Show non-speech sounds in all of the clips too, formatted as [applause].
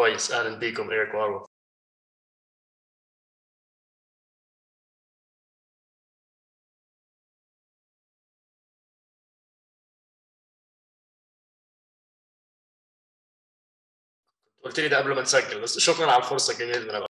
كويس. أهلا بيكم ايريك وارو قلت لي ده قبل ما نسجل بس شكرا على الفرصة الجميله اللي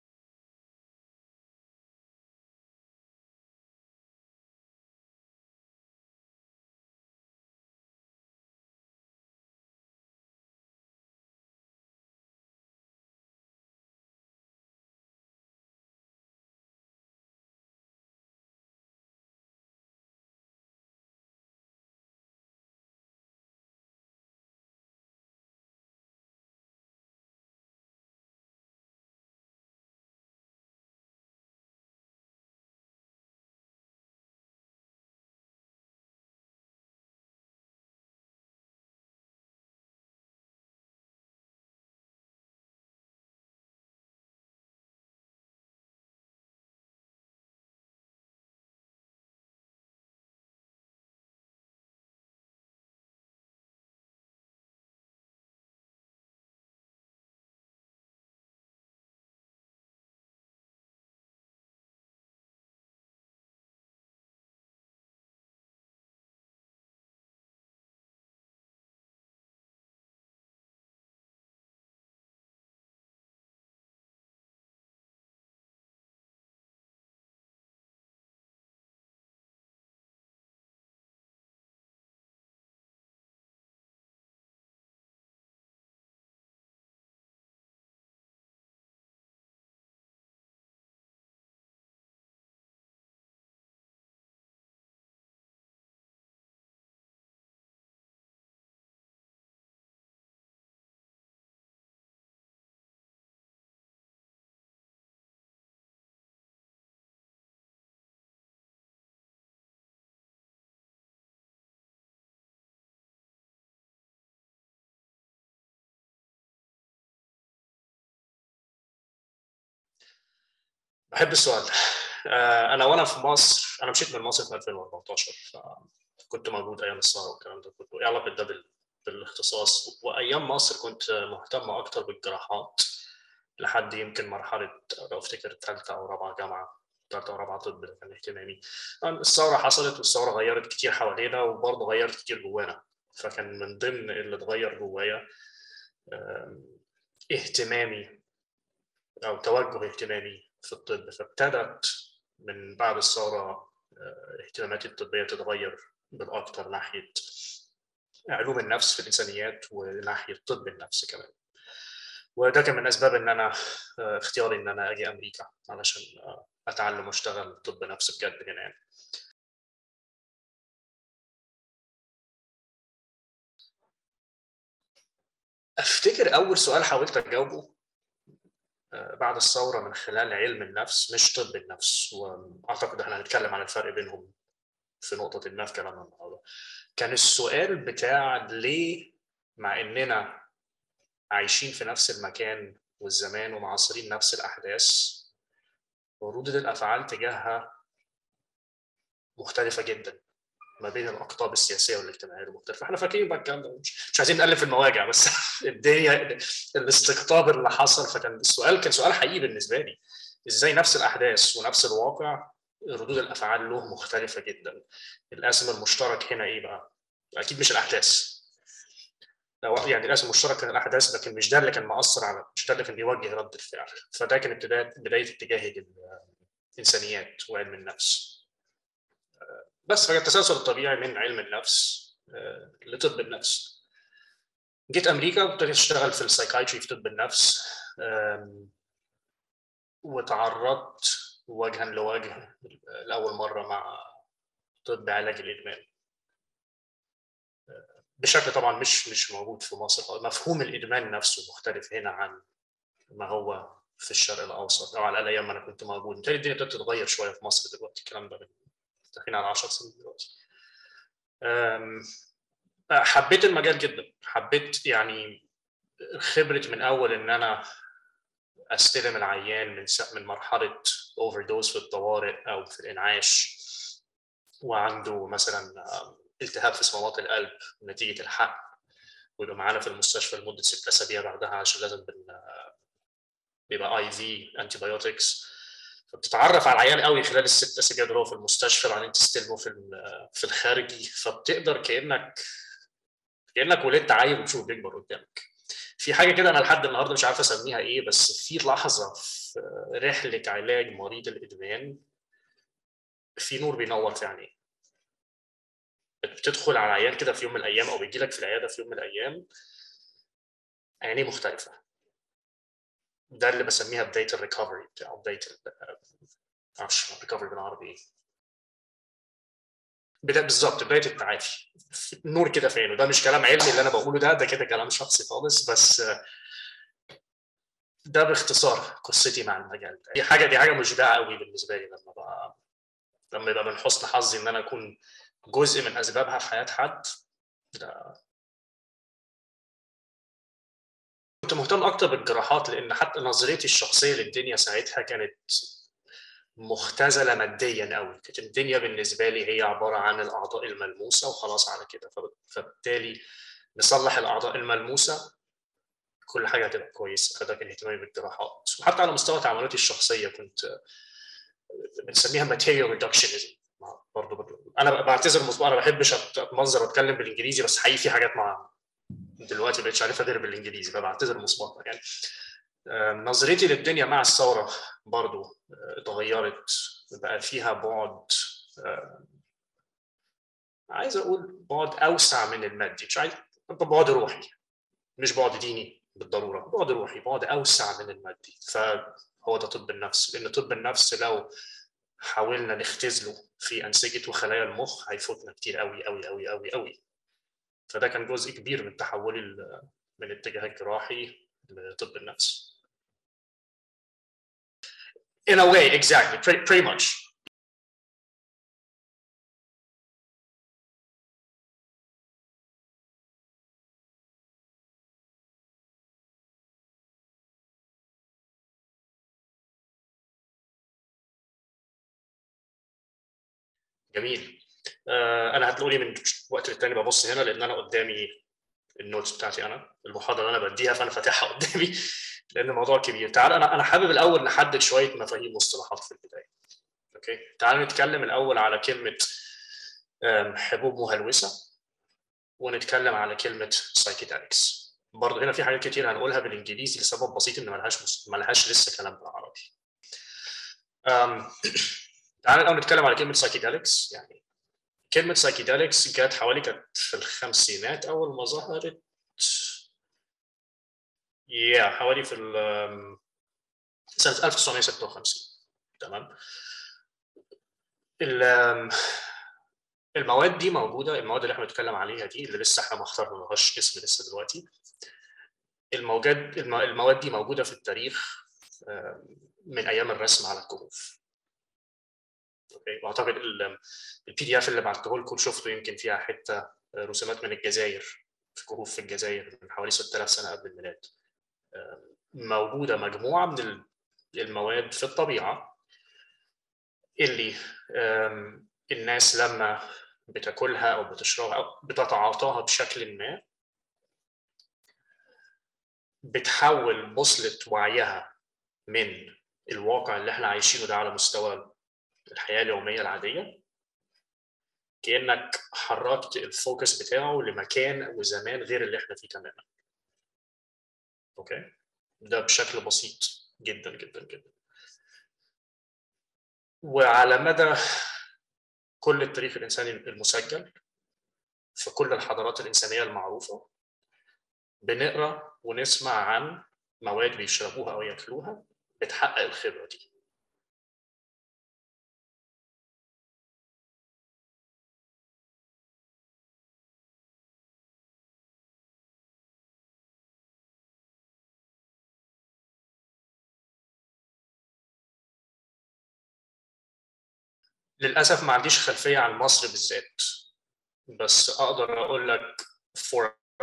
بحب السؤال آه، أنا وأنا في مصر أنا مشيت من مصر في 2014 فكنت موجود أيام الثورة والكلام ده كله. إيه علاقه ده بال- بالاختصاص. وأيام مصر كنت مهتم أكتر بالجراحات لحد يمكن مرحلة لو أفتكر ثالثه أو رابعة جامعة ثالثه أو رابعة طب كان اهتمامي. الثورة حصلت والثورة غيرت كتير حوالينا وبرضه غيرت كتير جوانا. فكان من ضمن اللي اتغير جوايا اهتمامي أو توجه اهتمامي في الطب فابتدت من بعد الثوره آه، اهتماماتي الطبية تتغير بالاكثر ناحية علوم النفس في الإنسانيات وناحية طب النفس كمان. وده كان من أسباب إن أنا آه، اختياري إن أنا أجي أمريكا علشان آه، أتعلم وأشتغل طب نفس بجد هنا. يعني أفتكر أول سؤال حاولت أجاوبه بعد الثورة من خلال علم النفس مش طب النفس. وأعتقد إحنا هنتكلم عن الفرق بينهم في نقطة ما في كلامنا النهارده كان السؤال بتاع ليه مع إننا عايشين في نفس المكان والزمان ومعاصرين نفس الأحداث وردود الأفعال تجاهها مختلفة جدا. ما بين الأقطاب السياسية والاجتماعية المختلفة. إحنا فاكرين بقى الكلام ده مش, عايزين نالف المواجع بس [laughs] الدنيا الاستقطاب اللي حصل. فكان السؤال كان سؤال حقيقي بالنسبة لي. إزاي نفس الأحداث ونفس الواقع ردود الأفعال له مختلفة جدا؟ القاسم المشترك هنا إيه بقى؟ أكيد مش الأحداث. يعني القاسم المشترك كان الأحداث لكن مش ده اللي كان مؤثر على مش ده اللي كان بيوجه رد الفعل. فده كان ابتداء بداية اتجاهي للانسانيات وعلم النفس. بس فكان التسلسل الطبيعي من علم النفس آه، لطب النفس. جيت أمريكا وابتديت أشتغل في السايكايتري في طب النفس وتعرضت وجها لوجه لأول مرة مع طب علاج الإدمان. آه، بشكل طبعا مش مش موجود في مصر مفهوم الإدمان نفسه مختلف هنا عن ما هو في الشرق الأوسط أو على الاقل أيام ما أنا كنت موجود. بالتالي الدنيا ابتدت تتغير شوية في مصر دلوقتي الكلام ده داخلين على 10 سنين دلوقتي. أم، حبيت المجال جدا. حبيت يعني خبره من أول إن أنا أستلم العيان من من مرحلة overdose في الطوارئ أو في الإنعاش وعنده مثلا أم، التهاب في صمامات القلب نتيجة الحقن ويبقى معانا في المستشفى لمدة ست أسابيع بعدها عشان لازم بيبقى IV antibiotics فبتتعرف على العيان قوي خلال الست اسابيع دول في المستشفى بعدين تستلمه في في الخارجي. فبتقدر كانك كأنك ولدت عيل وتشوف بيكبر قدامك. في حاجة كده أنا لحد النهارده مش عارف أسميها إيه بس في لحظة في رحلة علاج مريض الإدمان في نور بينور في عينيه. بتدخل على عيان كده في يوم من الأيام أو بيجي لك في العيادة في يوم من الأيام عينيه مختلفة. ده اللي بسميها بداية ال recovery أو بداية معرفش ال recovery بالعربي. إيه بالظبط بداية التعافي. نور كده في عينه. ده مش كلام علمي اللي أنا بقوله ده ده كده كلام شخصي خالص بس ده باختصار قصتي مع المجال. دي حاجة دي حاجة مشبعه قوي بالنسبة لي لما بقى لما يبقى من حسن حظي إن أنا أكون جزء من أسبابها في حياة حد. ده كنت مهتم أكتر بالجراحات لأن حتى نظرتي الشخصية للدنيا ساعتها كانت مختزلة ماديا قوي كانت الدنيا بالنسبة لي هي عبارة عن الأعضاء الملموسة وخلاص على كده. فبالتالي نصلح الأعضاء الملموسة كل حاجة هتبقى كويسة. فده كان اهتمامي بالجراحات. وحتى على مستوى تعاملاتي الشخصية كنت بنسميها material reductionism. برضه أنا بعتذر أنا ما بحبش اتمنظر واتكلم بالإنجليزي بس حقيقي في حاجات مع دلوقتي ما بقتش عارفها غير بالإنجليزي فبعتذر مسبقا يعني. نظرتي للدنيا مع الثورة برضو اتغيرت بقى فيها بعد عايز أقول بعد أوسع من المادي. مش عايز بعد روحي مش بعد ديني بالضرورة بعد روحي بعد أوسع من المادي. فهو ده طب النفس لأن طب النفس لو حاولنا نختزله في انسجه وخلايا المخ هيفوتنا كتير قوي قوي قوي قوي قوي فده كان جزء كبير من تحولي من الاتجاه الجراحي لطب النفس. In a way, exactly, pretty, pretty much. جميل أنا هتلاقوني من وقت للتاني ببص هنا لأن أنا قدامي ال notes بتاعتي أنا المحاضرة اللي أنا بديها فأنا فاتحها [laughs] قدامي لأن الموضوع كبير. تعال أنا أنا حابب الأول نحدد شوية مفاهيم مصطلحات في البداية. okay؟ تعال نتكلم الأول على كلمة حبوب مهلوسة ونتكلم على كلمة psychedelics برضه هنا في حاجات كتير هنقولها بالإنجليزي لسبب بسيط إن ملهاش ملهاش لسه كلام بالعربي. [clears throat] تعال الأول نتكلم على كلمة psychedelics يعني كلمة psychedelics جت حوالي كانت في الخمسينات أول ما ظهرت yeah, حوالي في سنة 1956 تمام؟ المواد دي موجودة المواد اللي إحنا بنتكلم عليها دي اللي لسه إحنا ما اخترناهاش اسم لسه دلوقتي. الموجات المواد دي موجودة في التاريخ من أيام الرسم على الكهوف. وأعتقد ال PDF اللي بعته لكم شفتوا يمكن فيها حتة رسومات من الجزائر في كهوف في الجزائر من حوالي 6000 سنة قبل الميلاد. موجودة مجموعة من المواد في الطبيعة اللي الناس لما بتاكلها أو بتشربها أو بتتعاطاها بشكل ما بتحول بوصلة وعيها من الواقع اللي إحنا عايشينه ده على مستوى الحياة اليومية العادية. كأنك حركت ال focus بتاعه لمكان وزمان غير اللي إحنا فيه تماما. okay؟ ده بشكل بسيط جدا جدا جدا. وعلى مدى كل التاريخ الإنساني المسجل في كل الحضارات الإنسانية المعروفة بنقرأ ونسمع عن مواد بيشربوها أو ياكلوها بتحقق الخبرة دي. للأسف ما عنديش خلفية عن مصر بالذات بس أقدر أقول لك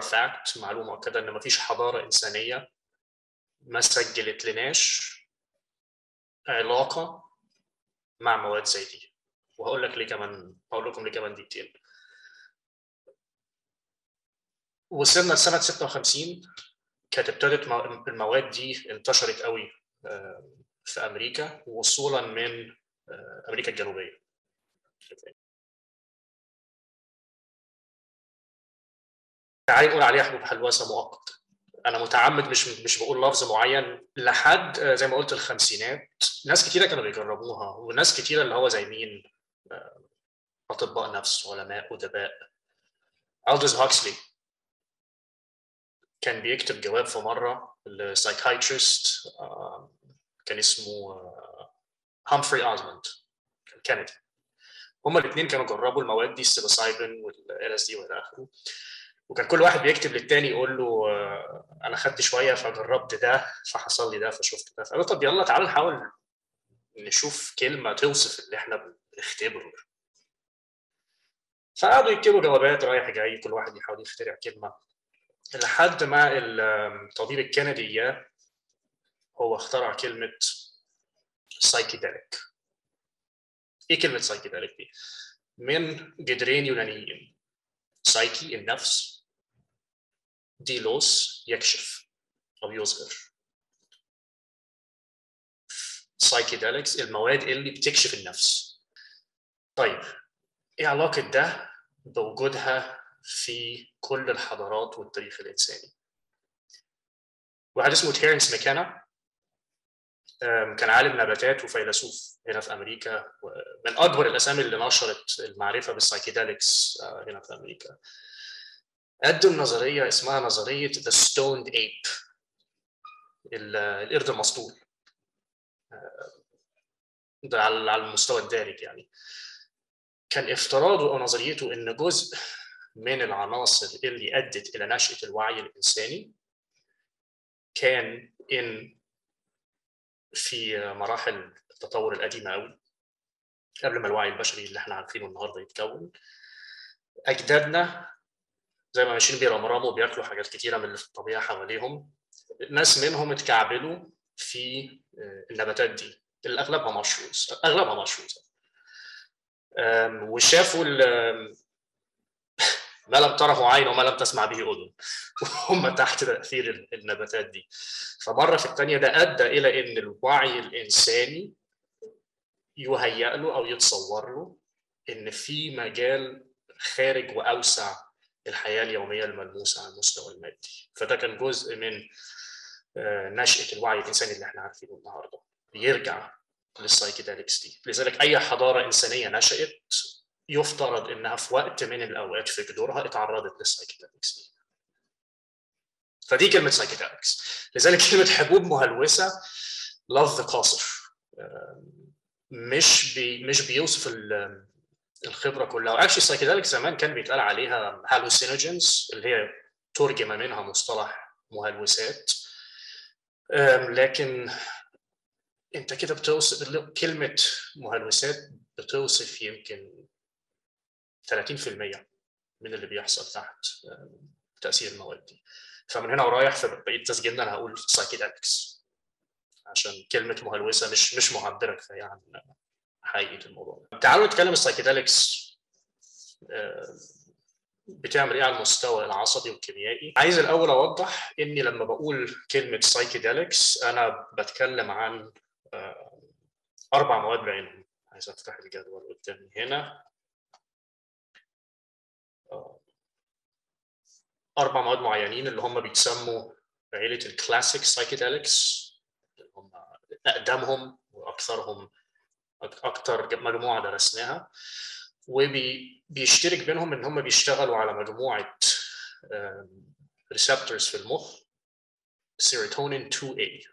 a fact معلومة مؤكده إن ما فيش حضارة إنسانية ما سجلت لناش علاقة مع مواد زي دي. وهقول لك ليه كمان هقول لكم ليه كمان دقيقتين وصلنا لسنة 56 كانت ابتدت المواد دي انتشرت قوي في أمريكا وصولا من أمريكا الجنوبية. تعالي نقول عليها حبوب حلوسه مؤقت. أنا متعمد مش مش بقول لفظ معين لحد زي ما قلت الخمسينات. ناس كتيرة كانوا بيجربوها وناس كتيرة اللي هو زي مين؟ أطباء نفس علماء أدباء. الدوز هوكسلي كان بيكتب جواب في مرة ل psychiatrist كان اسمه هامفري اوزموند كندي. هما الاثنين كانوا جربوا المواد دي ال psilocybin وال LSD وإلى آخره. وكان كل واحد بيكتب للتاني يقول له أنا خدت شوية فجربت ده فحصل لي ده فشفت ده. فقال طب يلا تعالى نحاول نشوف كلمة توصف اللي إحنا بنختبره فقعدوا يكتبوا جوابات رايح جاي كل واحد يحاول يخترع كلمة. لحد ما الطبيب الكندي اياه هو اخترع كلمة psychedelic إيه كلمة psychedelic دي. من جذرين يونانيين. سايكي النفس delos يكشف أو يظهر psychedelics المواد اللي بتكشف النفس. طيب إيه علاقة ده بوجودها في كل الحضارات والتاريخ الإنساني؟ واحد اسمه تيرنس ماكينا كان عالم نباتات وفيلسوف. هنا في أمريكا من أكبر الأسامي اللي نشرت المعرفة بال psychedelics هنا في أمريكا. قدم نظرية اسمها نظرية The Stoned Ape القرد المسطول. ده على المستوى الدارج يعني. كان افتراضه أو نظريته إن جزء من العناصر اللي أدت إلى نشأة الوعي الإنساني كان إن في مراحل التطور القديمه قوي قبل ما الوعي البشري اللي إحنا عارفينه النهارده يتكون. أجدادنا زي ما ماشيين بيرمرموا وبياكلوا حاجات كتيرة من اللي في الطبيعة حواليهم ناس منهم اتكعبلوا في النباتات دي. اللي اغلبها مشروز أغلبها مشروز وشافوا ما لم تره عين وما لم تسمع به أذن. [laughs] وهم تحت تأثير النباتات دي. فمرة في الثانية ده أدى إلى إن الوعي الإنساني يهيأ له أو يتصور له إن في مجال خارج وأوسع الحياة اليومية الملموسة على المستوى المادي. فده كان جزء من نشأة الوعي الإنساني اللي إحنا عارفينه النهارده. بيرجع لل psychedelics دي. لذلك أي حضارة إنسانية نشأت يفترض إنها في وقت من الأوقات في جذورها اتعرضت لل psychedelics دي. فدي كلمة psychedelics لذلك كلمة حبوب مهلوسة لفظ قاصر مش بي مش بيوصف الخبرة كلها. و actually ال psychedelic زمان كان بيتقال عليها hallucinogens اللي هي ترجم منها مصطلح مهلوسات. لكن انت كده بتوصف كلمة مهلوسات بتوصف يمكن 30% من اللي بيحصل تحت تأثير المواد دي. فمن هنا ورايح في بقية تسجيلنا أنا هقول psychedelics عشان كلمة مهلوسة مش مش معبره كفايه عن حقيقه الموضوع تعالوا نتكلم ال psychedelics بتعمل إيه على المستوى العصبي والكيميائي؟ عايز الأول أوضح إني لما بقول كلمة psychedelics أنا بتكلم عن أربع مواد بعينهم. عايز أفتح الجدول قدامي هنا. أربع مواد معينين اللي هم بيتسموا عيلة الكلاسيك هم أقدمهم وأكثرهم أكثر مجموعة درسناها. وبيشترك بينهم إن هم بيشتغلوا على مجموعة receptors في المخ سيروتونين 2A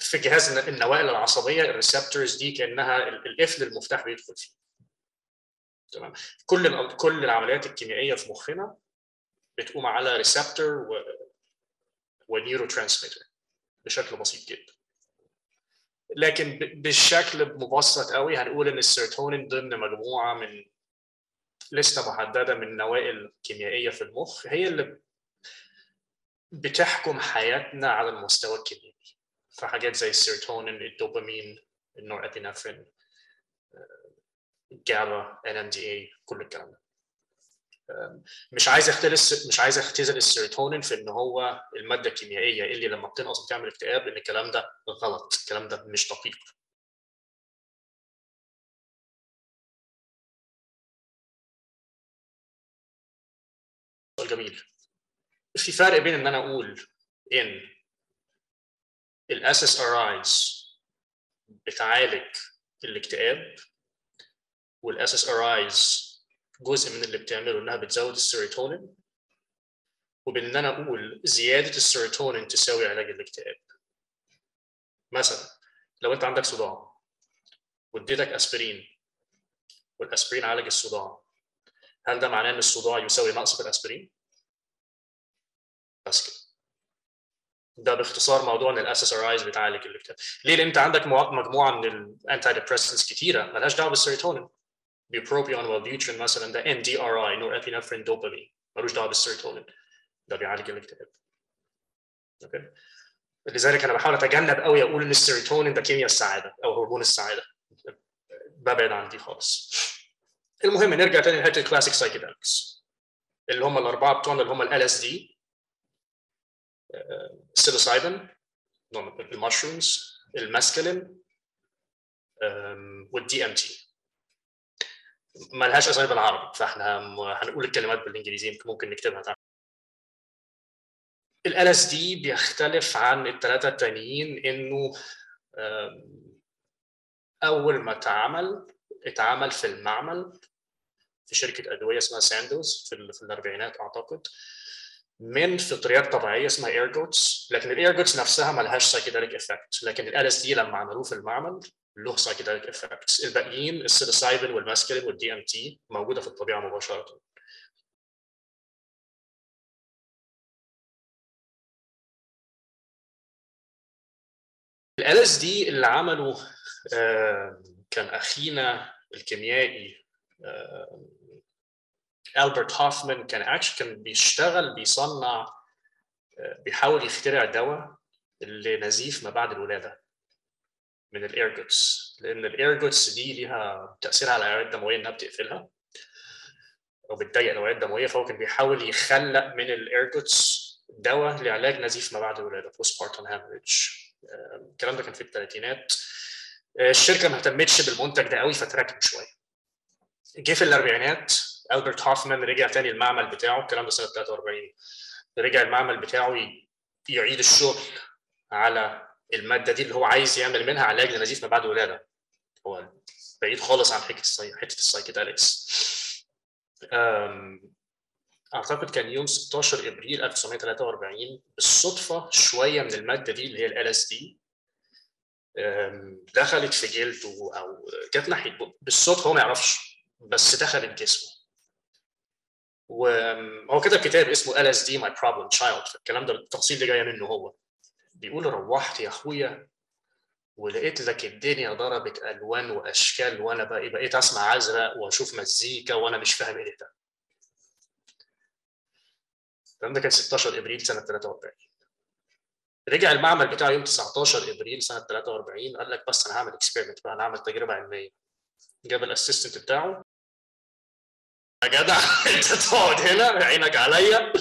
في جهاز النوائل العصبية ال receptors دي كأنها القفل المفتاح بيدخل فيه. تمام؟ كل كل العمليات الكيميائية في مخنا بتقوم على receptor و و neurotransmitter بشكل بسيط جدا. لكن بالشكل مبسط قوي هنقول إن السيروتونين ضمن مجموعة من لسته محددة من النوائل الكيميائية في المخ هي اللي بتحكم حياتنا على المستوى الكيميائي. فحاجات زي السيروتونين الدوبامين ال norepinephrine ال GABA NMDA كل الكلام ده. مش عايز اختلس مش عايز اختزل السيروتونين في إن هو المادة الكيميائية اللي لما بتنقص بتعمل اكتئاب لأن الكلام ده غلط الكلام ده مش دقيق. سؤال جميل. في فرق بين إن أنا أقول إن الاس اس ار ايز بتعالج الاكتئاب وال SSRIs جزء من اللي بتعمله إنها بتزود السيروتونين وبين ان أنا أقول زيادة السيروتونين تساوي علاج الاكتئاب. مثلا لو أنت عندك صداع واديتك أسبرين والأسبرين عالج الصداع هل ده معناه إن الصداع يساوي نقص في الأسبرين؟ بس كده. ده باختصار موضوع إن ال SSRIs بتعالج الاكتئاب. ليه؟ لأن أنت عندك مجموعة من ال antidepressants كتيرة مالهاش دعوة بالسيروتونين. bupropion وال Wellbutrin مثلا ده ان دي ار اي نور ابينفرين دوبامين ملوش دعوة بالسيروتونين. ده بيعالج الاكتئاب. okay لذلك أنا بحاول أتجنب قوي أقول إن السيروتونين ده كيمياء السعادة أو هرمون السعادة. ببعد عن دي خالص. المهم نرجع تاني لحتة ال classic psychedelics اللي هم الأربعة بتوعنا اللي هم LSD ال psilocybin ال mushrooms ال mescaline وال DMT ما لهاش اسامي بالعربي. فإحنا هنقول الكلمات بالإنجليزي ممكن نكتبها تحت. LSD بيختلف عن الثلاثه التانيين إنه أول ما اتعمل اتعمل في المعمل في شركة أدوية اسمها ساندوز في, في الأربعينات أعتقد من فطريات طبيعية اسمها ergots لكن ال ergots نفسها ما لهاش psychedelic effect لكن LSD لما عملوه في المعمل له psychedelic effects الباقيين ال psilocybin وال mescaline وال DMT موجودة في الطبيعة مباشرة. LSD اللي عمله كان أخينا الكيميائي ألبرت هوفمان كان اكشن كان بيشتغل بيصنع بيحاول يخترع دواء لنزيف ما بعد الولادة. من ال ergots لأن ال ergots دي ليها تاثير على الاوعيه الدموية إنها بتقفلها أو بتضيق الاوعيه الدموية فهو كان بيحاول يخلق من ال ergots دواء لعلاج نزيف ما بعد الولاده postpartum hemorrhage الكلام ده كان في الثلاثينات الشركة ما اهتمتش بالمنتج ده قوي فتركن شوية. جه في الأربعينات ألبرت هوفمان رجع تاني المعمل بتاعه الكلام ده سنة 43 رجع المعمل بتاعه يعيد الشغل على المادة دي اللي هو عايز يعمل منها علاج لنزيف ما بعد الولاده هو بعيد خالص عن حتة السي... حتة السايكيدلكس أعتقد كان يوم 16 إبريل 1943 بالصدفة شوية من المادة دي اللي هي LSD دخلت في جلده أو جت ناحية بالصدفة هو ما يعرفش بس دخلت جسمه. وهو كتب كتاب اسمه LSD: My Problem Child الكلام ده التفاصيل دي جاية منه هو. بيقول روحت يا أخويا ولقيت لك الدنيا ضربت ألوان وأشكال وأنا بقى بقيت أسمع أزرق وأشوف مزيكا وأنا مش فاهم إيه ده. الكلام ده كان 16 إبريل سنة 43 رجع المعمل بتاعه يوم 19 إبريل سنة 43 قال لك بس أنا هعمل experiment بقى أنا هعمل تجربة علمية. جاب ال assistant بتاعه. يا جدع [laughs] أنت تقعد هنا عينك عليا.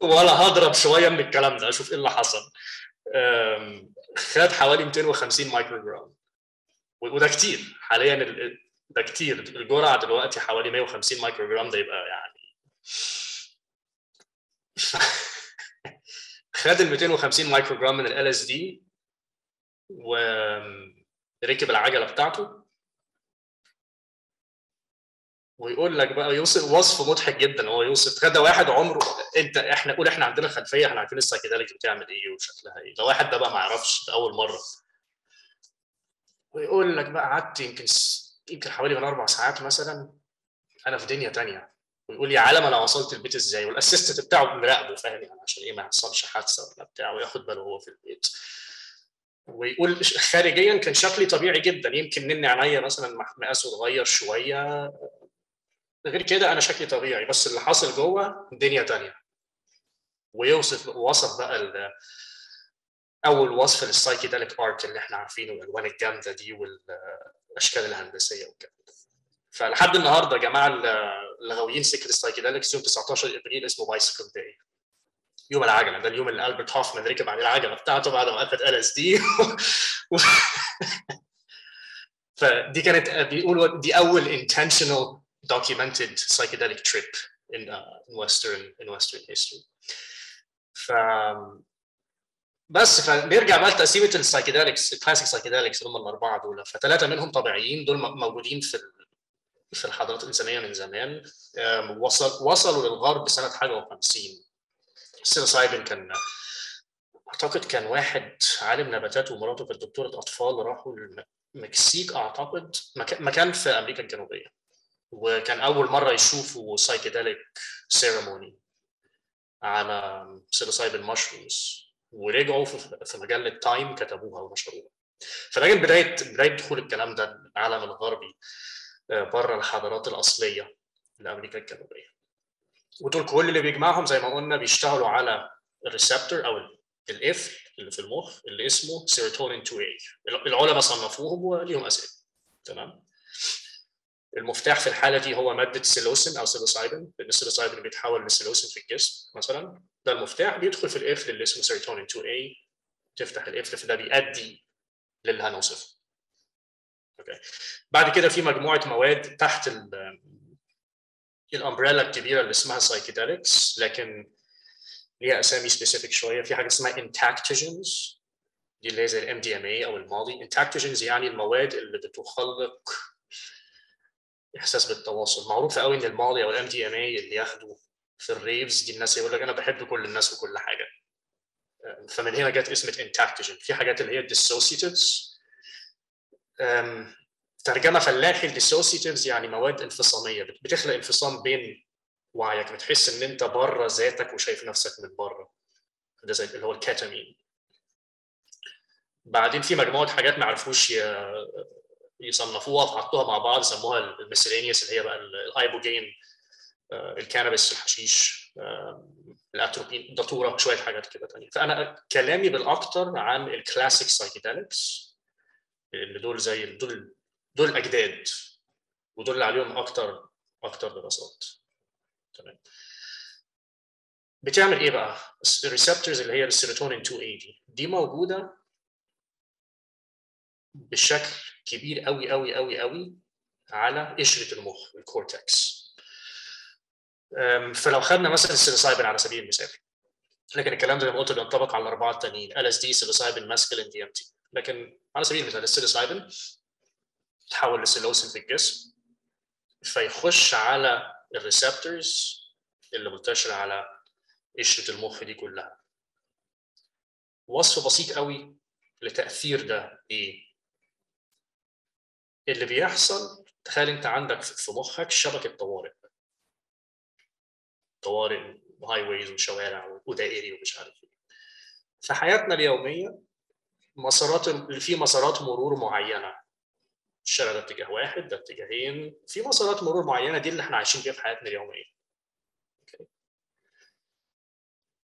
وأنا هضرب شوية من الكلام ده. أشوف إيه اللي حصل. خد حوالي 250 مايكرو جرام وده كتير. حاليا ده كتير. الجرعة دلوقتي حوالي 150 مايكرو جرام ده يبقى يعني [laughs] خد ال 250 مايكرو جرام من ال LSD وركب العجلة بتاعته. ويقول لك بقى يوصف وصف مضحك جدا هو يوصف غدا واحد عمره أنت إحنا قول إحنا عندنا خلفية إحنا عارفين ال psychedelic بتعمل إيه وشكلها إيه. لو واحد ده بقى ما يعرفش ده أول مرة. ويقول لك بقى قعدت يمكن يمكن حوالي من أربع ساعات مثلا أنا في دنيا تانية. ويقول يا عالم أنا وصلت البيت إزاي؟ والأسيستنت بتاعه مراقبه فاهم؟ يعني عشان إيه ما يحصلش حادثة ولا بتاع وياخد باله وهو في البيت. ويقول خارجيا كان شكلي طبيعي جدا. يمكن مني عينيا مثلا مقاسه اتغير شوية. غير كده أنا شكلي طبيعي. بس اللي حاصل جوه دنيا تانية. ويوصف وصف بقى أول وصف للسايكيدليك ارت اللي إحنا عارفينه الألوان الجامدة دي والأشكال الهندسية والكلام فلحد النهارده يا جماعة اللي غاويين سكه ال psychedelics يوم 19 إبريل اسمه Bicycle Day يوم العجلة. ده اليوم اللي البرت هوفمان ركب عليه العجلة بتاعته بعد ما أخذ LSD [laughs] فدي كانت بيقولوا دي أول intentional documented psychedelic trip in uh, in western in western history. ف بس فنرجع بقى لتقسيمة ال psychedelics ال classic psychedelics اللي هم الأربعة دول. فثلاثة منهم طبيعيين دول موجودين في في الحضارات الإنسانية من زمان. وصل وصلوا للغرب سنة حاجة و50 ال psilocybin كان أعتقد كان واحد عالم نباتات ومراته كانت دكتورة أطفال راحوا المكسيك أعتقد مكان في أمريكا الجنوبية. وكان أول مرة يشوفوا سايكيدليك سيريموني على psilocybin mushrooms ورجعوا في مجله Time كتبوها ونشروها فده كان بدايه بداية دخول الكلام ده العالم الغربي بره الحضارات الأصلية لأمريكا الجنوبية. ودول كل اللي بيجمعهم زي ما قلنا بيشتغلوا على ال receptor أو القفل اللي في المخ اللي اسمه سيروتونين 2A العلماء صنفوهم وليهم اسئله تمام؟ المفتاح في الحالة دي هو مادة psilocin أو psilocybin لأن ال psilocybin بيتحول ل psilocin في الجسم مثلا. ده المفتاح بيدخل في القفل اللي اسمه سيروتونين 2A تفتح القفل فده بيؤدي للي هنوصفه okay. بعد كده في مجموعة مواد تحت ال umbrella الكبيرة اللي اسمها psychedelics لكن ليها أسامي specific شوية. في حاجة اسمها entactogens دي اللي هي زي ال MDMA أو ال MD. entactogens يعني المواد اللي بتخلق إحساس بالتواصل. معروف قوي إن ال MD أو ال MDMA اللي ياخدوا في ال raves. دي الناس يقول لك أنا بحب كل الناس وكل حاجة. فمن هنا جت اسمة entactogen في حاجات اللي هي ال dissociatives ترجمة فلاحي ال dissociatives يعني مواد انفصامية. بتخلق انفصام بين وعيك بتحس إن أنت بره ذاتك وشايف نفسك من بره. ده زي اللي هو الكاتامين. بعدين في مجموعة حاجات ما عرفوش يصنفوها فحطوها مع بعض سموها ال miscellaneous اللي هي بقى ال ibogaine ال cannabis الحشيش الأتروبين داتورا شوية حاجات كده تانية. فأنا كلامي بالاكثر عن ال classic psychedelics اللي دول زي دول دول اجداد ودول اللي عليهم أكتر أكتر دراسات. تمام. بتعمل إيه بقى؟ ال receptors اللي هي السيروتونين 2 a دي دي موجودة بشكل كبير قوي قوي قوي قوي على قشره المخ ال cortex فلو خدنا مثلا ال psilocybin على سبيل المثال لكن الكلام ده زي ما قلت بينطبق على الأربعة التانيين ال اس دي سيلوسايبين ماسكلين دي ام تي لكن على سبيل المثال ال psilocybin تحول ل psilocin في الجسم فيخش على ال receptors اللي منتشرة على قشره المخ دي كلها. وصف بسيط قوي لتأثير ده إيه؟ اللي بيحصل تخيل انت عندك في مخك شبكة طوارئ. طوارئ هاي ويز وشوارع ودائري ومش عارف إيه. في حياتنا اليومية مسارات في مسارات مرور معينة. الشارع ده اتجاه واحد ده اتجاهين في مسارات مرور معينة دي اللي إحنا عايشين فيها في حياتنا اليومية.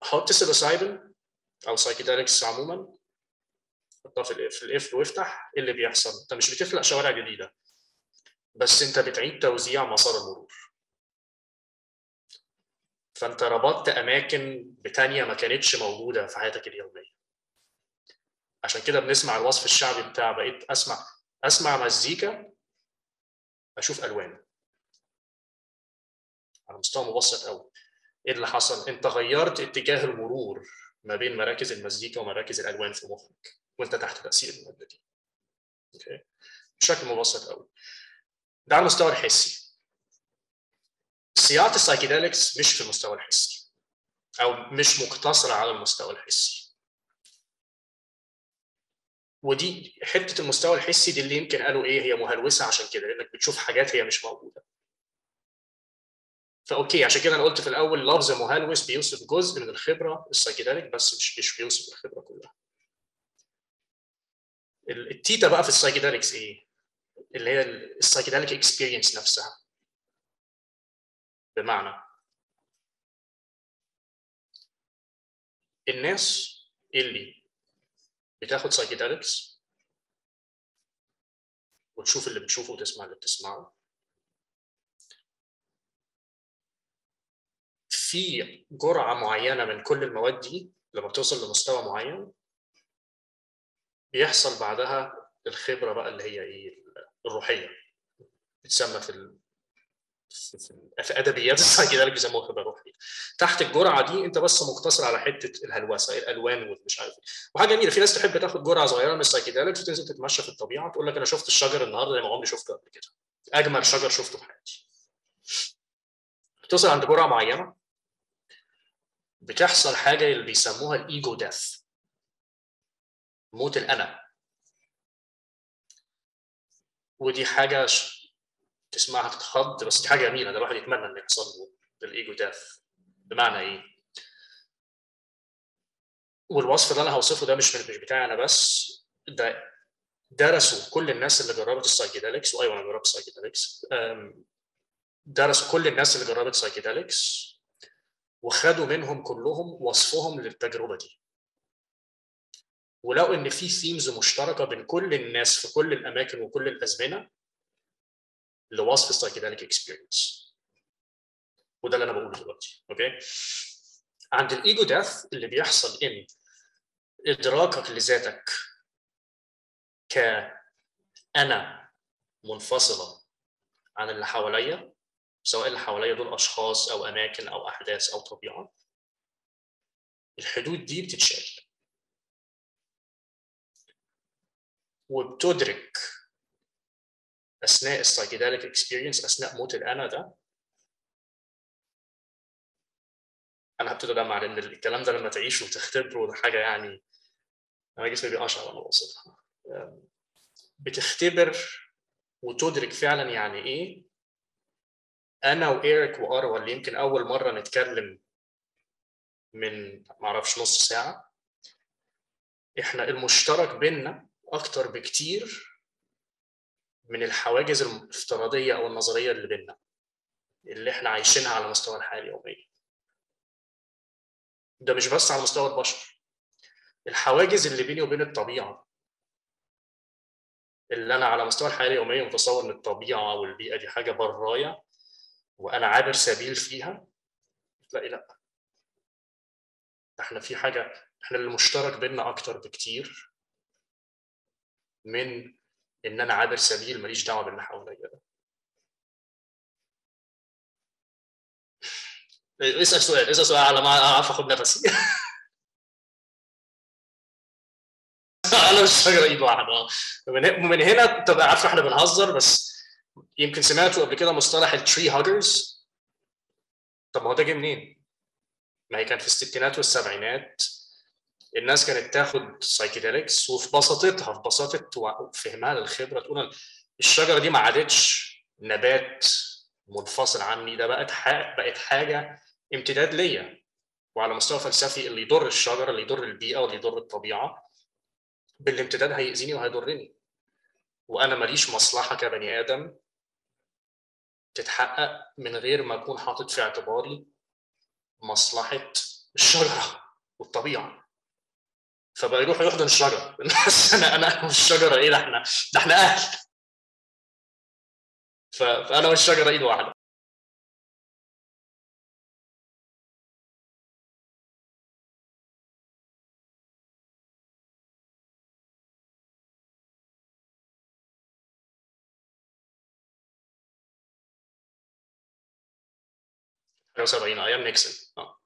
حط psilocybin أو psychedelics عموما؟ في في القفل وافتح إيه اللي بيحصل؟ أنت مش بتخلق شوارع جديدة بس أنت بتعيد توزيع مسار المرور. فأنت ربطت أماكن بتانية ما كانتش موجودة في حياتك اليومية. عشان كده بنسمع الوصف الشعبي بتاع بقيت أسمع أسمع مزيكا أشوف ألوان. على مستوى مبسط قوي إيه اللي حصل؟ أنت غيرت اتجاه المرور ما بين مراكز المزيكا ومراكز الألوان في مخك. وانت تحت تأثير المادة دي. okay بشكل مبسط قوي ده على المستوى الحسي. سياقه ال psychedelics مش في المستوى الحسي. أو مش مقتصرة على المستوى الحسي. ودي حتة المستوى الحسي دي اللي يمكن قالوا إيه هي مهلوسة عشان كده لأنك بتشوف حاجات هي مش موجودة. ف okay عشان كده أنا قلت في الأول لفظ مهلوس بيوصف جزء من الخبرة السايكيدليك بس مش مش بيوصف الخبرة كلها. التيتا بقى في ال psychedelics إيه؟ اللي هي ال psychedelic experience نفسها بمعنى الناس اللي بتاخد psychedelics وتشوف اللي بتشوفه وتسمع اللي بتسمعه في جرعة معينة من كل المواد دي لما بتوصل لمستوى معين بيحصل بعدها الخبرة بقى اللي هي إيه الروحية. بتسمى في. في ادبيات السايكيدليك [laughs] بيسموها خبرة روحية. تحت الجرعة دي أنت بس مقتصر على حتة الهلوسة الألوان ومش عارف إيه. وحاجة جميلة في ناس تحب تاخد جرعة صغيرة من السايكيدليك وتنزل تتمشى في الطبيعة تقول لك أنا شفت الشجر النهارده زي ما عمري شفته قبل كده. أجمل شجر شفته في حياتي. توصل عند جرعة معينة بتحصل حاجة اللي بيسموها ال ego death. موت الانا ودي حاجة تسمعها تتخض بس دي حاجة جميلة ده الواحد يتمنى ان يحصل له ال ego death بمعنى إيه؟ والوصف اللي أنا هوصفه ده مش مش بتاعي أنا بس ده درسوا كل الناس اللي جربت السايكيدليكس وأيوة أنا جربت السايكيدليكس درسوا كل الناس اللي جربت سايكيدليكس وخدوا منهم كلهم وصفهم للتجربة دي. ولقوا إن في themes مشتركة بين كل الناس في كل الأماكن وكل الأزمنة لوصف ال psychedelic experience وده اللي أنا بقوله دلوقتي okay؟ عند ال ego death اللي بيحصل إن إدراكك لذاتك ك أنا منفصلة عن اللي حواليا سواء اللي حواليا دول أشخاص أو أماكن أو أحداث أو طبيعة الحدود دي بتتشال. وبتدرك أثناء السايكيداليك اكسبيرينس أثناء موت الانا ده. أنا هبتدي اجمع لأن الكلام ده لما تعيشه وتختبره ده حاجة يعني أنا جسمي بيقشعر وأنا بوصفها بتختبر وتدرك فعلا يعني إيه؟ أنا وإيريك واروى اللي يمكن أول مرة نتكلم من معرفش نص ساعة. إحنا المشترك بيننا أكتر بكتير من الحواجز الافتراضية أو النظرية اللي بيننا اللي إحنا عايشينها على مستوى الحياة اليومية. ده مش بس على مستوى البشر. الحواجز اللي بيني وبين الطبيعة اللي أنا على مستوى الحياة اليومية متصور إن الطبيعة والبيئة دي حاجة برايا وأنا عابر سبيل فيها تلاقي لا. إحنا في حاجة إحنا اللي مشترك بيننا أكتر بكتير. من إن أنا عابر سبيل ماليش دعوة باللي حواليا ده. اسأل سؤال اسأل سؤال على ما أعرف أخد نفسي. [laughs] أنا مش شجره ايد واحدة من هنا تبقى عارفه إحنا بنهزر بس يمكن سمعتوا قبل كده مصطلح ال tree huggers طب ما هو ده جه منين؟ ما هي كان في الستينات والسبعينات. الناس كانت تاخد psychedelics وفي بساطتها في بساطة فهمها للخبرة تقول الشجرة دي ما عادتش نبات منفصل عني ده بقت بقت حاجة امتداد ليا. وعلى مستوى فلسفي اللي يضر الشجرة اللي يضر البيئة واللي يضر الطبيعة بالامتداد هيأذيني وهيضرني. وأنا ماليش مصلحة كبني آدم تتحقق من غير ما أكون حاطط في اعتباري مصلحة الشجرة والطبيعة. فبقى يروح يحضن الشجره أنا أنا والشجره إيه ده؟ إحنا ده إحنا أهل. فأنا والشجره إيد واحدة. حاجة 70 أيام نيكسون آه.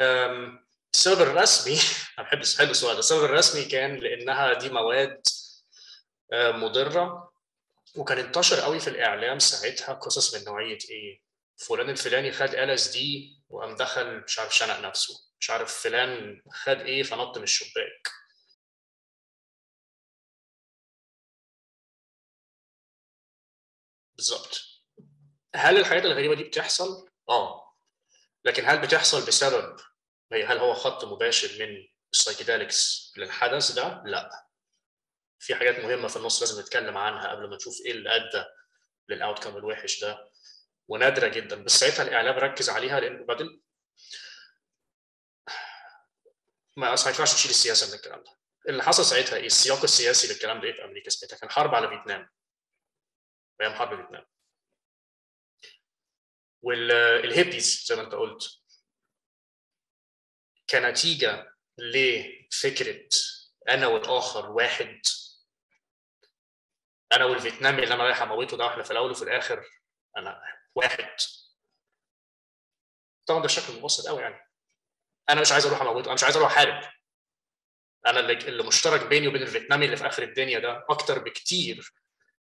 السبب الرسمي [laughs] أنا بحب حلو السؤال السبب الرسمي كان لأنها دي مواد مضرة وكان انتشر قوي في الإعلام ساعتها قصص من نوعية إيه؟ فلان الفلاني خد LSD وقام دخل مش عارف شنق نفسه. مش عارف فلان خد إيه فنط من الشباك. بالظبط. هل الحاجات الغريبة دي بتحصل؟ آه. لكن هل بتحصل بسبب هل هو خط مباشر من السايكيداليكس للحدث ده؟ لا. في حاجات مهمة في النص لازم نتكلم عنها قبل ما نشوف إيه اللي ادى للاوتكم الوحش ده ونادرة جدا بس ساعتها الإعلام ركز عليها لأن بعدين ما ينفعش تشيل السياسة من الكلام ده. اللي حصل ساعتها إيه؟ السياق السياسي للكلام ده إيه في أمريكا ساعتها؟ كان حرب على فيتنام. أيام حرب فيتنام. والهيبيز زي ما أنت قلت كنتيجة لفكرة أنا والآخر واحد. أنا والفيتنامي اللي أنا رايح أموته ده وإحنا في الأول وفي الآخر أنا واحد. طبعا ده بشكل مبسط قوي يعني. أنا مش عايز أروح أموته أنا مش عايز أروح أحارب. أنا اللي, اللي مشترك بيني وبين الفيتنامي اللي في آخر الدنيا ده أكتر بكتير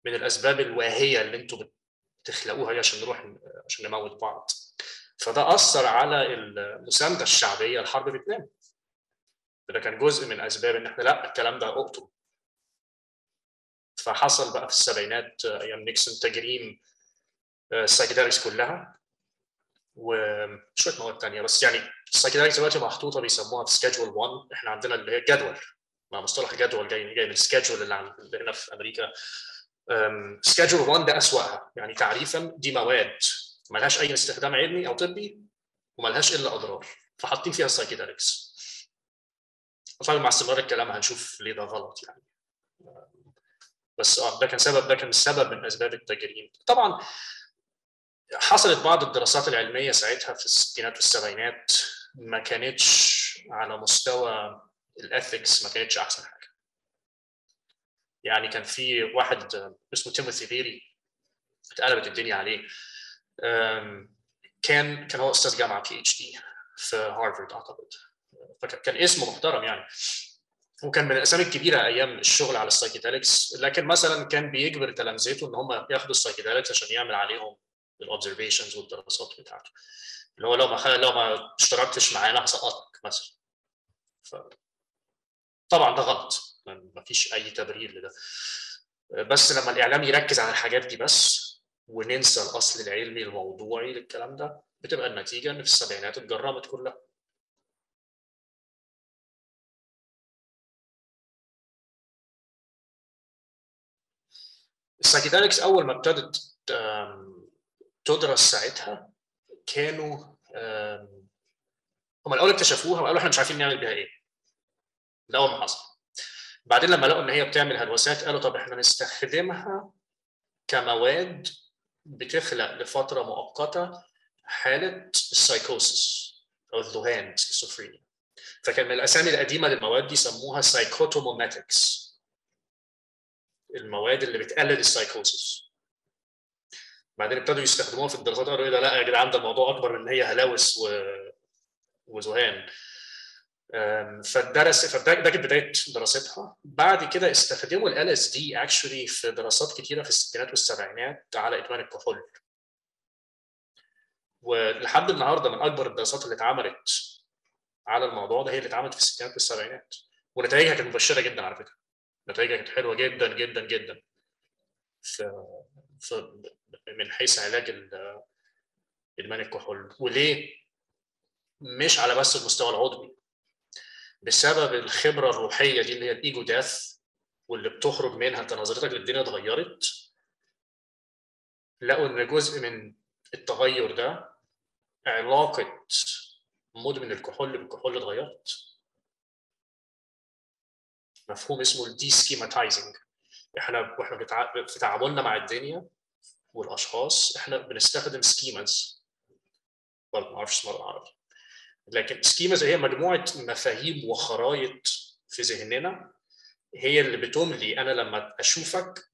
من الأسباب الواهية اللي أنتوا بتخلقوها دي عشان نروح عشان نموت بعض. فده اثر على المساندة الشعبية لحرب فيتنام ده كان جزء من أسباب إن إحنا لا الكلام ده اقتل فحصل بقى في السبعينات أيام نيكسون تجريم ال psychedelics كلها وشوية مواد ثانية بس يعني ال psychedelics دلوقتي محطوطة بيسموها في schedule 1 إحنا عندنا اللي هي الجدول مع مصطلح جدول جاي جاي من ال schedule اللي عندنا في أمريكا. schedule 1 ده أسوأها. يعني تعريفا دي مواد ملهاش أي استخدام علمي أو طبي وملهاش إلا أضرار. فحاطين فيها ال psychedelics طبعا مع استمرار الكلام هنشوف ليه ده غلط يعني. بس آه ده كان سبب ده كان سبب من أسباب التجريم. طبعا حصلت بعض الدراسات العلمية ساعتها في الستينات والسبعينات ما كانتش على مستوى ال ethics ما كانتش أحسن حاجة. يعني كان في واحد اسمه تيموثي ليري اتقلبت الدنيا عليه. كان كان هو أستاذ جامعة PhD في هارفارد أعتقد. فكان اسمه محترم يعني. وكان من الأسامي الكبيرة أيام الشغل على ال psychedelics لكن مثلا كان بيجبر تلامذته إن هم ياخدوا ال psychedelics عشان يعمل عليهم الاوبزرفيشنز والدراسات بتاعته. اللي هو لو ما لو ما اشتركتش معانا هسقطك مثلا. ف... طبعا ده غلط. ما فيش أي تبرير لده. بس لما الإعلام يركز على الحاجات دي بس وننسى الأصل العلمي الموضوعي للكلام ده بتبقى النتيجة إن في السبعينات اتجرمت كلها. ال psychedelics أول ما ابتدت تدرس ساعتها كانوا هم الأول اكتشفوها وقالوا إحنا مش عارفين نعمل بيها إيه. ده أول ما حصل. بعدين لما لقوا إن هي بتعمل هلوسات قالوا طب إحنا نستخدمها كمواد بتخلق لفترة مؤقتة حالة السايكوسس أو الذهان سكيزوفرينيا فكان من الأسامي القديمة للمواد دي سموها psychotomimetics المواد اللي بتقلد ال psychosis بعدين ابتدوا يستخدموها في الدراسات قالوا إيه ده لا يا جدعان ده الموضوع أكبر من إن هي هلاوس و... وذهان. فدرس فده كانت بداية دراستها. بعد كده استخدموا LSD actually في دراسات كتيرة في الستينات والسبعينات على إدمان الكحول. ولحد النهارده من أكبر الدراسات اللي اتعملت على الموضوع ده هي اللي اتعملت في الستينات والسبعينات. ونتائجها كانت مبشرة جدا على فكرة. نتائجها كانت حلوة جدا جدا جدا. في, في من حيث علاج إدمان الكحول. وليه؟ مش على بس المستوى العضوي. بسبب الخبرة الروحية دي اللي هي الإيجو داث واللي بتخرج منها أنت نظرتك للدنيا اتغيرت لقوا إن جزء من التغير ده علاقة مدمن الكحول بالكحول اتغيرت. مفهوم اسمه ال de-schematizing إحنا وإحنا. في تعاملنا مع الدنيا والأشخاص إحنا بنستخدم schemas برضه ما أعرفش اسمها بالعربي. لكن schemas هي مجموعة مفاهيم وخرائط في ذهننا هي اللي بتملي أنا لما أشوفك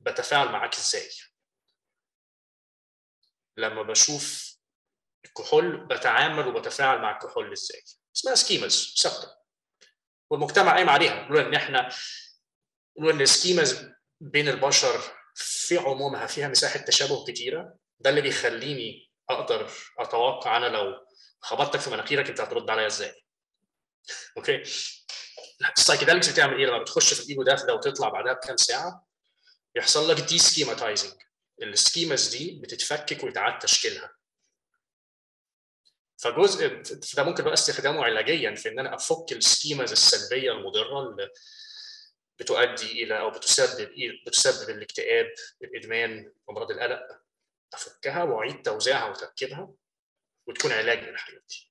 بتفاعل معاك إزاي. لما بشوف الكحول بتعامل وبتفاعل مع الكحول إزاي. اسمها schemas ثابته والمجتمع قايم عليها. بيقول إن إحنا بيقول إن ال schemas بين البشر في عمومها فيها مساحة تشابه كتيرة. ده اللي بيخليني أقدر أتوقع أنا لو خبطتك في مناخيرك انت هترد عليا إزاي؟ okay؟ ال psychedelics بتعمل إيه لما بتخش في ال ego death وتطلع بعدها بكام ساعة؟ يحصل لك de-schematizing ال schemas دي بتتفكك ويتعاد تشكيلها. فجزء ده ممكن بقى استخدامه علاجيا في إن أنا أفك ال schemas السلبية المضرة اللي بتؤدي إلى أو بتسبب بتسبب الاكتئاب الإدمان أمراض القلق. أفكها وأعيد توزيعها وتركيبها وتكون علاج للحاجات دي.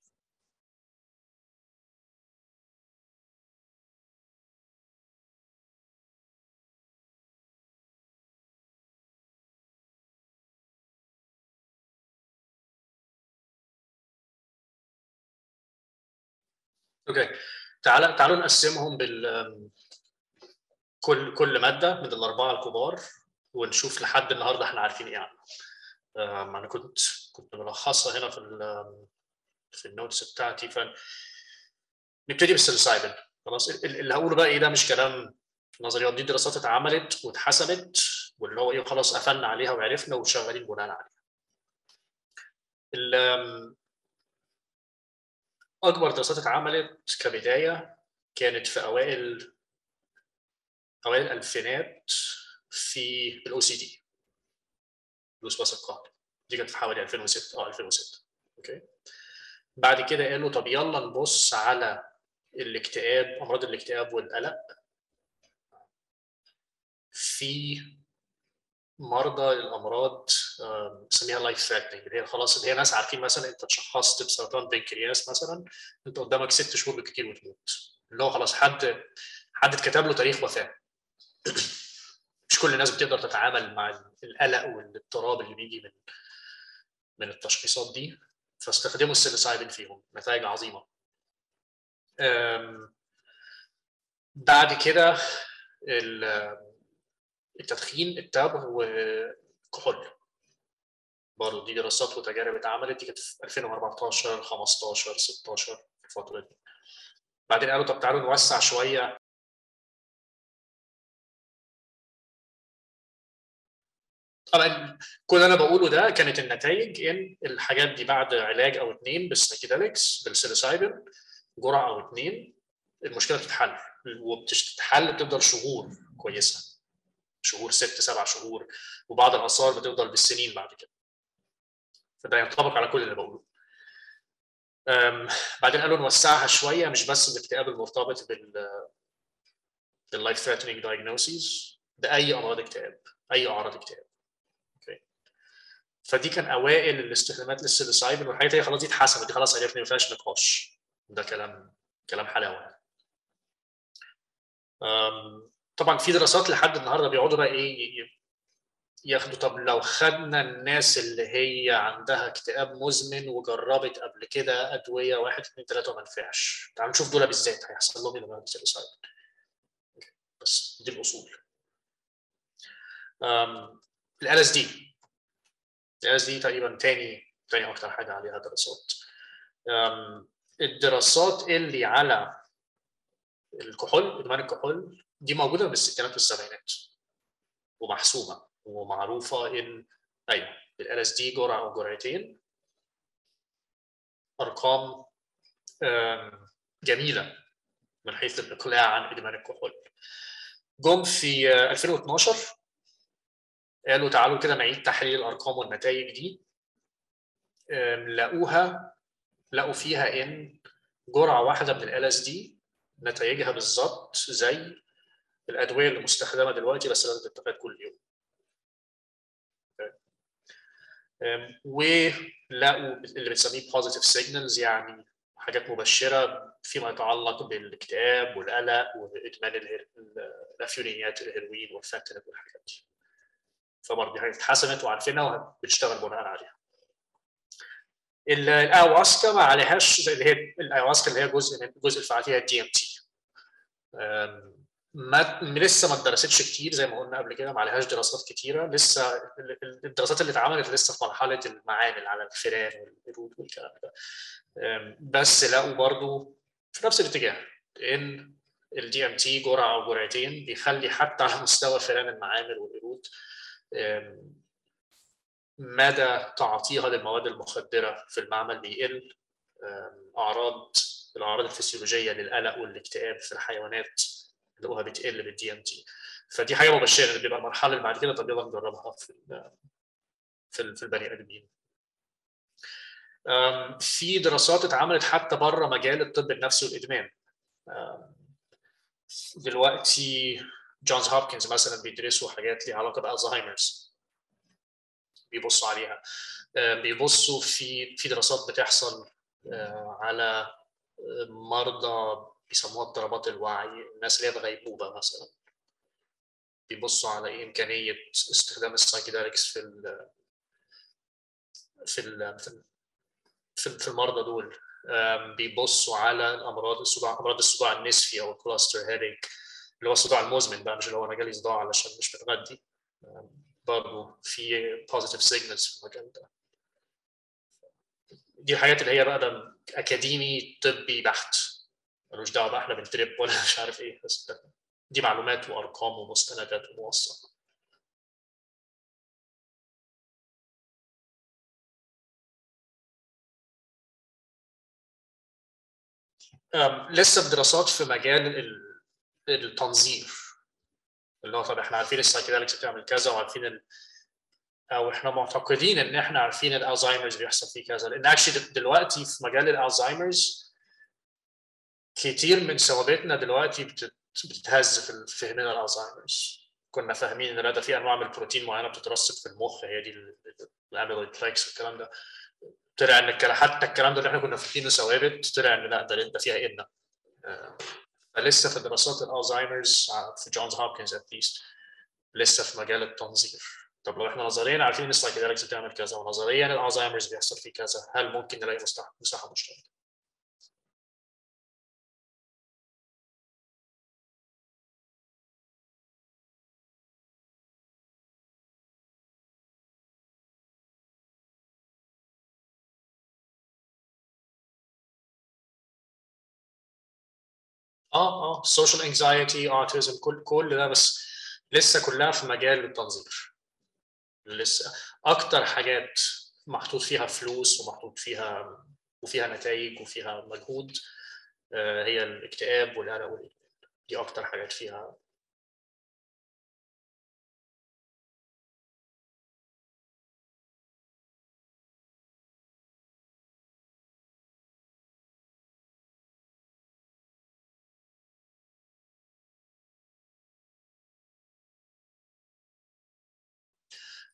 okay. تعال تعالوا نقسمهم بال كل كل مادة من الأربعة الكبار ونشوف لحد النهارده إحنا عارفين إيه عنهم عنها أنا كنت كنت ملخصها هنا في في ال notes بتاعتي. ف نبتدي خلاص اللي هقوله بقى إيه ده مش كلام نظريات دي دراسات اتعملت واتحسبت واللي هو إيه خلاص قفلنا عليها وعرفنا وشغالين بناء عليها. أكبر دراسات اتعملت كبداية كانت في اوائل أوائل الألفينات في ال OCD الوسواس القهري دي كانت في حوالي 2006 آه 2006 okay؟ بعد كده قالوا طب يلا نبص على الاكتئاب أمراض الاكتئاب والقلق. في مرضى الامراض بنسميها life threatening اللي هي خلاص اللي هي ناس عارفين مثلا أنت اتشخصت بسرطان بنكرياس مثلا أنت قدامك ست شهور بالكثير وتموت اللي هو خلاص حد حد اتكتب له تاريخ وفاة. مش كل الناس بتقدر تتعامل مع القلق والاضطراب اللي بيجي من من التشخيصات دي. فاستخدموا ال psilocybin فيهم نتائج عظيمة. بعد كده التدخين التبغ وكحول برضه دي دراسات وتجارب اتعملت دي كانت في 2014 15 16 في الفترة دي. بعدين قالوا طب تعالوا نوسع شوية طبعا كل اللي أنا بقوله ده كانت النتائج إن الحاجات دي بعد علاج أو اثنين بالسايكيدليكس بالسيلوسايبين جرعة أو اثنين المشكلة بتتحل. وبتتحل بتفضل شهور كويسة. شهور ست سبع شهور. وبعض الآثار بتفضل بالسنين بعد كده. فده ينطبق على كل اللي بقوله. بعدين قالوا نوسعها شوية مش بس الاكتئاب المرتبط بال بال life threatening diagnosis ده أي أمراض اكتئاب أي أعراض اكتئاب. فدي كان أوائل الاستخدامات لل psilocybin والحاجات هي خلاص دي اتحسبت دي خلاص عرفنا ما فيهاش نقاش. ده كلام كلام حلاوة. طبعا في دراسات لحد النهارده بيقعدوا بقى إيه ياخدوا طب لو خدنا الناس اللي هي عندها اكتئاب مزمن وجربت قبل كده أدوية واحد اثنين ثلاثة وما نفعش. تعالوا نشوف دول بالذات هيحصل لهم إيه بس دي الأصول. ال LSD ال LSD تقريبا تاني تاني أكتر حاجة عليها دراسات. الدراسات اللي على الكحول إدمان الكحول دي موجودة من الستينات والسبعينات ومحسومة ومعروفة إن أيوه ال اس دي جرعة أو جرعتين. أرقام جميلة من حيث الإقلاع عن إدمان الكحول. جم في 2012 قالوا تعالوا كده نعيد تحليل الأرقام والنتائج دي. لقوها لقوا فيها إن جرعة واحدة من ال LSD نتائجها بالظبط زي الأدوية اللي مستخدمة دلوقتي بس لازم تتاخد كل يوم. ولقوا اللي بنسميه positive signals يعني حاجات مبشرة فيما يتعلق بالاكتئاب والقلق وإدمان الأفيونيات الهيروين والفنتانيل والحاجات دي. فبرضه حاجات اتحسنت وعارفينها وبنشتغل بناء عليها الايواسكا ما عليهاش اللي هي الايواسكا اللي هي جزء من جزء الفعالية ال DMT ما لسه ما اتدرستش كتير زي ما قلنا قبل كده ما عليهاش دراسات كتيرة. لسه الدراسات اللي اتعملت لسه في مرحلة المعامل على الفئران والقرود والكلام ده. بس لقوا برضو في نفس الاتجاه إن ال DMT جرعة أو جرعتين بيخلي حتى على مستوى فئران المعامل والقرود مدى تعاطيها للمواد المخدرة في المعمل بيقل؟ أعراض الأعراض الفسيولوجية للقلق والاكتئاب في الحيوانات لقوها بتقل بال DMT فدي حاجة مبشرة اللي بيبقى المرحلة اللي بعد كده طب يلا نجربها في في في البني آدمين. في دراسات اتعملت حتى بره مجال الطب النفسي والإدمان. دلوقتي جونز هوبكنز مثلا بيدرسوا حاجات ليها علاقة ب Alzheimer's. بيبصوا عليها. بيبصوا في في دراسات بتحصل على مرضى بيسموها اضطرابات الوعي الناس اللي هي الغيبوبة مثلا. بيبصوا على إيه إمكانية استخدام ال psychedelics في ال في ال في, في المرضى دول. بيبصوا على الأمراض الصداع أمراض الصداع النصفي أو ال cluster headache اللي هو الصداع المزمن بقى مش اللي هو أنا جالي صداع علشان مش متغدي برضه في positive signals في المجال ده. دي الحاجات اللي هي بقى ده أكاديمي طبي بحت. ملوش دعوة بقى إحنا بن trip ولا [laughs] مش عارف إيه بس ده. دي معلومات وأرقام ومستندات وموثقه لسه بدراسات في مجال التنظير اللي هو طب إحنا عارفين ال psychedelics بتعمل كذا وعارفين ال... أو إحنا معتقدين إن إحنا عارفين ال Alzheimer's بيحصل فيه كذا. لأن actually دلوقتي في مجال ال Alzheimer's كتير من ثوابتنا دلوقتي بتتهز في فهمنا ال Alzheimer's. كنا فاهمين إن ده في أنواع من البروتين معينة بتترسب في المخ هي دي ال amyloid plaques والكلام ده. طلع إن حتى الكلام ده اللي إحنا كنا فاكرينه ثوابت طلع إن لا ده ده فيها ان فلسه في دراسات ال Alzheimer's في جونز هوبكنز at least لسه في مجال التنظير طب لو إحنا نظريا عارفين إن ال psychedelics بتعمل كذا ونظريا ال Alzheimer's بيحصل فيه كذا هل ممكن نلاقي مساحة مشتركة؟ آه آه. social anxiety autism كل كل ده بس لسه كلها في مجال التنظير. لسه أكتر حاجات محطوط فيها فلوس ومحطوط فيها وفيها نتائج وفيها مجهود هي الاكتئاب والقلق دي أكتر حاجات فيها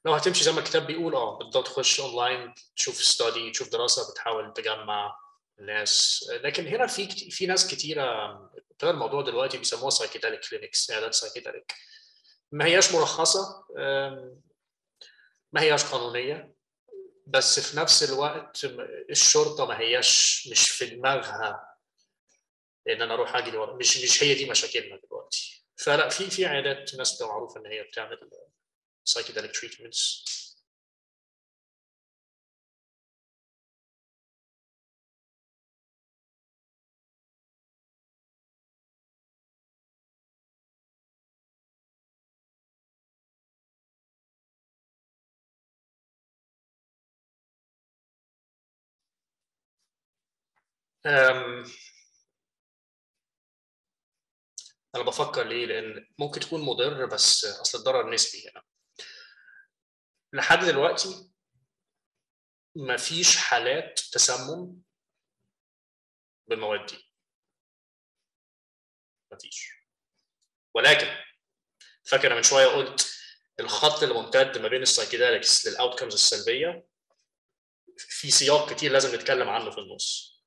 لو هتمشي زي ما الكتاب بيقول آه بالضبط تخش اونلاين تشوف study تشوف دراسة بتحاول تجمع الناس. لكن هنا في في ناس كتيرة ابتدى الموضوع دلوقتي بيسموها psychedelic clinics عيادات psychedelic ما هياش مرخصة ما هياش قانونية بس في نفس الوقت الشرطة ما هياش مش في دماغها إن أنا أروح ورا. مش مش هي دي مشاكلنا دلوقتي. فلا في في عيادات ناس معروفة إن هي بتعمل psychedelic treatments. Um, أنا بفكر ليه لأن ممكن تكون مضر بس أصل الضرر نسبي هنا لحد دلوقتي مفيش حالات تسمم بالمواد دي. مفيش. ولكن فاكر من شوية قلت الخط اللي ممتد ما بين الـ psychedelics للـ outcomes السلبية في سياق كتير لازم نتكلم عنه في النص.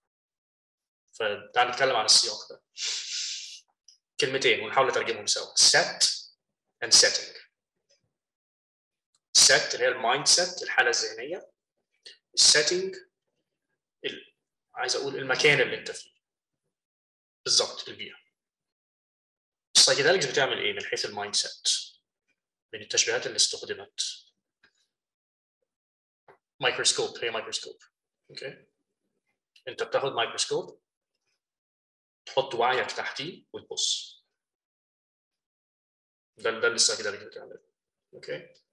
فتعال نتكلم عن السياق ده. كلمتين ونحاول نترجمهم سوا. Set and setting. Set اللي هي الـ mindset الحاله الذهنيه الـ setting عايز أقول المكان اللي أنت فيه. بالظبط البيئة. الـ psychedelics بتعمل إيه من حيث الـ mindset من التشبيهات اللي استخدمت. مايكروسكوب هي مايكروسكوب okay أنت بتاخد مايكروسكوب تحط وعيك تحتيه وتبص. ده ده اللي الـ psychedelics بتعمله. okay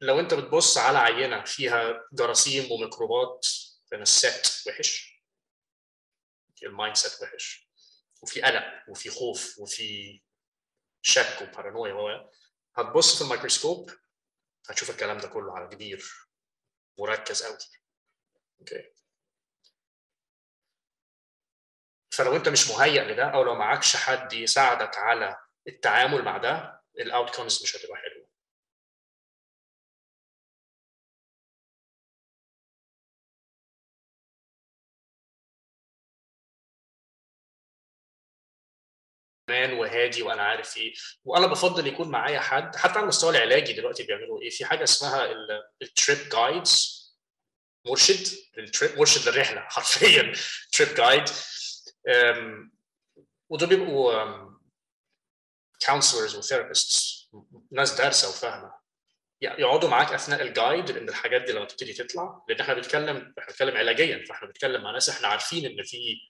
لو انت بتبص على عينه فيها جراثيم وميكروبات فان الـ set وحش. الـ mindset وحش. وفي قلق وفي خوف وفي شك وبارانويا و هتبص في الميكروسكوب هتشوف الكلام ده كله على كبير مركز قوي okay فلو انت مش مهيئ لده أو لو معكش حد يساعدك على التعامل مع ده الـ outcomes مش هتبقى حلوة. أمان وهادي وأنا عارف إيه. وأنا بفضل يكون معايا حد حتى على المستوى العلاجي دلوقتي بيعملوا إيه. في حاجة اسمها الـ trip guides مرشد للـ trip مرشد للرحلة [laughs] حرفيا. trip guide ودول بيبقوا counselors و therapists ناس دارسة وفاهمة. يقعدوا معاك أثناء الـ guide لأن الحاجات دي لما تبتدي تطلع. لأن إحنا بنتكلم إحنا بنتكلم علاجيا. فإحنا بنتكلم مع ناس إحنا عارفين إن في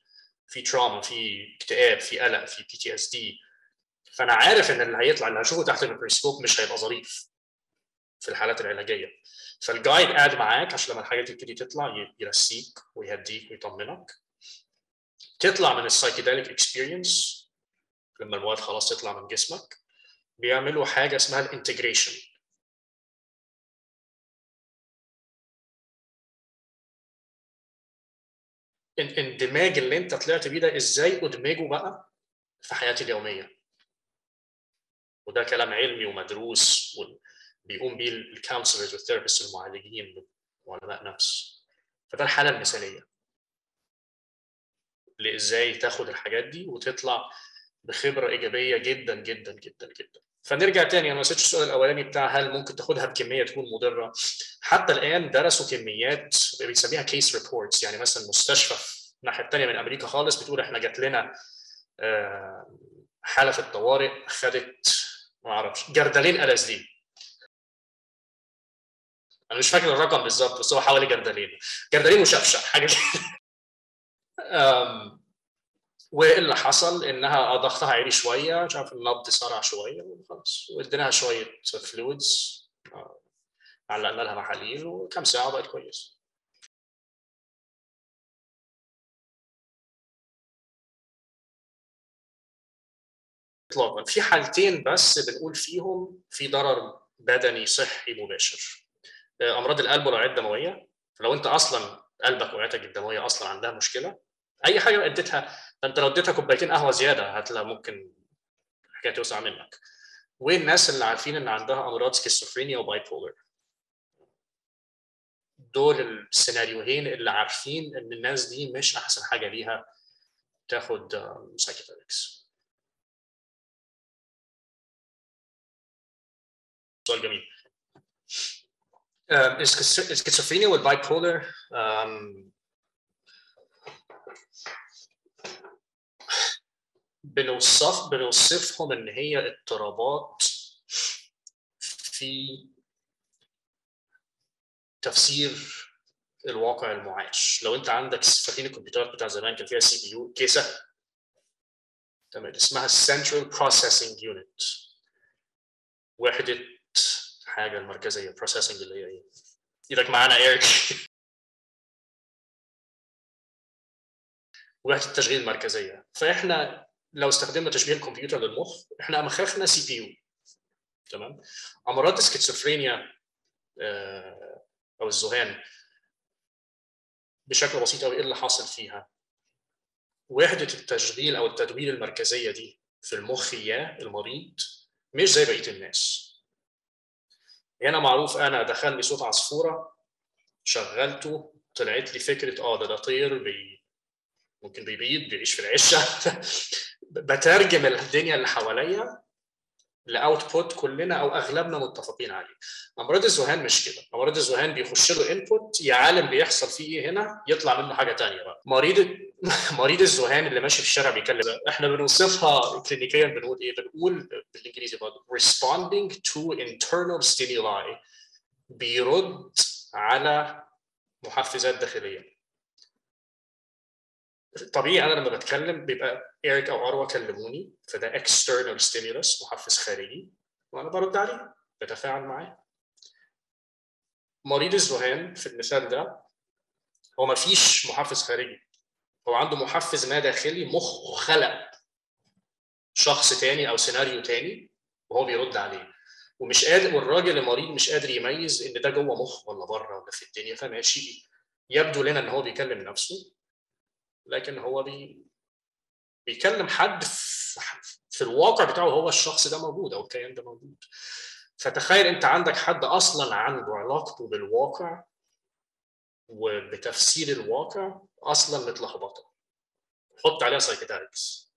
في trauma في اكتئاب في قلق في PTSD فأنا عارف إن اللي هيطلع اللي هشوفه تحت الميكروسكوب مش هيبقى ظريف في الحالات العلاجية. فالـ guide قاعد معاك عشان لما الحاجات دي تبتدي تطلع يرسيك ويهديك ويطمنك. تطلع من الـ psychedelic experience لما المواد خلاص تطلع من جسمك. بيعملوا حاجة اسمها الـ integration الاندماج اللي أنت طلعت بيه ده إزاي أدمجه بقى في حياتي اليومية؟ وده كلام علمي ومدروس بيقوم بيه الـ counselors والـ therapists المعالجين وعلماء نفس. فده الحالة المثالية. لإزاي تاخد الحاجات دي وتطلع بخبرة إيجابية جدا جدا جدا جدا. فنرجع تاني أنا ما السؤال الأولاني بتاع هل ممكن تاخدها بكمية تكون مضرة. حتى الآن درسوا كميات بيسميها case reports يعني مثلا مستشفى الناحية الثانية من أمريكا خالص بتقول إحنا جات لنا حالة في الطوارئ خدت ما أعرفش جردلين دي. أنا مش فاكر الرقم بالظبط بس هو حوالي جردلين. جردلين وشفشه حاجة [laughs] واللي حصل إنها ضغطها عالي شوية مش عارف النبض سرع شوية وخلاص واديناها شوية فلويدز علقنا لها محاليل وكم ساعة بقت كويسة. اطلاقا في حالتين بس بنقول فيهم في ضرر بدني صحي مباشر. أمراض القلب والاوعيه الدموية. فلو أنت أصلا قلبك وأوعيتك الدموية أصلا عندها مشكلة أي حاجة أديتها فأنت لو اديتها كوبايتين قهوة زيادة هتلاقي ممكن الحكاية توسع منك. والناس اللي عارفين إن عندها أمراض schizophrenia و bipolar دول السيناريوهين اللي عارفين إن الناس دي مش أحسن حاجة ليها تاخد psychedelics سؤال جميل. الـ schizophrenia والـ bipolar بنوصف بنوصفهم ان هي اضطرابات في تفسير الواقع المعاش. لو انت عندك فاكرين الكمبيوترات بتاع زمان كان فيها CPU كيسة. تمام اسمها Central Processing Unit. وحدة حاجة المركزية processing اللي هي إيه؟ إيدك معانا ايرك [laughs] وحدة التشغيل المركزيه فإحنا لو استخدمنا تشبيه الكمبيوتر للمخ إحنا مخاخنا CPU تمام؟ أمراض السكيزوفرينيا أو الذهان بشكل بسيط قوي إيه اللي حاصل فيها؟ وحدة التشغيل أو التدوير المركزية دي في المخ يا المريض مش زي بقية الناس. هنا معروف أنا دخلني صوت عصفورة شغلته طلعت لي فكرة آه ده ده طير بي ممكن بيبيض بيعيش في العشة. [laughs] بترجم الدنيا اللي حواليا لـ output كلنا أو أغلبنا متفقين عليه. امراض الذهان مش كده، امراض الذهان بيخش له input يا عالم بيحصل فيه إيه هنا يطلع منه حاجة ثانية بقى. مريض [laughs] مريض الذهان اللي ماشي في الشارع بيتكلم إحنا بنوصفها كلينيكيا بنقول إيه؟ بنقول بالإنجليزي برضه responding to internal stimuli بيرد على محفزات داخلية. طبيعي أنا لما بتكلم بيبقى إيريك أو أروى كلموني فده external stimulus محفز خارجي وأنا برد عليه بتفاعل معاه. مريض الذهان في المثال ده هو ما فيش محفز خارجي. هو عنده محفز ما داخلي مخه خلق شخص تاني أو سيناريو تاني وهو بيرد عليه. ومش قادر والراجل المريض مش قادر يميز إن ده جوه مخ ولا بره ولا في الدنيا فماشي. يبدو لنا إن هو بيكلم نفسه. لكن هو بي بيكلم حد في الواقع بتاعه هو الشخص ده موجود أو الكيان ده موجود. فتخيل أنت عندك حد أصلا عنده علاقته بالواقع وبتفسير الواقع أصلا متلخبطة. حط عليها psychedelics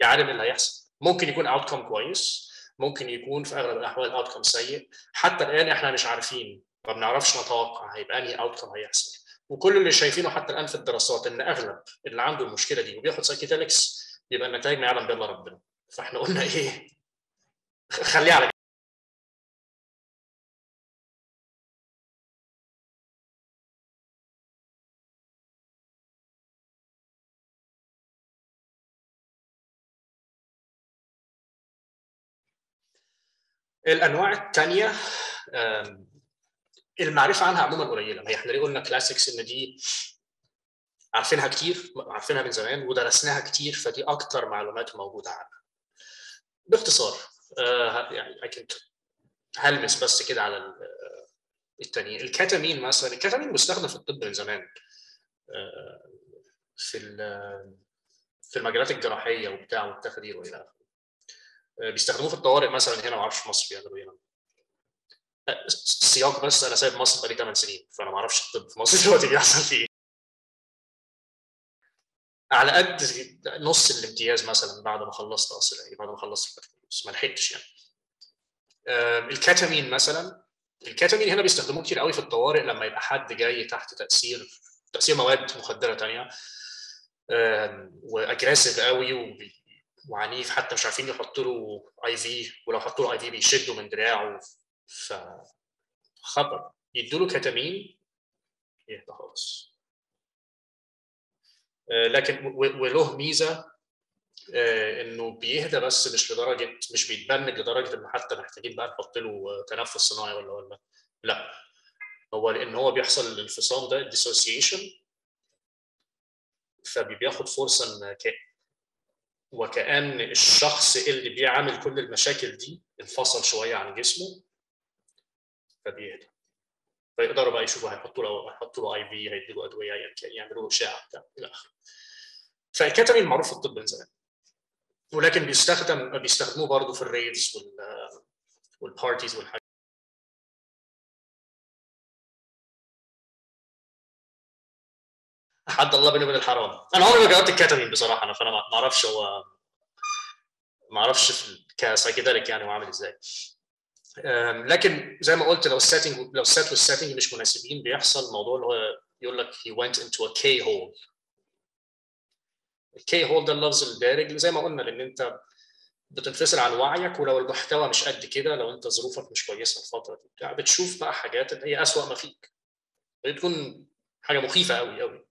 يعلم اللي هيحصل. ممكن يكون outcome كويس ممكن يكون في أغلب الأحوال outcome سيء. حتى الآن إحنا مش عارفين ما بنعرفش نتوقع هيبقى أنهي outcome هيحصل. وكل اللي شايفينه حتى الآن في الدراسات إن أغلب اللي عنده المشكلة دي وبياخد psychedelics بيبقى النتائج ما يعلم بها ربنا. فإحنا قلنا إيه؟ خليها على الأنواع الثانية المعرفة عنها عموما قليلة. هي إحنا ليه قلنا كلاسيكس إن دي عارفينها كتير عارفينها من زمان ودرسناها كتير فدي أكتر معلومات موجودة عنها. باختصار آه يعني كنت هلمس بس كده على التانيين. الكتامين مثلا الكتامين مستخدم في الطب من زمان آه في في المجالات الجراحية وبتاع والتخدير وإلى آخره. بيستخدموه في الطوارئ مثلا هنا ما أعرفش في مصر بيعملوا هنا. السياق بس أنا سايب مصر بقالي 8 سنين فأنا ما أعرفش الطب في مصر دلوقتي بيحصل فيه على قد نص الامتياز مثلا بعد ما خلصت أصلا بعد ما خلصت البكالوريوس ما لحقتش يعني. الكاتامين مثلا الكاتامين هنا بيستخدموه كتير قوي في الطوارئ لما يبقى حد جاي تحت تأثير تأثير مواد مخدرة ثانية و aggressive قوي وعنيف حتى مش عارفين يحطوا له IV ولو حطوا له IV بيشدوا من دراعه. ف خطر يدوا له كتامين يهدى خالص لكن وله ميزة إنه بيهدى بس مش لدرجة مش بيتبنج لدرجة إنه حتى محتاجين بقى نحط له تنفس صناعي ولا ولا. لا. هو لأن هو بيحصل الانفصام ده ال dissociation فبياخد فرصة إن وكأن الشخص اللي بيعمل كل المشاكل دي انفصل شوية عن جسمه. فبيهدى فيقدروا بقى يشوفوا هيحطوا له هيحطوا له IV هيدوا أدوية يعملوا له اشعه بتاع إلى آخره. فالكتامين معروف في الطب من زمان ولكن بيستخدم بيستخدموه برضه في ال raves وال وال parties والحاجات حد الله بيني وبين الحرام. أنا عمري ما جربت الكتامين بصراحة انا فأنا ما أعرفش هو ما أعرفش ك psychedelic يعني هو عامل إزاي. لكن زي ما قلت لو ال setting لو ال set وال setting مش مناسبين بيحصل موضوع اللي هو يقول لك he went into a K hole ال K hole ده اللفظ الدارج زي ما قلنا لأن أنت بتنفصل عن وعيك ولو المحتوى مش قد كده لو أنت ظروفك مش كويسة الفترة دي. بتشوف بقى حاجات هي اسوء ما فيك. بتكون حاجة مخيفة قوي قوي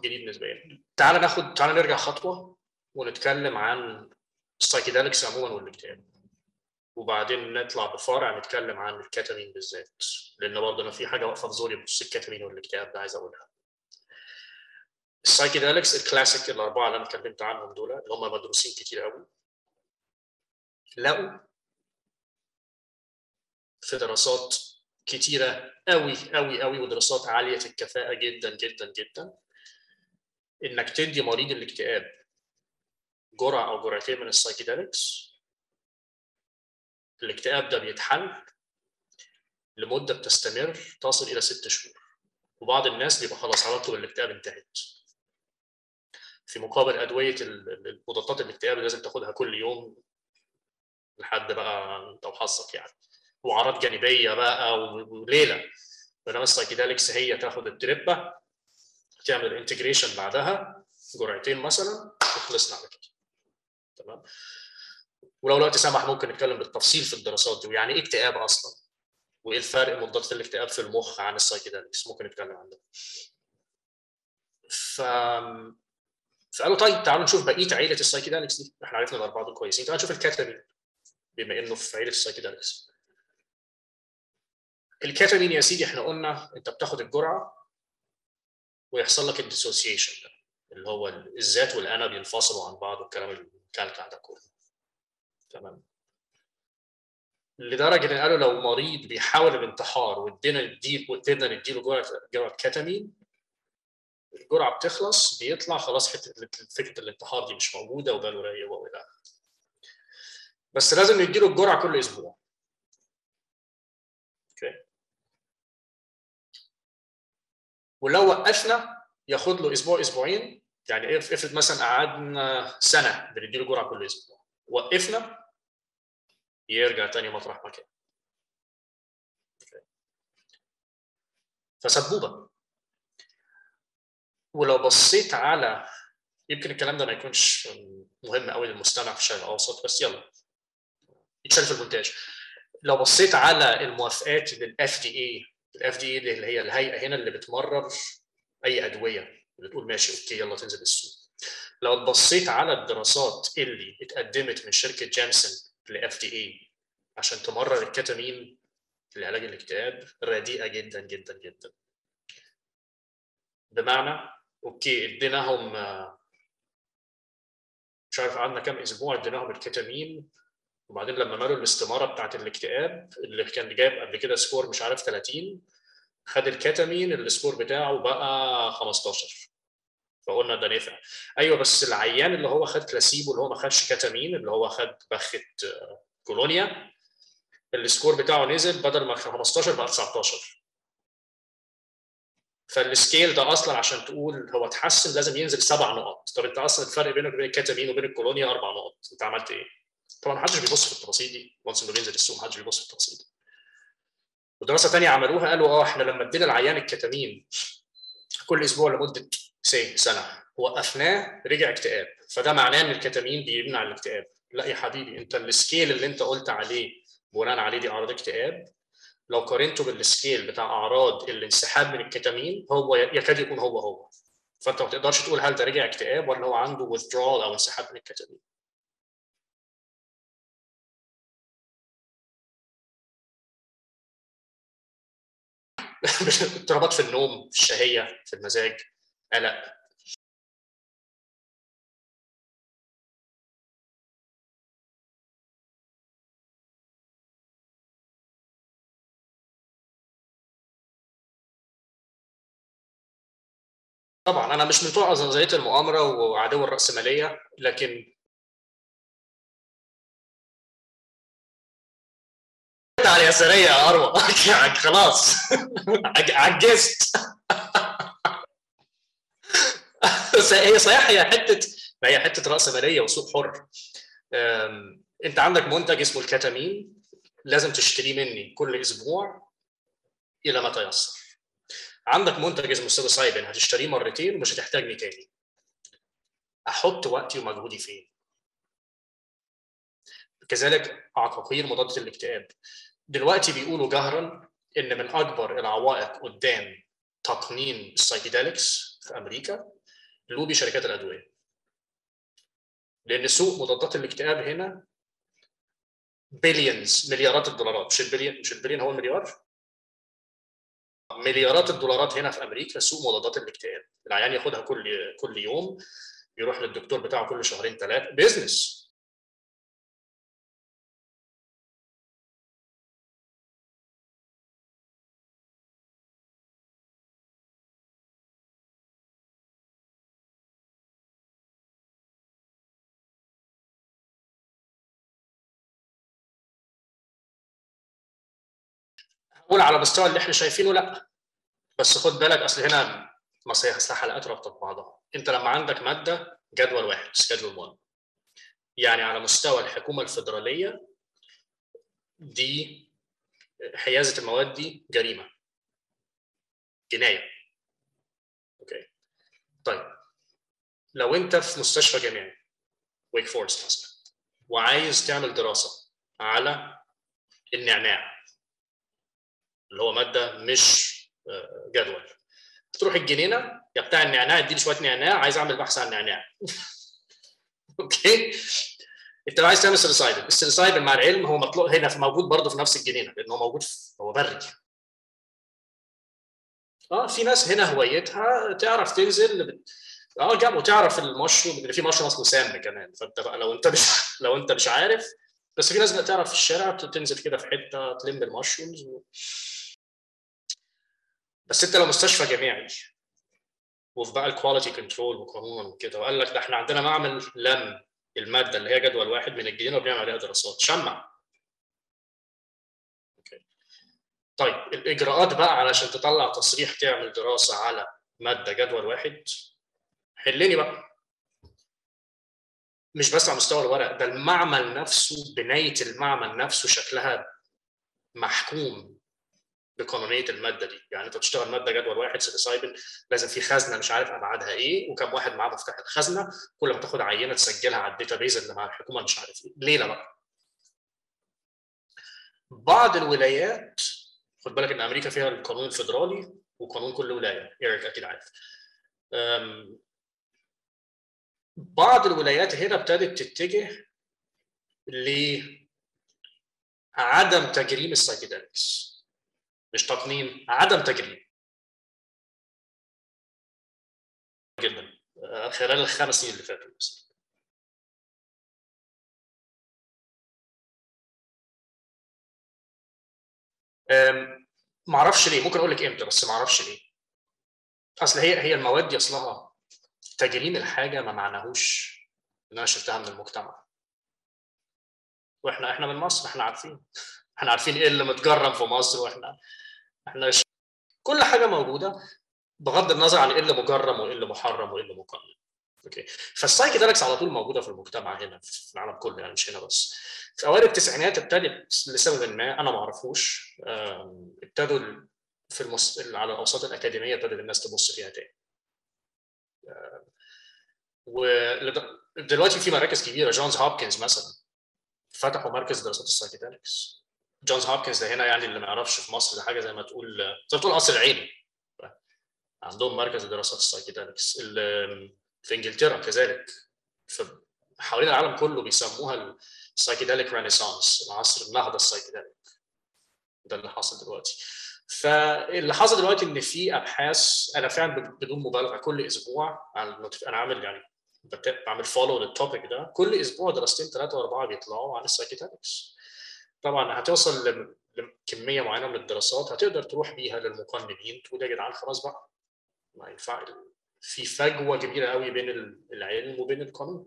جديد بالنسبة لي. تعال ناخد تعال نرجع خطوة ونتكلم عن السايكيدلكس عموما والاكتئاب وبعدين نطلع بفرع نتكلم عن الكتامين بالذات. لأن برضه أنا في حاجة واقفة في زوري بخصوص الكتامين والاكتئاب ده عايز أقولها. ال psychedelics ال classic الأربعة اللي أنا اتكلمت عنهم دول اللي هم مدروسين كتير قوي لقوا في دراسات كتيرة قوي قوي قوي ودراسات عالية الكفاءة جدا جدا جدا. إنك تدي مريض الاكتئاب جرعة أو جرعتين من السايكيدلكس الاكتئاب ده بيتحل لمدة بتستمر تصل إلى ست شهور وبعض الناس بيبقى خلاص علاقته بالاكتئاب انتهت. في مقابل أدوية مضادات الاكتئاب اللي لازم تاخدها كل يوم لحد بقى انت وحظك يعني. وأعراض جانبية بقى وليلة. بينما ال psychedelics هي تاخد ال trip تعمل integration بعدها. جرعتين مثلا وخلصنا على كده تمام؟ ولو الوقت سمح ممكن نتكلم بالتفصيل في الدراسات دي. ويعني إيه اكتئاب أصلا؟ وإيه الفرق مضادات الاكتئاب في المخ عن ال psychedelics ممكن نتكلم عن ده ف فقالوا طيب تعالوا نشوف بقية عيلة ال psychedelics دي. إحنا عرفنا الاربعه دول كويسين. تعالوا نشوف الكتامين بما إنه في عيلة ال psychedelics الكتامين يا سيدي إحنا قلنا أنت بتاخد الجرعة ويحصل لك ال dissociation اللي هو الذات والانا بينفصلوا عن بعض والكلام الكالكع ده كله. تمام. لدرجة إن قالوا لو مريض بيحاول الانتحار وادينا نديله وادينا نديله جرعة جرعة كتامين الجرعة بتخلص بيطلع خلاص حتة فكرة الانتحار دي مش موجودة وباله رايق والى بس لازم نديله الجرعة كل أسبوع أوكي ولو وقفنا ياخد له أسبوع أسبوعين. يعني افرض مثلا قعدنا سنة بنديله جرعة كل أسبوع. وقفنا يرجع تاني مطرح مكان فسبوبة. ولو بصيت على يمكن الكلام ده ما يكونش مهم قوي للمستمع في الشرق الأوسط بس يلا. يتشال في المونتاج. لو بصيت على الموافقات لل FDA ال FD اللي هي الهيئة هنا اللي بتمرر أي أدوية بتقول ماشي okay يلا تنزل السوق. لو بصيت على الدراسات اللي اتقدمت من شركة جانسون ل FDA عشان تمرر الكتامين لعلاج الاكتئاب رديئة جدا جدا جدا. بمعنى okay اديناهم مش عارف قعدنا كام أسبوع اديناهم الكتامين وبعدين لما ملوا الاستمارة بتاعت الاكتئاب اللي كان جايب قبل كده score مش عارف 30 خد الكتامين ال score بتاعه بقى 15 فقلنا ده نفع. أيوه بس العيان اللي هو خد كلاسيبو اللي هو ما خدش كتامين اللي هو خد بخه كولونيا ال score بتاعه نزل بدل ما كان 15 بقى 19 فال scale ده أصلا عشان تقول هو اتحسن لازم ينزل سبع نقط. طب أنت أصلا الفرق بينك وبين الكتامين وبين الكولونيا أربع نقط. أنت عملت إيه؟ طبعا ما حدش بيبص في التفاصيل دي. once انه بينزل السوق ما حدش بيبص في التفاصيل دي. ودراسة ثانية عملوها قالوا آه إحنا لما ادينا العيان الكتامين كل أسبوع لمدة سي سنة وقفناه رجع اكتئاب. فده معناه إن الكتامين بيمنع الاكتئاب. لا يا حبيبي أنت ال scale اللي أنت قلت عليه بناء عليه دي أعراض اكتئاب. لو قارنته بال scale بتاع أعراض الانسحاب من الكتامين هو يكاد يكون هو هو. فأنت ما تقدرش تقول هل ده رجع اكتئاب ولا هو عنده withdrawal أو انسحاب من الكتامين. [laughs] اضطرابات في النوم في الشهية في المزاج. قلق طبعا أنا مش من بتوع نظرية المؤامرة وعدو الرأسمالية لكن على اليساريه يا أروى. [laughs] خلاص. [laughs] عجزت. [laughs] هي صحيح هي حتة ما هي حتة راسماليه وسوق حر. أنت عندك منتج اسمه الكتامين لازم تشتريه مني كل أسبوع إلى ما تيسر. عندك منتج اسمه ال psilocybin هتشتريه مرتين ومش هتحتاجني تاني. أحط وقتي ومجهودي فين؟ كذلك عقاقير مضادة الاكتئاب. دلوقتي بيقولوا جهرا إن من أكبر العوائق قدام تقنين ال psychedelics في أمريكا لوبي شركات الأدوية. لأن سوق مضادات الاكتئاب هنا billions مليارات الدولارات. مش البليون مش البليون هو المليار مليارات الدولارات هنا في أمريكا سوق مضادات الاكتئاب. العيان ياخدها كل كل يوم يروح للدكتور بتاعه كل شهرين ثلاثة business قول على مستوى اللي إحنا شايفينه لا. بس خد بالك أصل هنا مصرية اصل حلقات رابطه ببعضها أنت لما عندك مادة جدول واحد schedule 1 يعني على مستوى الحكومة الفيدرالية دي حيازة المواد دي جريمة. جناية. okay. طيب. لو أنت في مستشفى جامعي ويك فورست مثلا وعايز تعمل دراسة على النعناع اللي هو مادة مش جدول. تروح الجنينة يا بتاع النعناع اديني شوية نعناع عايز أعمل بحث عن النعناع [laughs] okay؟ أنت لو عايز تعمل psilocybin ال psilocybin مع العلم هو مطلوب هنا في موجود برضه في نفس الجنينة لأن هو موجود في هو بري. آه في ناس هنا هوايتها تعرف تنزل آه جاب وتعرف المشروم اللي في مشروم اسمه سام كمان. فأنت بقى لو أنت مش [laughs] لو أنت مش عارف بس في ناس بقى تعرف في الشارع تنزل كده في حتة تلم ال mushrooms و... بس انت لو مستشفى جامعي وفي بقى ال quality control وقانون وكده. وقال لك ده إحنا عندنا معمل لم المادة اللي هي جدول واحد من الجنينه وبنعمل عليها دراسات. شمع. طيب الإجراءات بقى علشان تطلع تصريح تعمل دراسة على مادة جدول واحد. حلني بقى. مش بس على مستوى الورق ده المعمل نفسه بناية المعمل نفسه شكلها محكوم. بقانونية المادة دي. يعني أنت بتشتغل مادة جدول واحد psilocybin لازم في خزنة مش عارف أبعادها إيه وكم واحد معاه مفتاح الخزنة كل ما تاخد عينة تسجلها على ال data base اللي مع الحكومة مش عارف إيه. ليلة بقى. بعض الولايات خد بالك إن أمريكا فيها القانون الفدرالي وقانون كل ولاية. إيريك أكيد عارف. بعض الولايات هنا ابتدت تتجه لعدم تجريم السايكيدليكس. مش تقنين عدم تجريم جدا. خلال الخمس سنين اللي فاتوا ما أعرفش ليه ممكن أقول لك إمتى بس ما أعرفش ليه. اصل هي هي المواد دي اصلها تجريم الحاجة ما معناهوش إن أنا شلتها من المجتمع. وإحنا إحنا من مصر إحنا عارفين. إحنا عارفين إيه اللي متجرم في مصر وإحنا إحنا ش... كل حاجة موجودة بغض النظر عن إيه اللي مجرم وايه اللي محرم وايه اللي مقنن okay؟ فال psychedelics على طول موجودة في المجتمع هنا في العالم كله يعني مش هنا بس. في أوائل التسعينات ابتدت لسبب ما أنا ما أعرفوش. ابتدوا في المس... على الأوساط الأكاديمية ابتدت الناس تبص فيها تاني. ودلوقتي في مراكز كبيرة جونز هوبكنز مثلا فتحوا مركز دراسات ال psychedelics جونز هوبكنز ده هنا يعني اللي ما يعرفش في مصر ده حاجة زي ما تقول زي ما تقول قصر العيني عندهم مركز لدراسات ال psychedelics في انجلترا كذلك. حوالين العالم كله بيسموها ال psychedelic renaissance العصر النهضة ال psychedelic. ده اللي حاصل دلوقتي. فاللي حصل دلوقتي إن في أبحاث أنا فعلا بدون مبالغة كل أسبوع أنا عامل يعني بعمل follow لل topic ده. كل أسبوع دراستين ثلاثة وأربعة بيطلعوا عن ال psychedelics. طبعا هتوصل لكميه معينة من الدراسات هتقدر تروح بيها للمقننين. تقول يا جدعان خلاص بقى. ما ينفع. في فجوة كبيرة قوي بين العلم وبين القانون.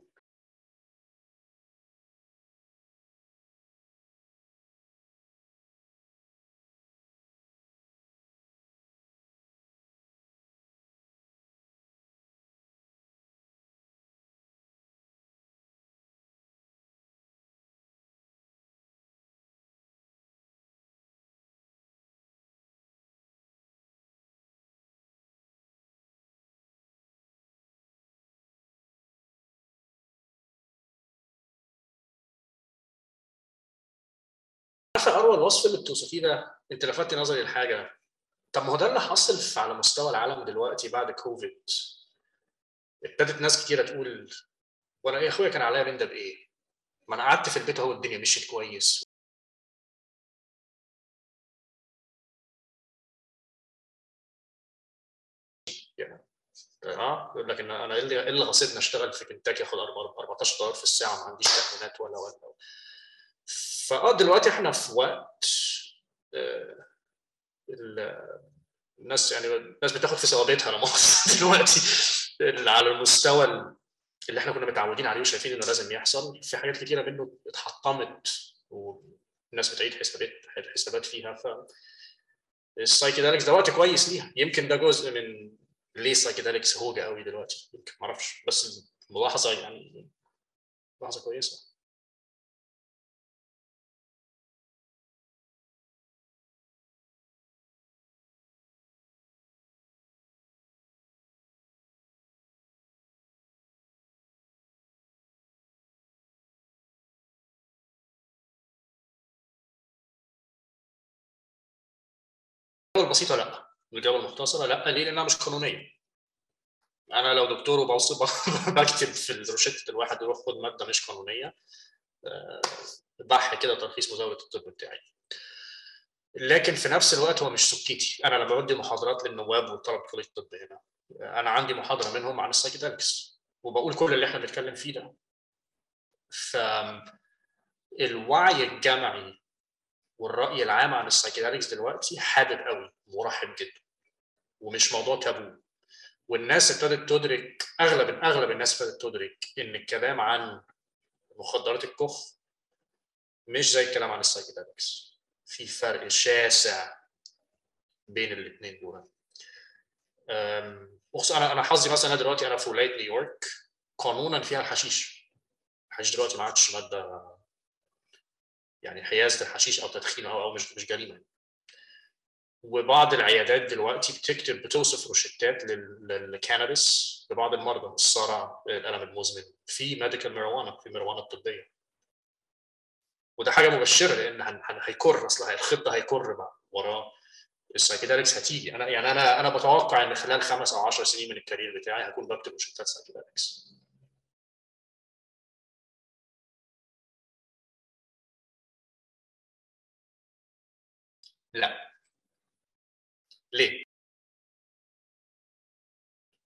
عارفه اروى الوصف اللي بتوصفيه ده أنت لفتت نظري لحاجة. طب ما هو ده اللي حاصل على مستوى العالم دلوقتي بعد كوفيد. ابتدت ناس كتيرة تقول وأنا إيه أخويا كان عليا من ده بايه؟ ما أنا قعدت في البيت أهو الدنيا مشيت كويس. آه يقول لك إن أنا إيه اللي, اللي غصبني أشتغل في كنتاكي أخد 14 دولار في الساعة ما عنديش تأمينات ولا ولا فآه دلوقتي إحنا في وقت آه الناس يعني الناس بتاخد في ثوابتها لا [laughs] دلوقتي. على المستوى اللي إحنا كنا متعودين عليه وشايفين انه لازم يحصل. في حاجات كتيرة منه اتحطمت والناس بتعيد حسابات حسابات فيها. ف ال psychedelics ده وقت كويس ليها. يمكن ده جزء من ليه ال psychedelics هوجة قوي دلوقتي. يمكن ما أعرفش بس ملاحظه يعني ملاحظة كويسة. الإجابة البسيطة لا؟ الإجابة المختصرة لا ليه؟ لأنها مش قانونية. أنا لو دكتور وبوصل [laughs] بكتب في الروشتة الواحد يروح خد مادة مش قانونية بح كده ترخيص مزاولة الطب بتاعي. لكن في نفس الوقت هو مش سكتي. أنا لما بدي محاضرات للنواب وطلبه كلية الطب هنا أنا عندي محاضرة منهم عن ال psychedelics وبقول كل اللي إحنا بنتكلم فيه ده. ف الوعي الجمعي والرأي العام عن ال psychedelics دلوقتي حابب قوي مرحب جدا ومش موضوع تابو. والناس ابتدت تدرك أغلب أغلب الناس ابتدت تدرك إن الكلام عن مخدرات الكخ مش زي الكلام عن السايكيدليكس في فرق شاسع بين الاثنين دول. بص أنا أنا حظي مثلا دلوقتي أنا في ولاية نيويورك قانونا فيها الحشيش. الحشيش دلوقتي ما عادش مادة يعني حيازه الحشيش أو تدخين أو مش مش جريمة. وبعض العيادات دلوقتي بتكتب بتوصف روشتات لل cannabis لبعض المرضى الصرع الألم المزمن. في medical marijuana في ماريجوانا الطبية. وده حاجة مبشرة لأن هيكر أصل الخطة هيكر بقى وراه. ال psychedelics هتيجي. أنا يعني أنا أنا بتوقع إن خلال خمس أو 10 سنين من ال career بتاعي هكون بكتب روشتات psychedelics. لا. ليه؟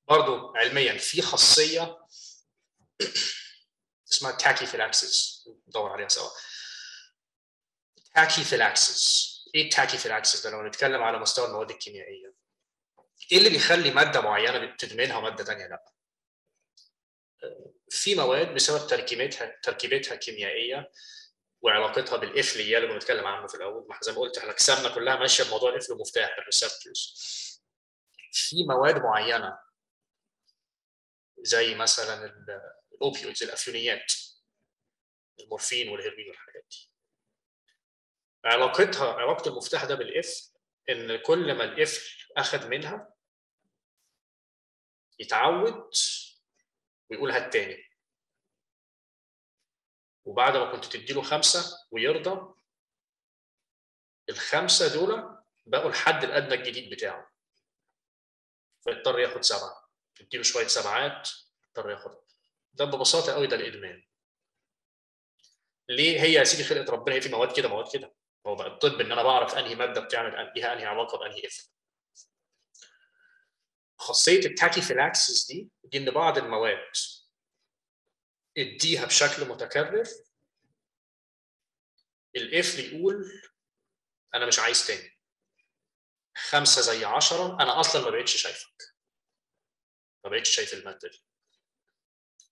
برضو علميا في خاصية [clears throat] اسمها tachyphylaxis ندور عليها سوا. tachyphylaxis إيه ال tachyphylaxis ده؟ لو نتكلم على مستوى المواد الكيميائية. إيه اللي بيخلي مادة معينة تدمنها وماده ثانية لا. في مواد بسبب تركيبتها تركيبتها كيميائية وعلاقتها بالقفل اللي بنتكلم عنه في الأول. ما زي ما قلت إحنا اجسامنا كلها ماشية بموضوع القفل المفتاح ال receptors في مواد معينة زي مثلا ال opioids الأفيونيات المورفين والهيروين والحاجات دي. علاقتها علاقة المفتاح ده بالقفل إن كل ما القفل اخذ منها يتعود ويقول هات تاني. وبعد ما كنت تديله خمسة ويرضى الخمسة دول بقوا الحد الأدنى الجديد بتاعه. فيضطر ياخد سبعة. تديله شوية سبعات يضطر ياخد. ده ببساطة قوي ده الإدمان. ليه؟ هي يا سيدي خلقت ربنا هي في مواد كده مواد كده. هو بقى الطب إن أنا بعرف أنهي مادة بتعمل ليها أنهي علاقة بأنهي اثم خاصية ال tachyphylaxis دي دي إن بعض المواد اديها بشكل متكرر. القفل يقول أنا مش عايز تاني. خمسة زي عشرة. أنا أصلا ما بقتش شايفك. ما بقتش شايف المادة دي.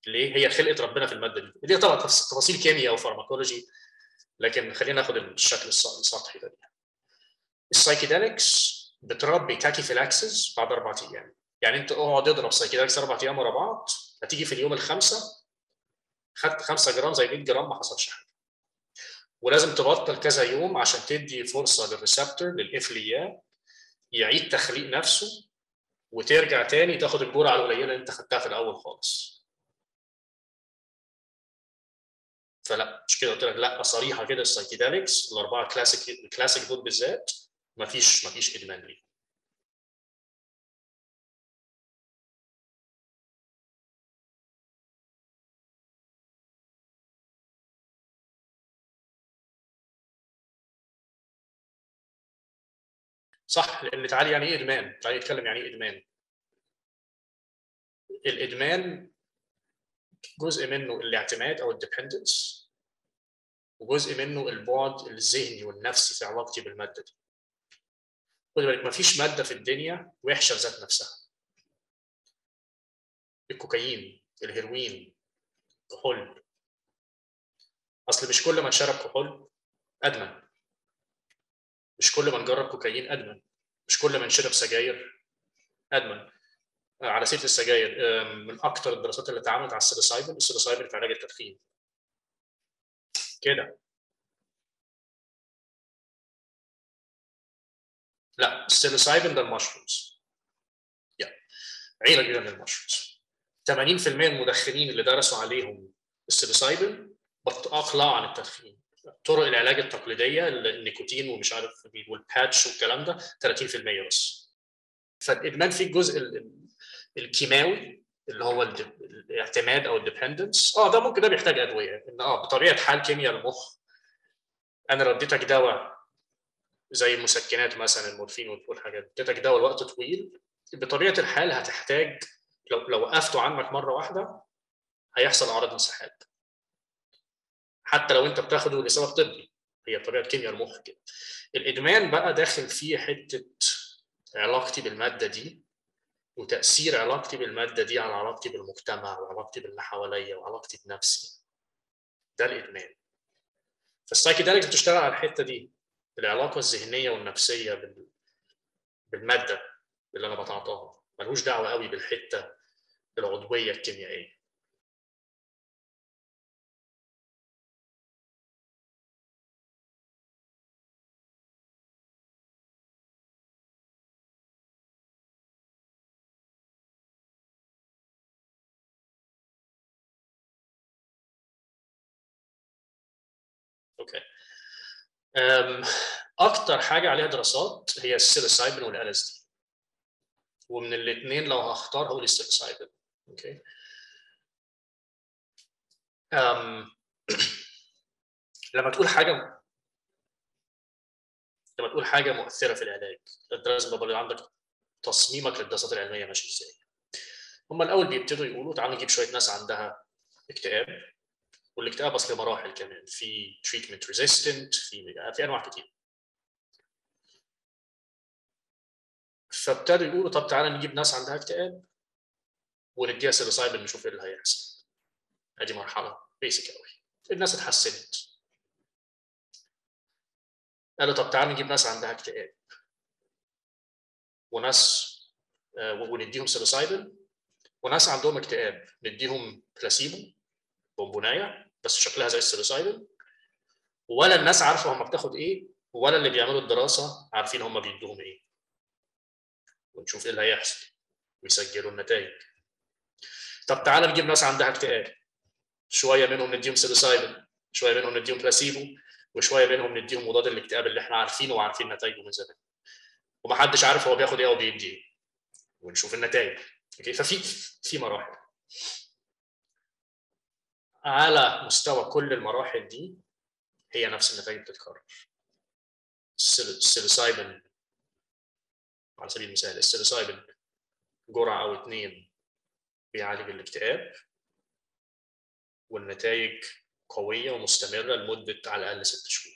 ليه؟ هي خلقة ربنا في المادة دي. دي طبعا تفاصيل كيمياء و pharmacology لكن خلينا ناخد الشكل السطحي ده. ال psychedelics بتربي tachyphylaxis بعد أربع أيام. يعني أنت اقعد اضرب psychedelics أربع أيام ورا بعض هتيجي في اليوم الخامسه خدت 5 جرام زي 100 جرام ما حصلش حاجة. ولازم تبطل كذا يوم عشان تدي فرصة لل receptor للافليات يعيد تخليق نفسه وترجع تاني تاخد الجرعه القليلة اللي انت خدتها في الأول خالص. فلا مش كده. قلت لك لا صريحة كده ال psychedelics الأربعة classic ال classic دول بالذات ما فيش ما فيش إدمان ليه صح لأن تعالى يعني إيه إدمان؟ تعالى نتكلم يعني إيه إدمان؟ الإدمان جزء منه الاعتماد أو الديبندنس وجزء منه البعد الذهني والنفسي في علاقتي بالمادة دي. خد بالك مفيش مادة في الدنيا وحشة بذات نفسها. الكوكايين، الهيروين، كحول. أصل مش كل من شرب كحول أدمن. مش كل من جرب كوكايين أدمن. مش كل من شرب سجاير أدمن. على سيرة السجاير من أكثر الدراسات اللي اتعملت على ال psilocybin ال psilocybin في علاج التدخين. كده. لا ال psilocybin ده ال mushrooms يعني عيله كبيره من ال mushrooms 80% من المدخنين اللي درسوا عليهم ال psilocybin اقلعوا عن التدخين. طرق العلاج التقليدية النيكوتين ومش عارف وال patch والكلام ده 30% بس. فالإدمان فيه الجزء الكيماوي اللي هو الاعتماد أو الديبندنس. آه ده ممكن ده بيحتاج أدوية. إن آه بطبيعة حال كيمياء المخ. أنا رديتك دواء زي المسكنات مثلا المورفين والحاجات اديتك دواء لوقت طويل بطبيعة الحال هتحتاج لو لو وقفته عنك مرة واحدة هيحصل أعراض انسحاب. حتى لو انت بتاخده لسبب طبي. هي طبيعة كيمياء المخ كده. الإدمان بقى داخل فيه حتة علاقتي بالمادة دي وتأثير علاقتي بالمادة دي على علاقتي بالمجتمع وعلاقتي باللي حواليا وعلاقتي بنفسي. ده الإدمان. فالسايكيداليكس بتشتغل على الحتة دي العلاقه الذهنية والنفسية بال... بالمادة اللي أنا بتعاطاها. ملوش دعوة قوي بالحتة العضوية الكيميائية. okay. أكتر حاجة عليها دراسات هي ال psilocybin وال LSD ومن الاثنين لو هختار هقول ال psilocybin. okay. أم [clears throat] لما تقول حاجة لما تقول حاجة مؤثرة في العلاج لازم يبقى عندك تصميمك للدراسات العلمية ماشي إزاي. هم الأول بيبتدوا يقولوا تعالوا نجيب شوية ناس عندها اكتئاب. والاكتئاب اصل مراحل كمان في treatment resistant في في أنواع كتير. فابتدوا يقولوا طب تعالى نجيب ناس عندها اكتئاب ونديها psilocybin نشوف إيه اللي هيحصل. أدي مرحلة basic قوي الناس اتحسنت. قالوا طب تعالى نجيب ناس عندها اكتئاب. وناس ونديهم psilocybin وناس عندهم اكتئاب نديهم بلاسيبو بونبونايه بس شكلها زي السيلوسايدل ولا الناس عارفة هم بتاخد إيه ولا اللي بيعملوا الدراسة عارفين هم بيدوهم إيه. ونشوف إيه اللي هيحصل. ويسجلوا النتائج. طب تعالى نجيب ناس عندها اكتئاب. شوية منهم نديهم سيلوسايدل شوية منهم نديهم بلاسيبو وشوية منهم نديهم مضاد الاكتئاب اللي إحنا عارفينه وعارفين نتائجه من زمان. ومحدش عارف هو بياخد إيه أو بيدي إيه. ونشوف النتائج. okay؟ ففي في مراحل. على مستوى كل المراحل دي هي نفس النتائج بتتكرر. ال psilocybin على سبيل المثال ال psilocybin جرعة أو اتنين بيعالج الاكتئاب والنتائج قوية ومستمرة لمدة على الأقل ست شهور.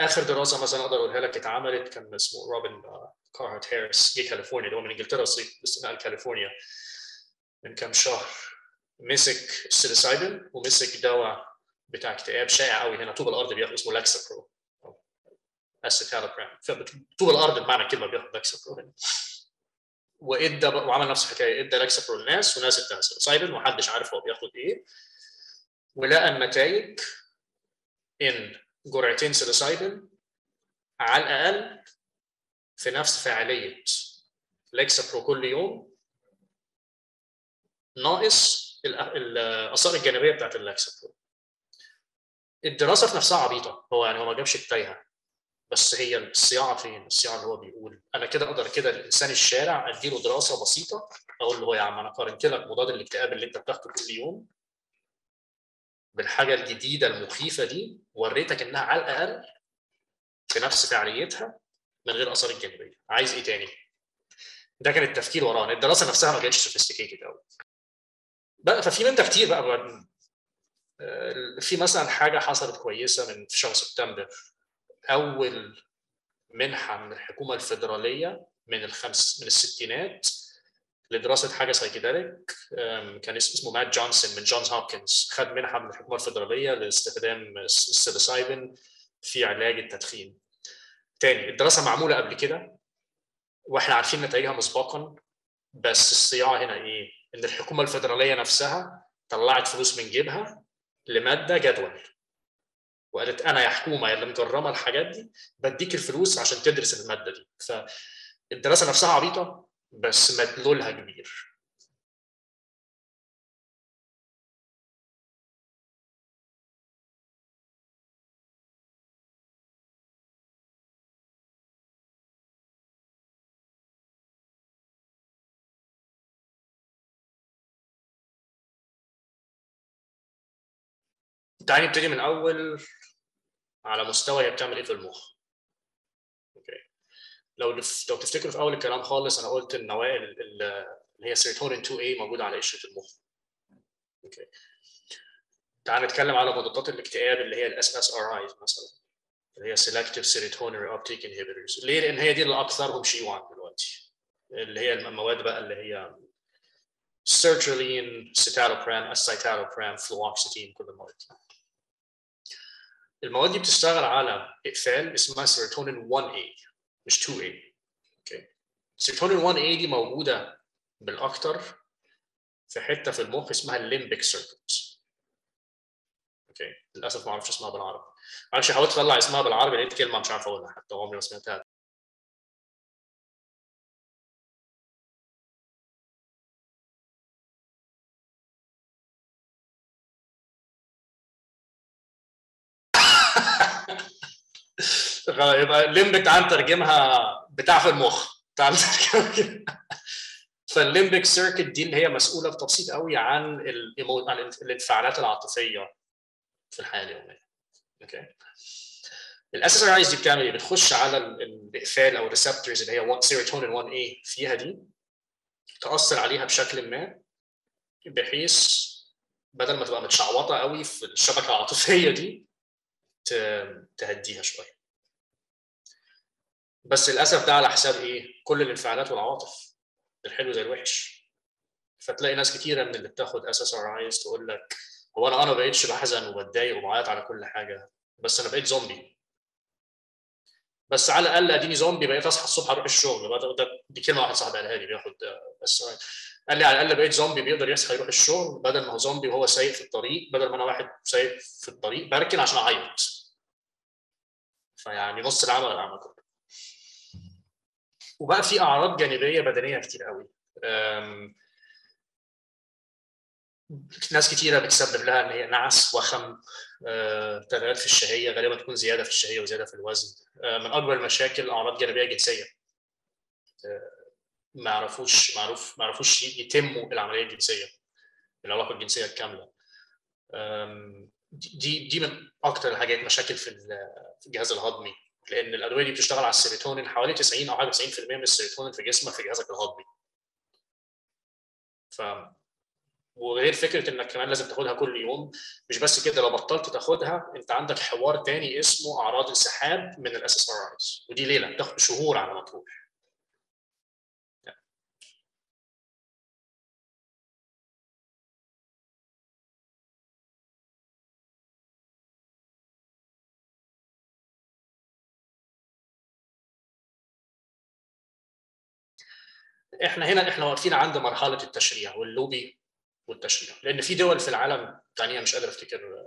آخر دراسة مثلا أقدر أقولها لك اتعملت كان اسمه روبن كارهارت هاريس جه كاليفورنيا اللي هو من إنجلترا بس نقل كاليفورنيا. من كام شهر. مسك ال psilocybin ومسك دواء بتاع اكتئاب شائع قوي هنا. طوب الأرض بياخد اسمه Lexapro escitalopram طوب الأرض بمعنى الكلمة بياخد Lexapro هنا وادى وعمل نفس الحكاية. إدى Lexapro للناس وناس ادى psilocybin ومحدش عارف هو بياخد إيه. ولقى النتائج إن جرعتين psilocybin على الأقل في نفس فاعلية Lexapro كل يوم ناقص الآثار الجانبية بتاعت ال Lexapro الدراسة في نفسها عبيطة. هو يعني هو ما جابش التايهة. بس هي الصياعة فين؟ الصياعة اللي هو بيقول. أنا كده أقدر كده الإنسان الشارع أديله دراسة بسيطة أقول له يا عم أنا قارنت لك مضاد الاكتئاب اللي أنت بتاخده كل يوم بالحاجة الجديدة المخيفة دي وريتك إنها على الأقل في نفس فعاليتها من غير آثار الجانبية. عايز إيه تاني؟ ده كان التفكير وراها الدراسة نفسها ما كانتش سوفيستيكيتد قوي بقى ففي من ده كتير بقى في مثلا حاجة حصلت كويسة من في شهر سبتمبر أول منحة من الحكومة الفيدرالية من الخمس من الستينات لدراسة حاجة psychedelic كان اسمه مات جونسون من جونز هوبكنز خد منحة من الحكومة الفيدرالية لاستخدام ال psilocybin في علاج التدخين. تاني الدراسة معمولة قبل كده وإحنا عارفين نتائجها مسبقا بس الصياعة هنا إيه؟ إن الحكومة الفيدراليه نفسها طلعت فلوس من جيبها لمادة جدول. وقالت أنا يا حكومة اللي مجرمة الحاجات دي بديك الفلوس عشان تدرس المادة دي. فالدراسة نفسها عبيطة بس مدلولها كبير. تعالي نبتدي من أول على مستوى هي بتعمل إيه في المخ. okay لو لو تفتكروا في أول الكلام خالص أنا قلت النواه اللي هي serotonin 2A موجودة على قشرة المخ. okay تعال نتكلم على مضادات الاكتئاب اللي هي ال SSRIs مثلا اللي هي selective serotonin reuptake inhibitors. ليه؟ لأن هي دي اللي اكثرهم شيوعا دلوقتي. اللي هي المواد بقى اللي هي sertraline, citalopram, escitalopram, fluoxetine كل المواد. دي. المواد دي بتشتغل على إقفال اسمها سيروتونين 1A مش 2A okay serotonin 1A دي موجودة بالاكثر في حتة في المخ اسمها ال limbic circuit okay للأسف ما أعرفش اسمها بالعربي. معلش حاولت أطلع اسمها بالعربي لقيت كلمة مش عارف أقولها حتى عمري ما سمعتها. يبقى ال limbic تعال نترجمها بتاع في المخ. نترجمها. فال limbic circuit دي اللي هي مسؤولة بتبسيط قوي عن الانفعالات العاطفية في الحياة اليومية. okay ال SSR دي بتعمل إيه؟ بتخش على الإقفال أو ال receptors اللي هي serotonin 1A فيها دي. تأثر عليها بشكل ما بحيث بدل ما تبقى متشعوطة قوي في الشبكة العاطفية دي تهديها شوية. بس للأسف ده على حساب إيه؟ كل الانفعالات والعواطف. الحلو زي الوحش. فتلاقي ناس كتيرة من اللي بتاخد SSRIs تقول لك هو أنا أنا ما بقتش بحزن وبتضايق وبعيط على كل حاجة بس أنا بقيت زومبي بس على الأقل أديني زومبي بقيت أصحى الصبح أروح الشغل. دي كلمة واحد صاحبي قالها لي بياخد S قال لي على الأقل بقيت زومبي بيقدر يصحى يروح الشغل بدل ما هو زومبي وهو سايق في الطريق بدل ما أنا واحد سايق في الطريق بركن عشان أعيط. فيعني نص العمل العمل كله. وبقى في أعراض جانبية بدنية كتير قوي. ناس كتيرة بتسبب لها إن هي نعس وخم تغيرات في الشهية غالبا تكون زيادة في الشهية وزيادة في الوزن. من أكبر المشاكل أعراض جانبية جنسية. ما يعرفوش معروف ما يعرفوش يتموا العملية الجنسية العلاقة الجنسية الكاملة. دي دي من أكثر الحاجات مشاكل في الجهاز الهضمي. لأن الأدوية دي بتشتغل على السيروتونين حوالي 90 أو حاجة 90% من السيروتونين في جسمك في جهازك الهضمي. ف وغير فكرة إنك كمان لازم تاخدها كل يوم مش بس كده لو بطلت تاخدها أنت عندك حوار تاني اسمه أعراض انسحاب من ال SSR ودي ليلة بتاخد شهور على ما تروح. إحنا هنا إحنا واقفين عند مرحلة التشريع واللوبي والتشريع لأن في دول في العالم ثانية مش قادر أفتكر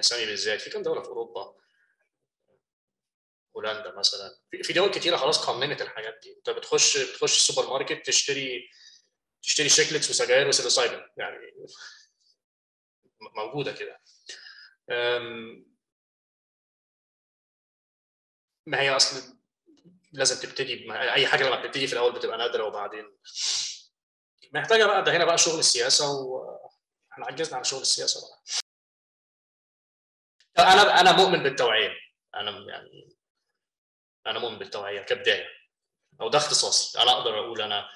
أسامي بالذات. في كم دولة في أوروبا؟ هولندا مثلا. في دول كتيرة خلاص قننت الحاجات دي. أنت بتخش بتخش السوبر ماركت تشتري تشتري Chiclets وسجاير و psilocybin يعني موجودة كده. ما هي اصل لازم تبتدي أي حاجة لما بتبتدي في الأول بتبقى نادرة وبعدين محتاجة بقى ده هنا بقى شغل السياسة وإحنا عجزنا على شغل السياسة بقى. أنا أنا مؤمن بالتوعية. أنا يعني أنا مؤمن بالتوعية كبداية أو ده اختصاصي أنا أقدر أقول أنا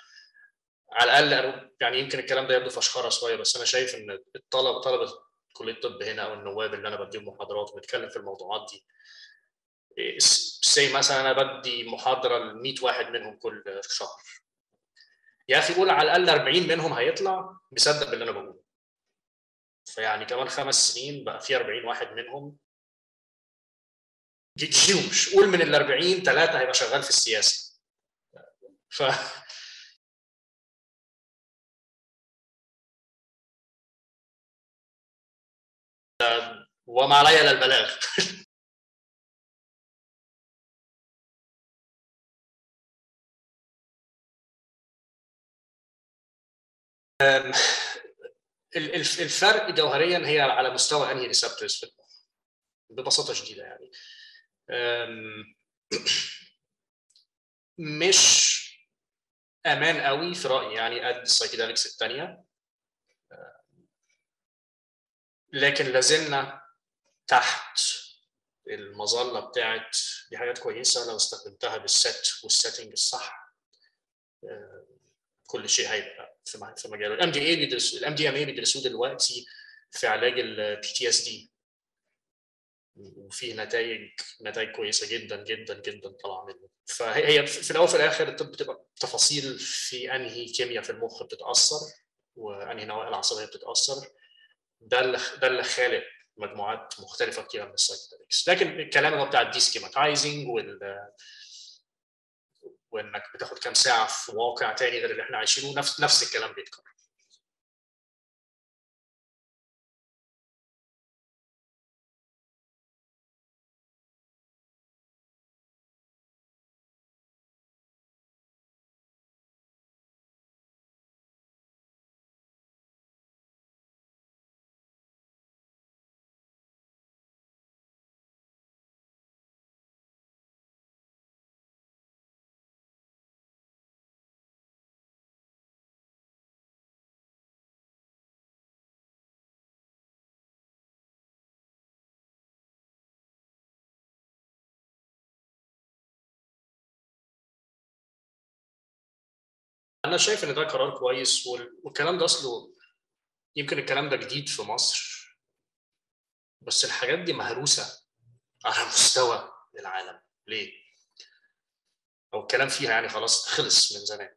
على الأقل يعني يمكن الكلام ده يبدو فشخرة شوية بس أنا شايف إن الطلبه طلبة كلية الطب هنا أو النواب اللي أنا بديهم محاضرات وبتكلم في الموضوعات دي سي مثلا أنا بدي محاضرة ل 100 واحد منهم كل شهر. يا أخي قول على الأقل 40 منهم هيطلع مصدق باللي أنا بقوله. فيعني كمان خمس سنين بقى في 40 واحد منهم. جيوش قول من ال 40 ثلاثة هيبقى شغال في السياسة. ف [laughs] وما علي الا البلاغ. [laughs] الفرق جوهريا هي على مستوى أنهي receptors ببساطة شديدة يعني. [clears throat] مش أمان قوي في رأيي يعني قد ال psychedelics الثانية لكن لازلنا تحت المظلة بتاعت دي حاجات كويسة لو استخدمتها بال set وال setting الصح. كل شيء هيبقى في مجاله. ال MDA بيدرسوا ال MDMA بيدرسوه دلوقتي في علاج ال PTSD وفي نتائج نتائج كويسة جدا جدا جدا طالعه منه فهي في الأول وفي الآخر الطب بتبقى تفاصيل في أنهي كيمياء في المخ بتتأثر وأنهي نواقل العصبية بتتأثر. ده اللي ده اللي خالق مجموعات مختلفة كتير من ال psychedelics لكن الكلام هو بتاع ال destigmatizing وال وإنك بتاخد كام ساعة في واقع تاني غير اللي إحنا عايشينه. نفس نفس الكلام بيتكرر. أنا شايف إن ده قرار كويس والكلام ده أصله يمكن الكلام ده جديد في مصر. بس الحاجات دي مهروسة على مستوى العالم. ليه؟ أو الكلام فيها يعني خلاص خلص من زمان.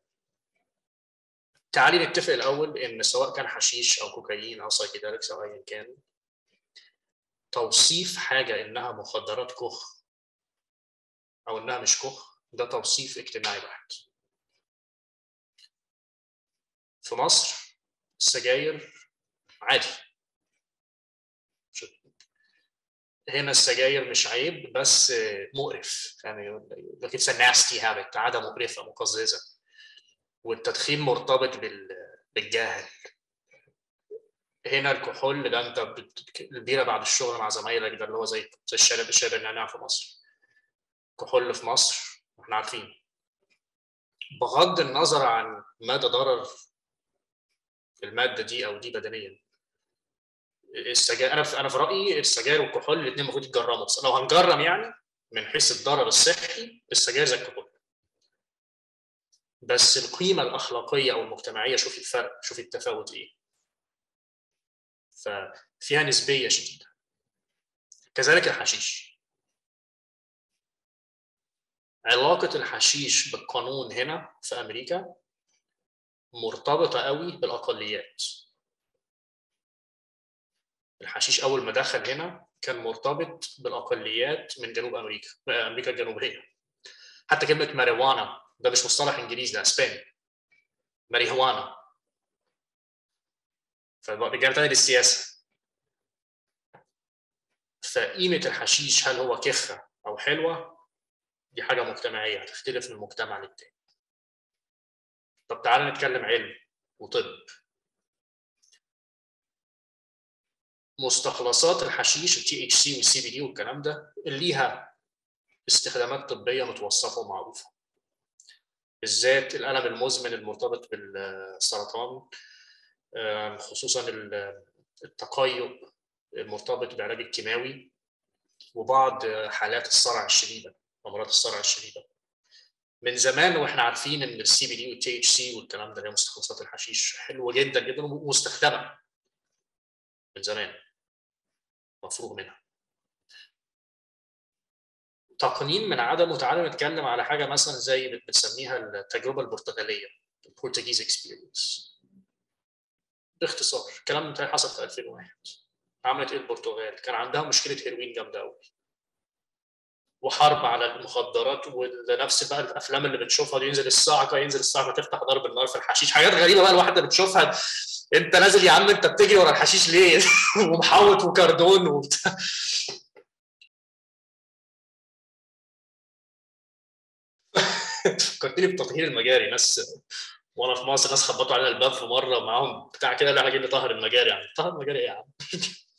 تعالي نتفق الأول إن سواء كان حشيش أو كوكايين أو سايكيدلكس أو ايا كان توصيف حاجة إنها مخدرات كخ أو إنها مش كخ ده توصيف اجتماعي بحت. في مصر السجاير عادي. هنا السجاير مش عيب بس مقرف. يعني it's nasty habit عادة مقرفة مقززة. والتدخين مرتبط بالجهل هنا الكحول ده انت البيرة بعد الشغل مع زمايلك ده اللي هو زي زي الشارب الشارب النعناع في مصر. كحول في مصر إحنا عارفين. بغض النظر عن مدى ضرر المادة دي أو دي بدنيا. السجاير أنا في أنا في رأيي السجاير والكحول الاثنين المفروض يتجرموا بس لو هنجرم يعني من حيث الضرر الصحي السجاير زي الكحول. بس القيمة الأخلاقية أو المجتمعية شوفي الفرق شوفي التفاوت إيه. ففيها نسبية شديدة. كذلك الحشيش. علاقة الحشيش بالقانون هنا في أمريكا مرتبطة قوي بالأقليات. الحشيش أول ما دخل هنا كان مرتبط بالأقليات من جنوب أمريكا أمريكا الجنوبية. حتى كلمة ماريوانا ده مش مصطلح إنجليزي ده اسباني ماريهوانا فرجعنا تاني للسياسة. فقيمة الحشيش هل هو كخة أو حلوة؟ دي حاجة مجتمعية هتختلف من مجتمع للتاني. طب تعالى نتكلم علم وطب. مستخلصات الحشيش ال THC وال CBD والكلام ده ليها استخدامات طبية متوصفة ومعروفة. بالذات الألم المزمن المرتبط بالسرطان خصوصا التقيؤ المرتبط بالعلاج الكيماوي وبعض حالات الصرع الشديدة أمراض الصرع الشديدة. من زمان وإحنا عارفين إن ال CBD وال THC والكلام ده اللي هي مستخلصات الحشيش حلوة جدا جدا ومستخدمه من زمان. مفروغ منها. تقنين من عدمه تعالى نتكلم على حاجة مثلا زي بنسميها التجربة البرتغالية ال Portuguese experience باختصار الكلام ده حصل في 2001 عملت إيه البرتغال؟ كان عندها مشكلة هيروين جامدة قوي وحرب على المخدرات ونفس بقى الأفلام اللي بنشوفها دي ينزل الصاعقه ينزل الصاعقه تفتح ضرب النار في الحشيش. حاجات غريبة بقى الواحد بتشوفها. انت نازل يا عم انت بتجري ورا الحشيش ليه؟ [laughs] ومحوط وكاردون وبتاع. [laughs] فكرتني بتطهير المجاري. ناس وأنا في مصر ناس خبطوا علينا الباب في مرة ومعاهم بتاع كده اللي إحنا جايين نطهر المجاري يعني طهر المجاري إيه يا عم؟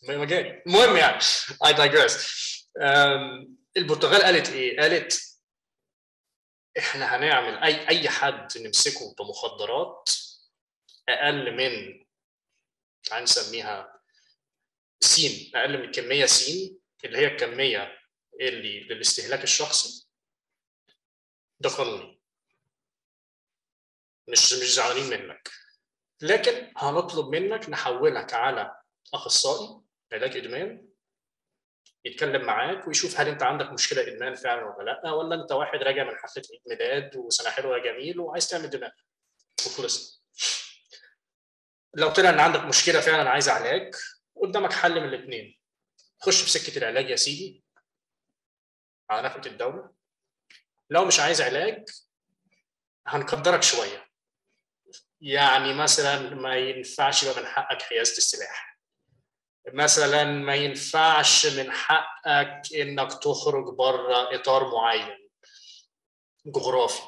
[laughs] مجاري. المهم يعني I digress. البرتغال قالت إيه؟ قالت إحنا هنعمل أي أي حد نمسكه بمخدرات أقل من هنسميها سين أقل من كمية سين اللي هي الكمية اللي للاستهلاك الشخصي. ده قانوني. مش مش زعلانين منك. لكن هنطلب منك نحولك على أخصائي علاج إدمان. يتكلم معاك ويشوف هل انت عندك مشكلة إدمان فعلا ولا لأ ولا أنت واحد راجع من حفلة عيد ميلاد وسنة حلوة جميل وعايز تعمل دماغ. وخلص لو طلع إن عندك مشكلة فعلا عايز علاج قدامك حل من الاثنين خش في سكة العلاج يا سيدي. على نفقة الدولة. لو مش عايز علاج هنقدرك شوية. يعني مثلا ما ينفعش يبقى من حقك حيازة السلاح مثلا ما ينفعش من حقك إنك تخرج بره إطار معين جغرافي.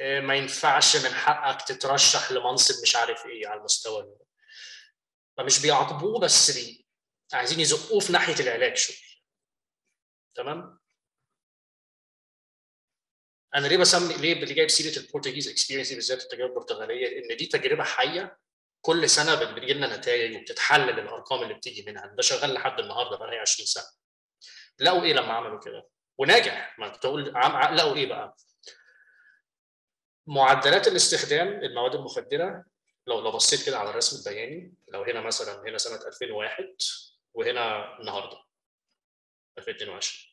ما ينفعش من حقك تترشح لمنصب مش عارف إيه على المستوى فمش بيعاقبوه بس بي عايزين يزقوه في ناحية العلاج شوية. تمام؟ أنا ليه بسمي ليه اللي جايب سيره ال Portuguese experience بالذات التجربه البرتغالية؟ إن دي تجربة حية كل سنة بتجي لنا نتائج وبتتحلل الأرقام اللي بتيجي منها. ده شغال لحد النهارده بقى هي 20 سنة. لقوا إيه لما عملوا كده؟ وناجح. ما تقول لقوا إيه بقى؟ معدلات الاستخدام المواد المخدرة لو لو بصيت كده على الرسم البياني لو هنا مثلا هنا سنة 2001 وهنا النهارده 2022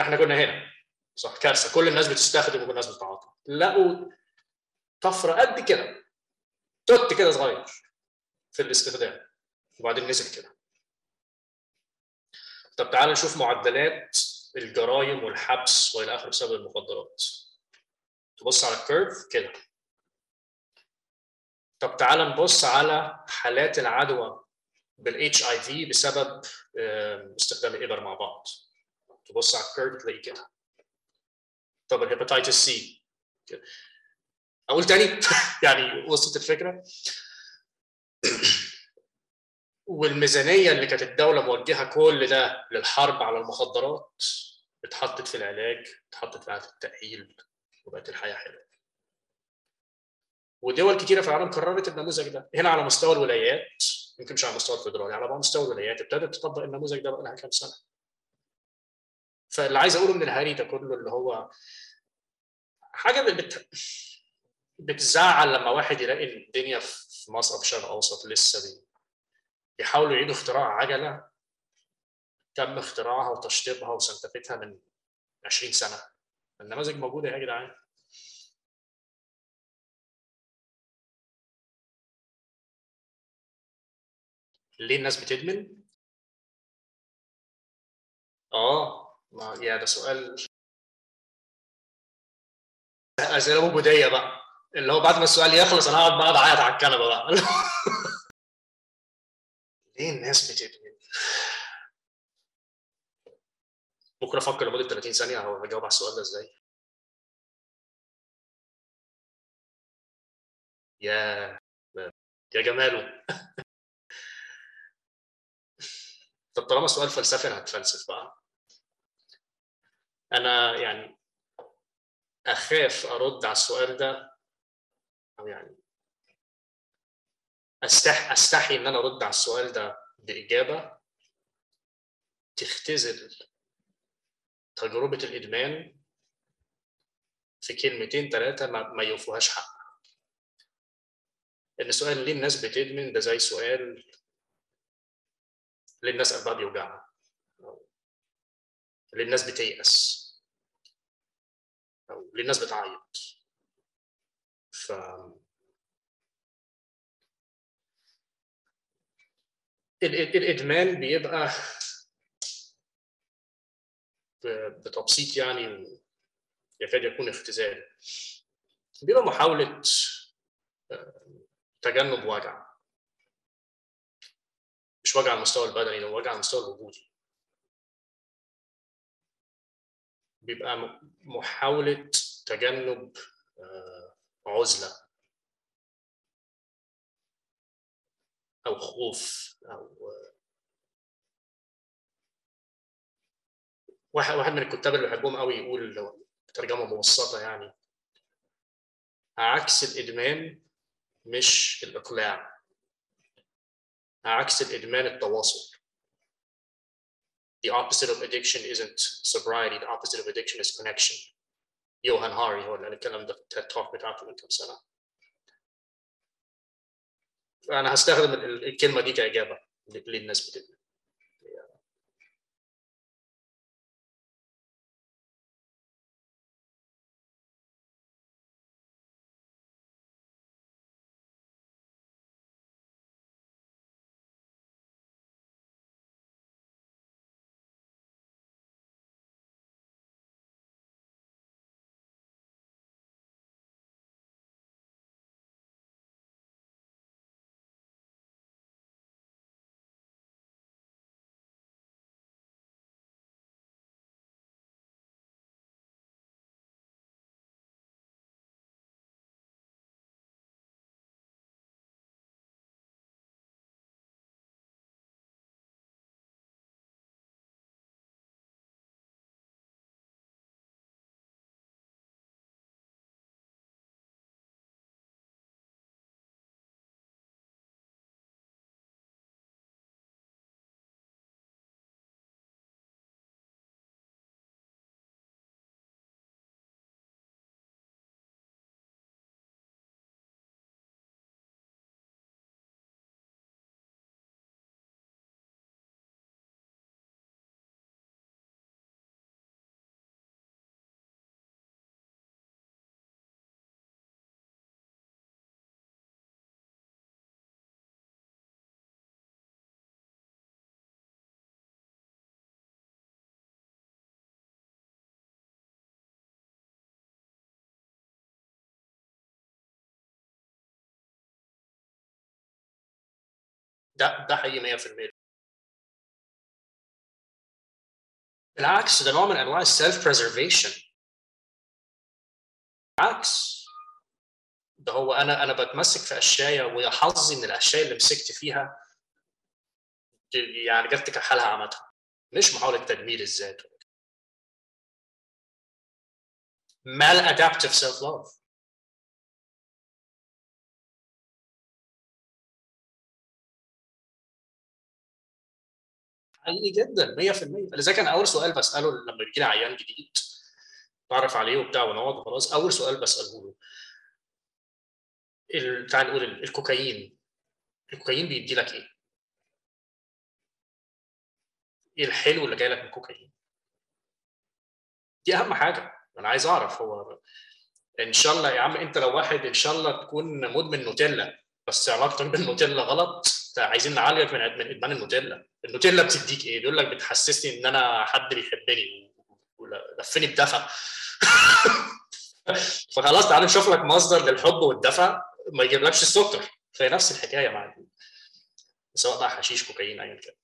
إحنا كنا هنا. صح كارثة. كل الناس بتستخدم وكل الناس بتتعاطى. لقوا طفرة قد كده. توت كده صغير في الاستخدام وبعدين نزل كده. طب تعال نشوف معدلات الجرائم والحبس وإلى اخره بسبب المخدرات. تبص على ال curve كده. طب تعال نبص على حالات العدوى بال HIV بسبب استخدام الإبر مع بعض. تبص على ال curve تلاقي كده. طب ال hepatitis C أقول تاني؟ [laughs] يعني وصلت الفكرة. والميزانية اللي كانت الدولة موجهة كل ده للحرب على المخدرات اتحطت في العلاج اتحطت في التأهيل وبقت الحياة حلوة. ودول كتيرة في العالم قررت النموذج ده هنا على مستوى الولايات يمكن مش على مستوى الفدرالي على مستوى الولايات ابتدت تطبق النموذج ده بقى لها كام سنة. فاللي عايز أقوله من الهري ده كله اللي هو حاجة بت... بتزعل لما واحد يلاقي الدنيا في مصر في الشرق الاوسط لسه بي... يحاولوا يعيدوا اختراع عجلة تم اختراعها وتشطيبها وسنتفتها من 20 سنة. النماذج موجودة يا جدعان. ليه الناس بتدمن؟ آه ما يا ده سؤال. أسئلة وجوديه بقى. اللي هو بعد ما السؤال يخلص أنا هقعد بقعد اعيط على الكنبة بقى [laughs] ليه الناس بتدمن؟ ممكن أفكر لمدة 30 ثانية هو هجاوب على السؤال ده إزاي؟ يا يا جماله [laughs] طب طالما سؤال فلسفي أنا هتفلسف بقى أنا يعني أخاف أرد على السؤال ده أو يعني استح أستحي إن أنا أرد على السؤال ده بإجابة تختزل تجربة الإدمان في كلمتين ثلاثة ما, ما يوفوهاش حق. ان سؤال ليه الناس بتدمن؟ ده زي سؤال ليه الناس قلبها بيوجعها ليه الناس بتيأس. أو ليه الناس بتعيط. ف الادمان بيبقى بتبسيط يعني يكاد يكون اختزال. بيبقى محاولة تجنب وجع. مش وجع على المستوى البدني ده وجع على المستوى الوجودي. بيبقى محاولة تجنب عزلة أو خوف أو واحد واحد من الكتاب اللي بحبهم قوي يقول لو ترجمة مبسطة يعني عكس الإدمان مش الإقلاع عكس الإدمان التواصل. The opposite of addiction isn't sobriety the opposite of addiction is connection. يوهان هاري هو اللي الكلام ده في التيد توك بتاعته من كم سنه فانا هستخدم الكلمة دي كاجابه للناس بتبني ده ده حقيقي 100% بالعكس ده نوع من أنواع ال self preservation بالعكس ده هو أنا أنا بتمسك في أشياء ويا حظي إن الأشياء اللي مسكت فيها يعني جت كحالها عمتها. مش محاولة تدمير الذات. Maladaptive self love حقيقي جدا 100% لذلك أنا أول سؤال بسأله لما بيجي لي عيان جديد بعرف عليه وبتاع ونقعد وخلاص أول سؤال بسأله له تعال نقول الكوكايين الكوكايين بيدي لك إيه؟ إيه الحلو اللي جاي لك من الكوكايين؟ دي أهم حاجة أنا عايز أعرف هو إن شاء الله يا عم أنت لو واحد إن شاء الله تكون مدمن نوتيلا بس علاقتك بالنوتيلا غلط؟ عايزين نعالجك من من ادمان النوتيلا النوتيلا بتديك إيه؟ بيقول لك بتحسسني ان أنا حد بيحبني ولفني بدفى [laughs] فخلاص تعالى نشوف لك مصدر للحب والدفى ما يجيبلكش السكر. فهي نفس الحكاية مع سواء بقى حشيش كوكايين ايا كان.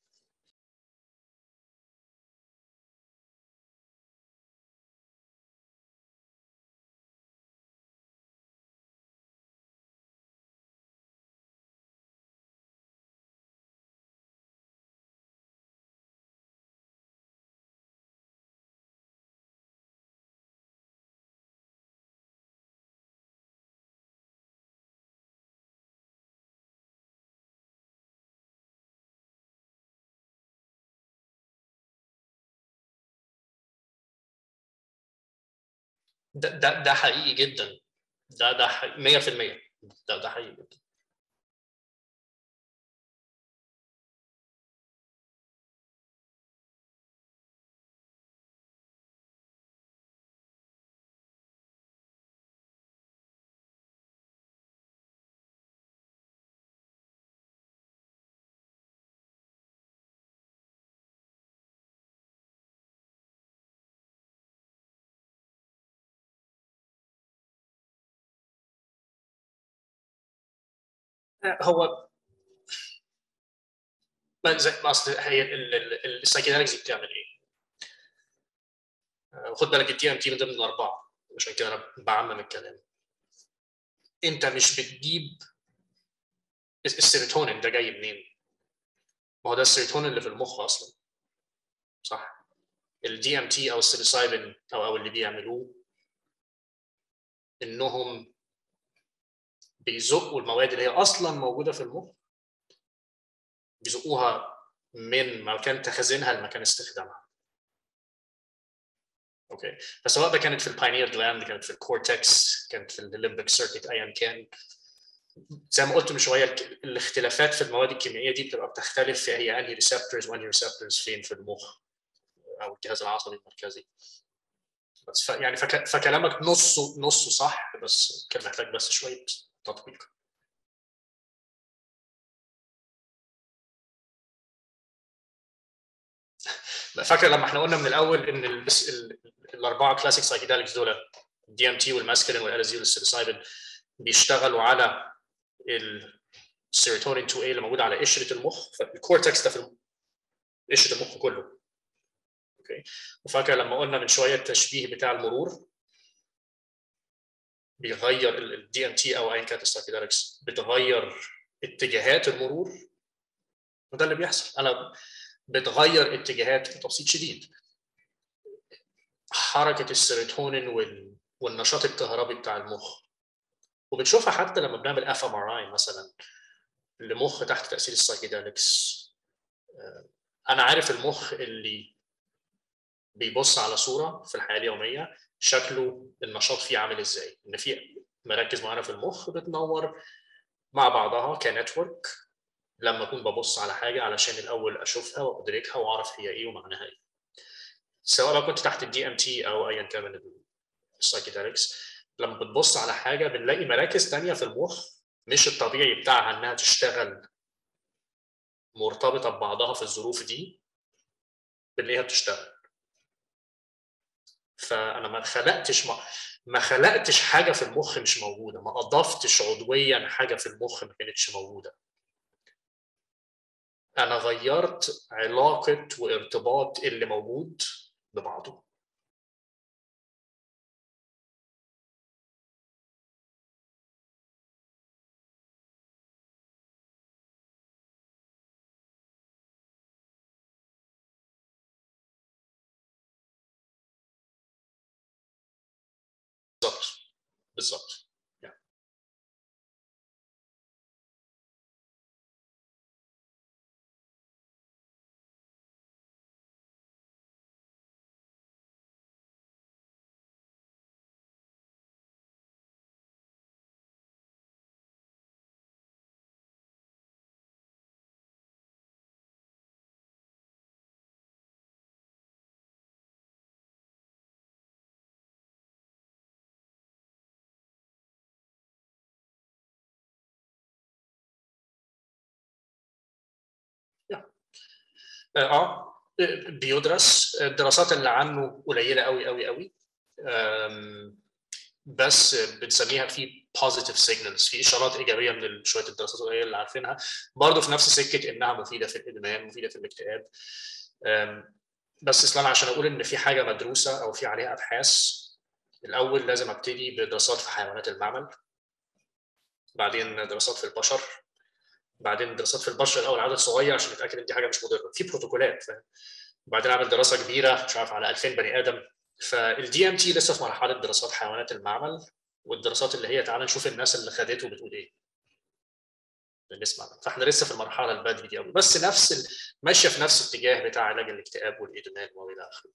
ده ده حقيقي جدا. ده ده 100% ده ده حقيقي جدا. هو زي ما اصل هي ال psychedelics بتعمل إيه؟ خد بالك ال DMT من ضمن الأربعة عشان كده أنا بعمم الكلام أنت مش بتجيب السيروتونين ده جاي منين؟ ما هو ده السيروتونين اللي في المخ أصلا صح؟ ال DMT أو ال psilocybin أو أو اللي بيعملوه إنهم بيزقوا المواد اللي هي أصلا موجودة في المخ بيزقوها من مكان تخزينها لمكان استخدامها. okay. فسواء ده كانت في الباينير جلاند كانت في ال cortex كانت في ال limbic circuit ايا كان. زي ما قلت من شوية الاختلافات في المواد الكيميائية دي بتبقى بتختلف في هي أنهي receptors وأنهي receptors فين في المخ أو الجهاز العصبي المركزي. بس ف يعني فك... فكلامك نصه نصه صح بس كان محتاج بس شوية تطبيق [laughs] فاكر لما إحنا قلنا من الأول إن ال... ال... الأربعة classic psychedelics دول ال DMT وال mescaline وال LSD وال psilocybin بيشتغلوا على ال serotonin 2A اللي موجود على قشرة المخ فال cortex ده في قشرة المخ كله. okay وفاكر لما قلنا من شوية التشبيه بتاع المرور؟ بيغير ال DMT أو ايا كانت ال psychedelics بتغير اتجاهات المرور. وده اللي بيحصل. أنا بتغير اتجاهات بتبسيط شديد. حركة السيروتونين والنشاط الكهربي بتاع المخ. وبنشوفها حتى لما بنعمل fMRI مثلا لمخ تحت تأثير ال psychedelics أنا عارف المخ اللي بيبص على صورة في الحياة اليومية شكله النشاط فيه عامل إزاي. إن في مراكز معينة في المخ بتنور مع بعضها ك network لما أكون ببص على حاجة علشان الأول أشوفها وأدركها وأعرف هي إيه ومعناها إيه. سواء بقى كنت تحت ال DMT أو ايا كان ال psychedelics لما بتبص على حاجة بنلاقي مراكز تانية في المخ مش الطبيعي بتاعها إنها تشتغل مرتبطة ببعضها في الظروف دي بنلاقيها بتشتغل. فأنا ما خلقتش ما, ما خلقتش حاجة في المخ مش موجودة ما أضفتش عضويا حاجة في المخ ما كانتش موجودة. أنا غيرت علاقة وارتباط اللي موجود ببعضه. بالظبط آه بيدرس الدراسات اللي عنه قليلة قوي قوي قوي بس بنسميها في positive signals في إشارات إيجابية من شوية الدراسات القليلة اللي عارفينها. برضه في نفس سكة إنها مفيدة في الإدمان مفيدة في الاكتئاب. بس أصلا عشان أقول إن في حاجة مدروسة أو في عليها أبحاث الأول لازم أبتدي بدراسات في حيوانات المعمل بعدين دراسات في البشر. بعدين دراسات في البشر الأول عدد صغير عشان نتاكد إن دي حاجة مش مضرة. في بروتوكولات. فاهم وبعدين اعمل دراسة كبيرة مش عارف على 2000 بني آدم. فال DMT لسه في مرحلة دراسات حيوانات المعمل والدراسات اللي هي تعالى نشوف الناس اللي خدته بتقول إيه. نسمع فإحنا لسه في المرحلة البدري دي قوي بس نفس. ماشية في نفس الاتجاه بتاع علاج الاكتئاب والإدمان وإلى آخره.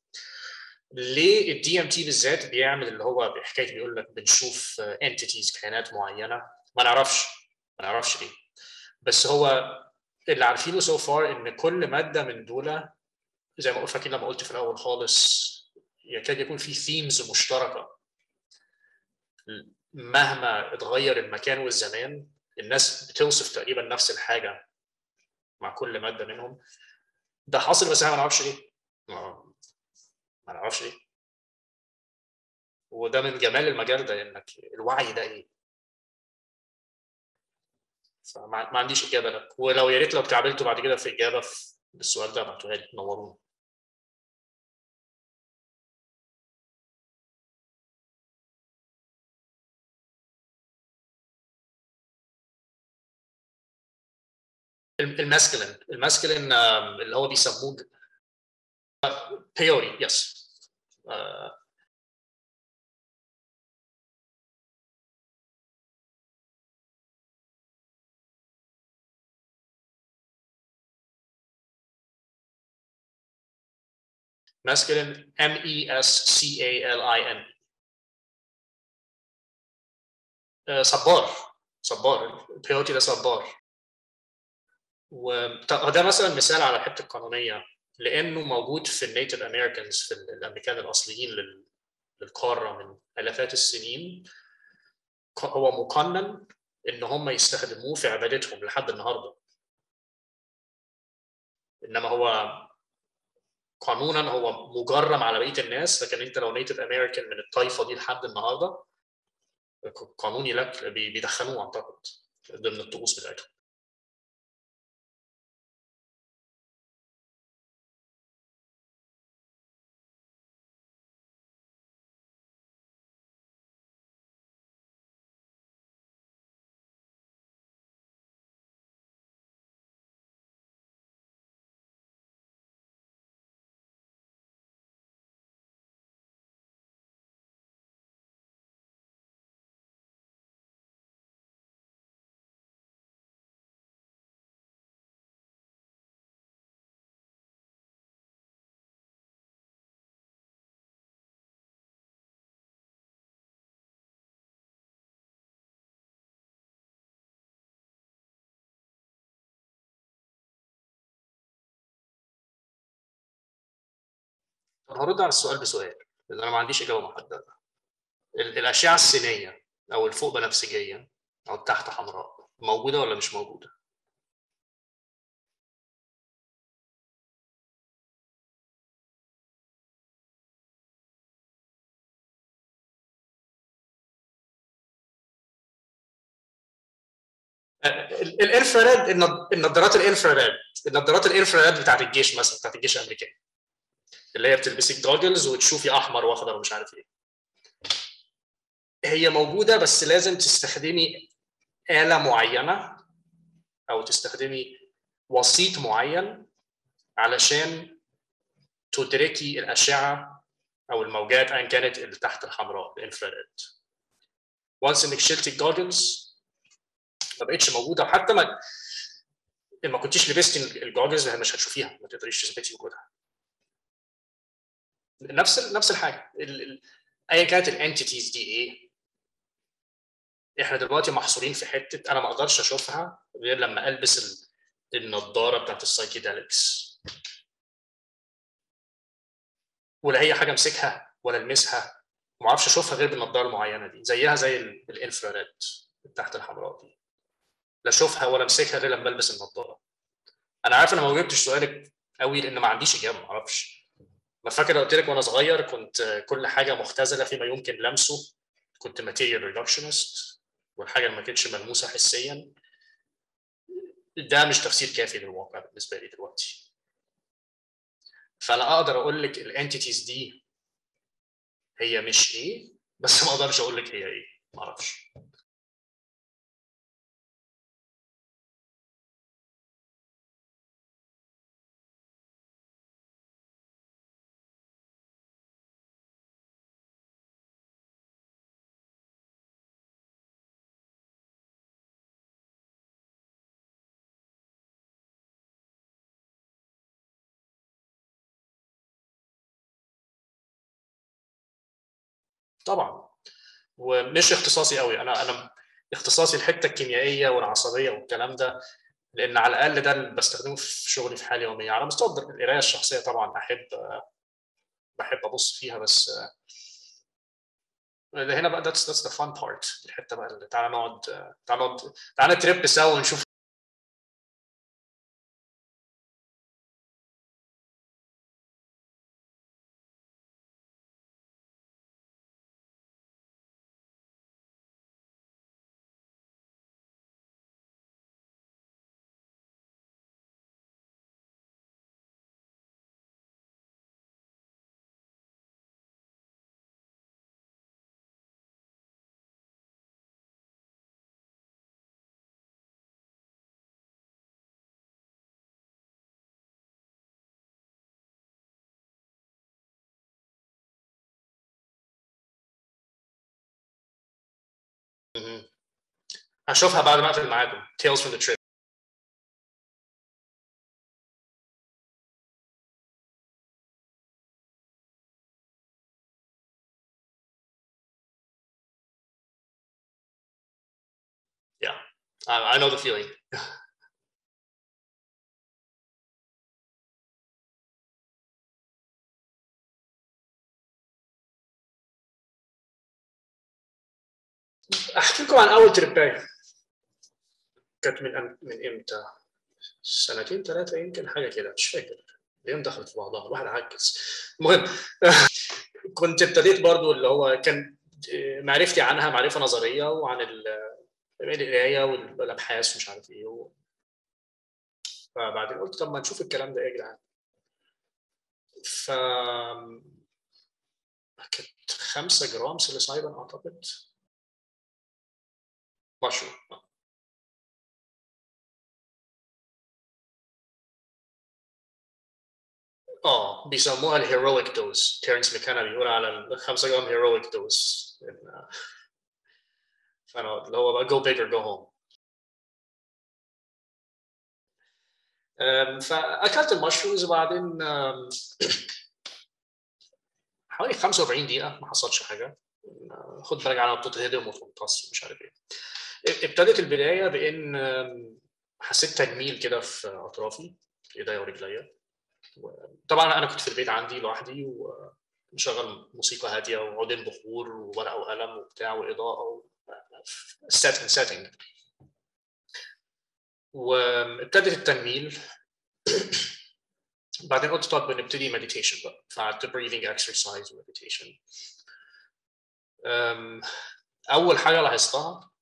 ليه ال DMT بالذات بيعمل اللي هو بحكاية بيقول لك بنشوف entities كائنات معينة؟ ما نعرفش. ما نعرفش ليه. بس هو اللي عارفينه so far إن كل مادة من دول زي ما فاكر لما قلت في الأول خالص يكاد يكون في themes مشتركة. مهما اتغير المكان والزمان الناس بتوصف تقريبا نفس الحاجة مع كل مادة منهم. ده حاصل بس إحنا ما نعرفش ليه. ما نعرفش ليه. وده من جمال المجال ده إنك الوعي ده إيه؟ فما ما عنديش إجابة لك. ولو يا ريت لو اتكعبلتوا بعد كده في إجابة في السؤال ده ابعتوها لي نورونا الماسكلين. الماسكلين اللي هو بيسموه بيوري يس masculine M E S C A L I N. Uh, صبار. صبار. البيوتي ده صبار. وده مثلا مثال على الحته القانونيه لأنه موجود في ال Native Americans في الأمريكان الأصليين للقارة من آلافات السنين. هو مقنن إن هم يستخدموه في عبادتهم لحد النهارده. إنما هو قانونا هو مجرم على بقية الناس لكن أنت لو Native American من الطائفه دي لحد النهارده قانوني لك بيدخنوه أعتقد ضمن الطقوس بتاعتهم. طب هرد على السؤال بسؤال لأن أنا ما عنديش إجابة محددة الأشعة السينية أو الفوق بنفسجية أو التحت حمراء موجودة ولا مش موجودة؟ الإنفراد النظارات الإنفراد النظارات ال infrared بتاعت الجيش مثلا بتاعت الجيش الامريكي اللي هي بتلبسي goggles وتشوفي أحمر وأخضر ومش عارف إيه هي موجودة بس لازم تستخدمي آلة معينة أو تستخدمي وسيط معين علشان تدركي الأشعة أو الموجات أيا كانت اللي تحت الحمراء ال infrared. و once إنك شلتي ال goggles ما بقتش موجودة وحتى ما ما كنتيش لبستي ال goggles مش هتشوفيها ما تقدريش تثبتي وجودها. نفس نفس الحاجة. ايا كانت ال entities دي إيه إحنا دلوقتي محصورين في حتة أنا ما أقدرش أشوفها غير لما ألبس النضارة بتاعت ال psychedelics ولا هي حاجة أمسكها ولا ألمسها ما أعرفش أشوفها غير بالنضارة المعينة دي زيها زي ال infrared تحت الحمراء دي. لا أشوفها ولا أمسكها غير لما ألبس النضارة. أنا عارف أنا ما جاوبتش سؤالك قوي لأن ما عنديش إجابة ما أعرفش. ما فاكر قلت لك وأنا صغير كنت كل حاجة مختزلة فيما يمكن لمسه كنت material reductionist والحاجة اللي ما كانتش ملموسة حسيا. ده مش تفسير كافي للواقع بالنسبة لي دلوقتي. فأنا أقدر أقول لك الانتيتيز دي هي مش إيه بس ما أقدرش أقول لك هي إيه ما أعرفش. طبعا. ومش اختصاصي قوي. أنا أنا اختصاصي الحته الكيميائيه والعصبية والكلام ده لأن على الأقل ده اللي بستخدمه في شغلي في حالة يوميه على مستوى القراية الشخصية طبعا احب بحب أبص فيها بس هنا بقى that's that's the fun part. الحتة بقى اللي تعالى نقعد تعالى نقعد تعالى تريب سوا ونشوف هشوفها بعد ما اقفل معاكم Tales from the Trip yeah I, I know the feeling. [laughs] احكي لكم عن أول تربايه كانت من أم- من إمتى؟ سنتين ثلاثة يمكن حاجة كده مش فاكر. الأيام دخلت في بعضها الواحد عجز المهم [laughs] كنت ابتديت برضو اللي هو كان معرفتي عنها معرفة نظرية وعن ال- القراية والأبحاث ومش عارف إيه و... فبعدين قلت طب ما نشوف الكلام ده إيه يا جدعان؟ ف كانت 5 جرام psilocybin أعتقد. مشروم آه بيسموها الهيرويك دوز تيرنس ميكانا بيقول على ال 5 جرام heroic dose فأنا اللي هو بقى go big or go home فأكلت ال mushrooms وبعدين حوالي 45 دقيقة ما حصلش حاجة. خد بالك على بتتهدم وتمتص مش عارف إيه. ابتدت البداية بإن حسيت تنميل كده في أطرافي إيديا ورجليا. طبعا أنا كنت في البيت عندي لوحدي ومشغل موسيقى هادية وعودين بخور وورقة وقلم وبتاع وإضاءة setting setting وابتدت التنميل [clears throat] بعدين قلت طب نبتدي meditation بقى. فقعدت breathing exercise و meditation أول حاجة لاحظتها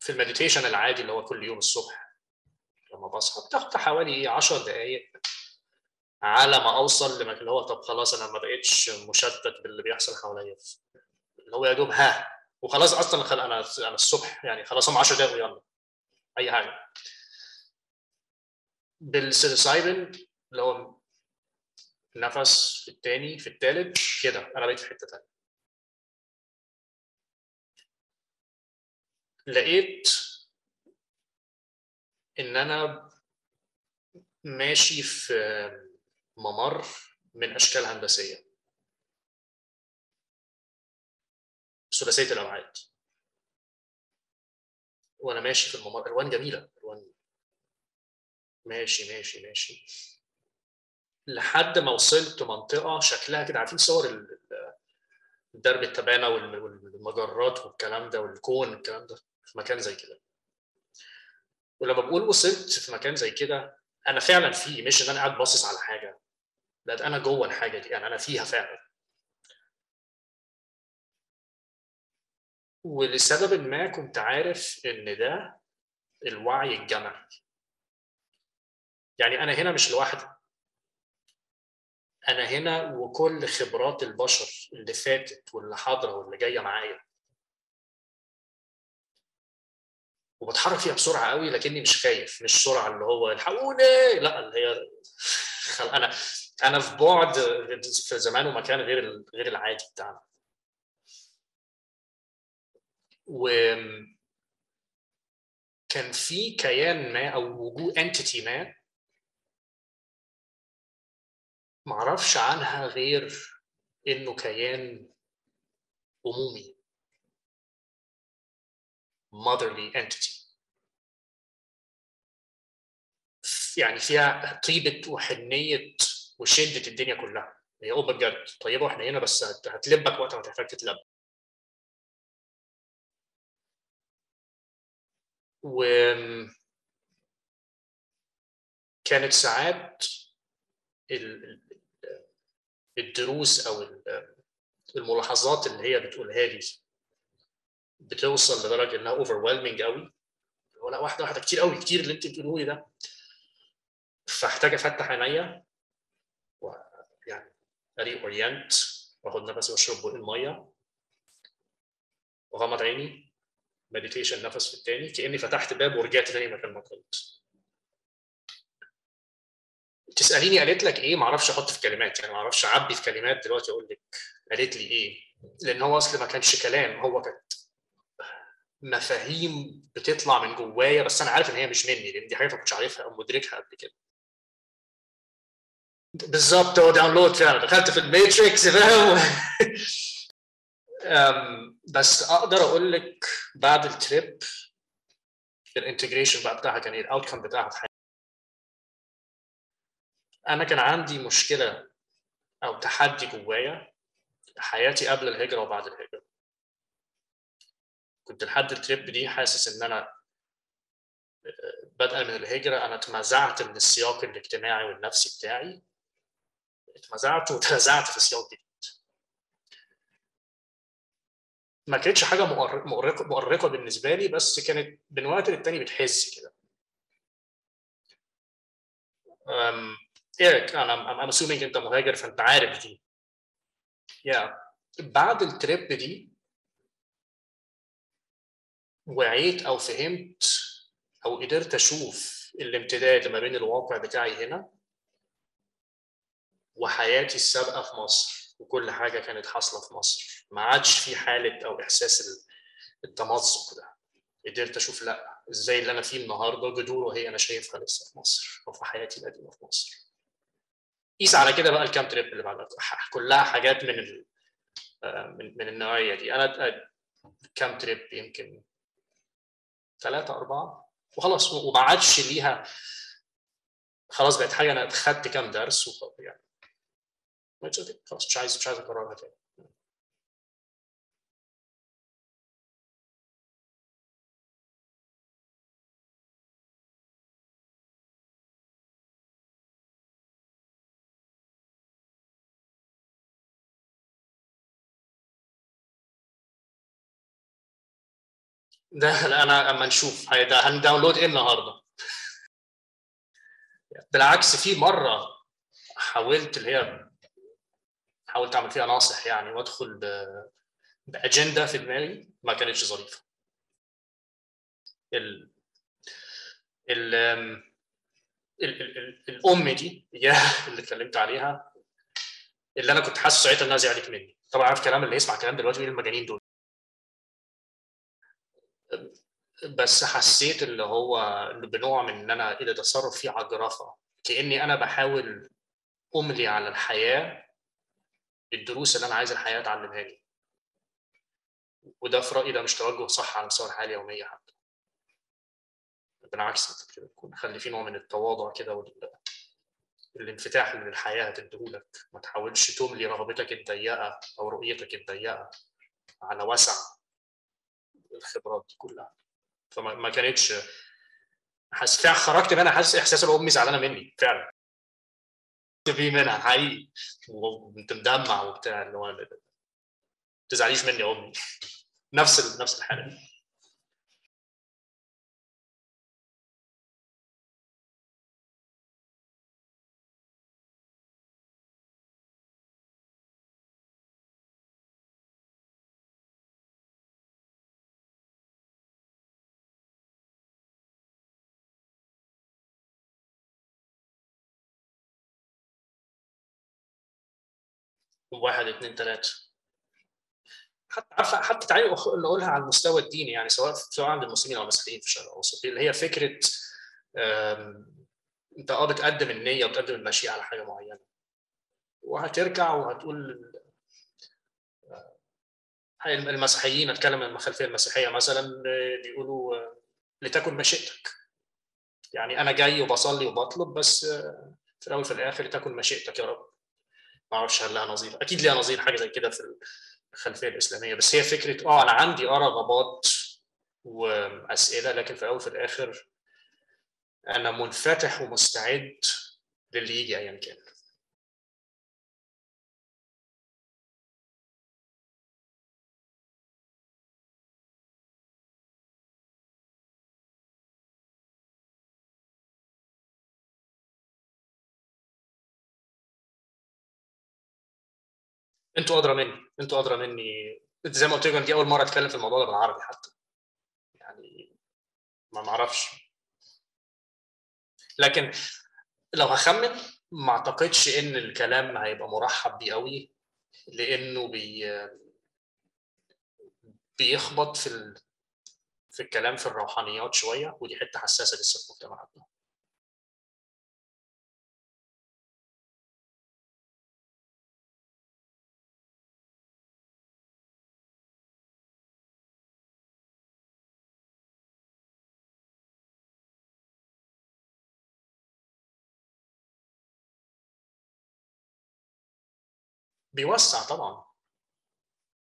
في ال meditation العادي اللي هو كل يوم الصبح لما بصحى بتاخد حوالي 10 دقائق على ما أوصل لما اللي هو طب خلاص أنا ما بقتش مشتت باللي بيحصل حواليا. اللي هو يا دوب ها وخلاص أصلا خل... أنا أنا الصبح يعني خلاص هم 10 دقائق ويلا. أي حاجة. بالسيليسايبن اللي هو نفس في الثاني في الثالث كده. أنا بقيت في حتة ثانية لقيت إن أنا ماشي في ممر من أشكال هندسية. ثلاثية الأبعاد. وأنا ماشي في الممر. ألوان جميلة. ألوان. ماشي ماشي ماشي. لحد ما وصلت منطقة شكلها كده عارفين صور درب التبانة وال- والمجرات والكلام ده والكون الكلام ده؟ في مكان زي كده. ولما بقول وصلت في مكان زي كده أنا فعلا فيه مش إن أنا قاعد باصص على حاجة. ده أنا جوه الحاجة دي يعني أنا فيها فعلا. ولسبب ما كنت عارف إن ده الوعي الجمعي يعني أنا هنا مش لوحدي. أنا هنا وكل خبرات البشر اللي فاتت واللي حاضرة واللي جاية معايا. وبتحرك فيها بسرعة قوي لكني مش خايف مش سرعة اللي هو الحقوني لا اللي هي. أنا أنا في بعد في زمان ومكان غير غير العادي بتاعنا و كان في كيان ما أو وجود انتيتي ما معرفش عنها غير إنه كيان عمومي motherly entity. يعني فيها طيبة وحنية وشدة الدنيا كلها. هي أم بجد طيبة وحنينة بس هت- هتلبك وقت ما تحتاج تتلب. و كانت ساعات ال- ال- الدروس أو ال- الملاحظات اللي هي بتقولها لي. بتوصل لدرجة إنها اوفر قوي. ولا واحدة واحدة كتير قوي كتير اللي أنت بتقوله لي ده. فاحتاج أفتح عينيا ويعني أ reorient وأخد نفسي وأشرب بق المية. واغمض عيني meditation نفس في التاني. كأني فتحت باب ورجعت تاني مكان ما كنت. تسأليني قالت لك إيه؟ ما أعرفش أحط في كلمات يعني ما أعرفش أعبي في كلمات دلوقتي أقول لك قالت لي إيه؟ لأن هو أصل ما كانش كلام هو كانت مفاهيم بتطلع من جوايا بس أنا عارف إن هي مش مني لأن دي حاجات ما كنتش عارفها أو مدركها قبل كده. بالظبط هو download فعلا. دخلت في ال Matrix فاهم؟ [laughs] بس أقدر أقول لك بعد ال trip ال integration بقى بتاعها كان إيه؟ ال outcome بتاعها في حياتي. أنا كان عندي مشكلة أو تحدي جوايا حياتي قبل الهجرة وبعد الهجرة. كنت لحد التريب دي حاسس إن أنا بدءا من الهجرة. أنا اتمزعت من السياق الاجتماعي والنفسي بتاعي. اتمزعت وتنزعت في سياق جديد. ما كانتش حاجة مؤرقه مؤرقة بالنسبة لي بس كانت من وقت للتاني بتحز كده. إيريك أنا I'm assuming أنت مهاجر فأنت عارف دي. يا بعد ال trip دي وعيت أو فهمت أو قدرت أشوف الامتداد ما بين الواقع بتاعي هنا وحياتي السابقة في مصر وكل حاجة كانت حاصلة في مصر. ما عادش في حالة أو إحساس التمزق ده. قدرت أشوف لأ إزاي اللي أنا فيه النهارده جذوره هي أنا شايفها لسه في مصر أو في حياتي القديمة في مصر. قيس على كده بقى الكام تريب اللي بعدها. كلها حاجات من ال... من, من النوعية دي. أنا كام تريب يمكن ثلاثة أربعة وخلاص وما عادش ليها. خلاص بقت حاجة أنا خدت كام درس وخلاص يعني خلاص مش عايز مش عايز أكررها تاني. ده أنا أما نشوف. هنداونلود إيه النهارده؟ بالعكس في مرة حاولت اللي هي حاولت أعمل فيها ناصح يعني وأدخل بأجندة في دماغي ما كانتش ظريفة. ال ال ال ال الأم دي هي اللي اتكلمت عليها اللي أنا كنت حاسس ساعتها إنها زعلت مني. طبعا عارف كلام اللي يسمع كلام دلوقتي المجانين دول؟ بس حسيت اللي هو بنوع من إن أنا إيه ده تصرف فيه عجرفه كأني أنا بحاول أملي على الحياة الدروس اللي أنا عايز الحياة تعلمها لي. وده في رأيي ده مش توجه صح على مستوى الحياة اليومية حتى. بالعكس كده تكون خلي في نوع من التواضع كده وال... الانفتاح اللي الحياة هتديهولك. ما تحاولش تملي رغبتك الضيقة أو رؤيتك الضيقة على وسع الخبرات دي كلها. فما ما كانتش حاسس خرجت منها حاسس إحساس امي زعلانة مني فعلا. بيه منها حقيقي. وكنت مدمع وبتاع اللي هو ما تزعليش مني يا أمي. [laughs] نفس نفس الحالة. واحد اثنين ثلاثة. حتى عارفة حتى تعالي نقولها على المستوى الديني يعني سواء سواء عند المسلمين أو المسيحيين في الشرق الأوسط اللي هي فكرة أنت آه بتقدم النية وبتقدم المشيئة على حاجة معينة. وهترجع وهتقول المسيحيين أتكلم عن الخلفية المسيحية مثلا بيقولوا لتكن مشيئتك. يعني أنا جاي وبصلي وبطلب بس في الأول في الآخر لتكن مشيئتك يا رب. ما أعرفش هل لها نظير. أكيد ليها نظير حاجة زي كده في الخلفية الإسلامية. بس هي فكرة آه أنا عندي آه رغبات وأسئلة لكن في الأول في الآخر أنا منفتح ومستعد للي يجي ايا كان. أنتوا ادرى مني أنتوا ادرى مني. زي ما قلت لكم دي اول مرة اتكلم في الموضوع ده بالعربي حتى. يعني ما معرفش. لكن لو هخمن ما اعتقدش إن الكلام هيبقى مرحب بيه قوي لأنه بي بيخبط في ال... في الكلام في الروحانيات شوية ودي حتة حساسة لسه في مجتمعاتنا. بيوسع طبعا.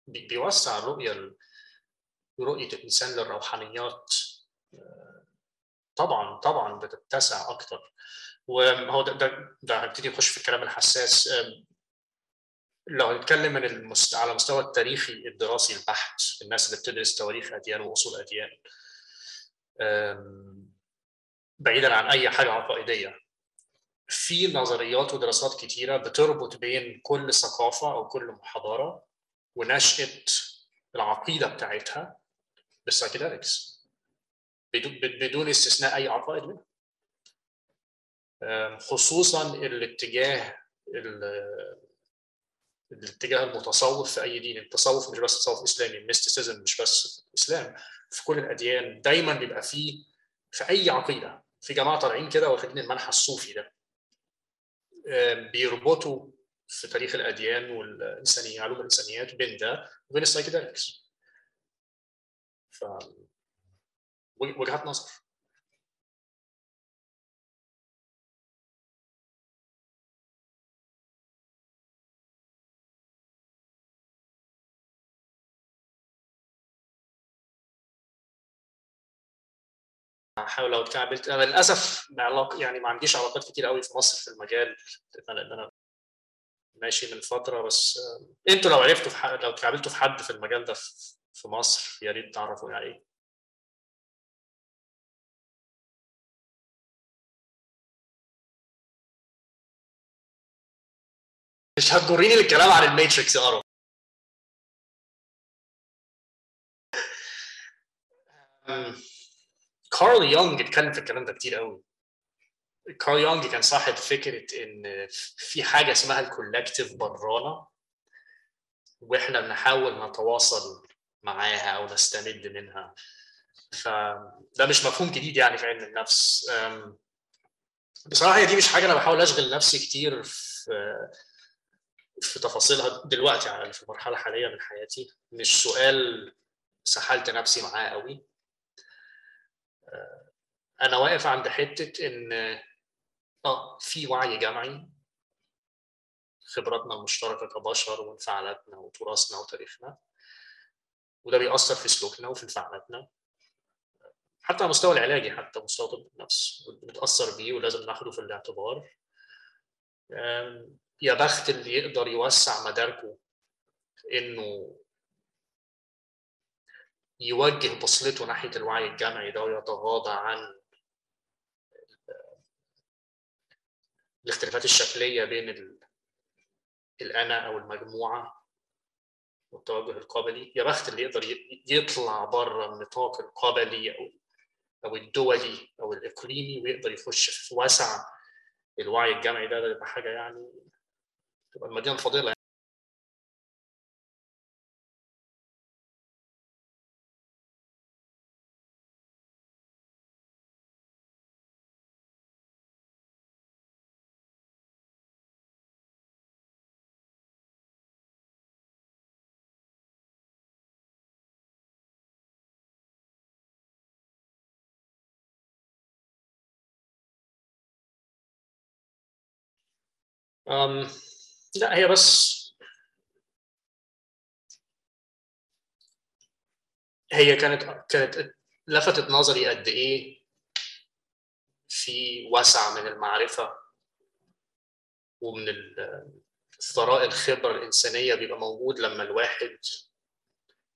بيوسع الرؤيه رؤية الإنسان للروحانيات. طبعا طبعا بتتسع أكتر. وهو ده ده, ده هبتدي أخش في الكلام الحساس. لو هنتكلم من المست... على مستوى التاريخي الدراسي البحت الناس اللي بتدرس تواريخ أديان وأصول أديان. بعيدا عن أي حاجة عقائدية. في نظريات ودراسات كتيرة بتربط بين كل ثقافة أو كل حضاره ونشاه العقيدة بتاعتها بال psychedelics بدون استثناء أي عقائد منها. خصوصا الاتجاه الاتجاه المتصوف في أي دين. التصوف مش بس تصوف إسلامي ال mysticism مش بس إسلام. في كل الأديان دايما بيبقى فيه في أي عقيدة. في جماعة طالعين كده واخدين المنحى الصوفي ده. بيربطوا في تاريخ الأديان والإنسانية علوم الإنسانيات بين ده وبين السايكيدليكس. ف وجهات نظر. أحاول لو اتكعبلت أنا للأسف علاقه يعني ما عنديش علاقات كتير قوي في مصر في المجال لأن أنا ماشي من فترة بس أنتوا لو عرفتوا في حد لو اتكعبلتوا في حد في المجال ده في مصر يا ريت تعرفوني عليه مش هتجريني للكلام عن الماتريكس يا أرو. كارل يونغ اتكلم في الكلام ده كتير قوي. كارل يونغ كان صاحب فكرة إن في حاجة اسمها الكولكتيف برانا وإحنا بنحاول نتواصل معاها أو نستمد منها. فده مش مفهوم جديد يعني في علم النفس. بصراحة دي مش حاجة أنا بحاول أشغل نفسي كتير في في تفاصيلها دلوقتي على في المرحلة الحالية من حياتي. مش سؤال سحلت نفسي معاه قوي. أنا واقف عند حتة إن آه في وعي جمعي خبراتنا المشتركه كبشر وانفعالاتنا وتراثنا وتاريخنا وده بيأثر في سلوكنا وفي انفعالاتنا حتى على المستوى العلاجي حتى مستوى طب النفس بتأثر بيه ولازم ناخده في الاعتبار. يا بخت اللي يقدر يوسع مداركه إنه يوجه بصلته ناحية الوعي الجمعي ده ويتغاضى عن الاختلافات الشكلية بين ال... الأنا أو المجموعة والتوجه القبلي يا بخت اللي يقدر يطلع بره النطاق القبلي أو أو الدولي أو الإقليمي ويقدر يخش في وسع الوعي الجمعي ده ده يبقى حاجة يعني تبقى المدينة الفاضله لا هي بس هي كانت كانت لفتت نظري قد إيه في وسع من المعرفة ومن ثراء الخبرة الإنسانية بيبقى موجود لما الواحد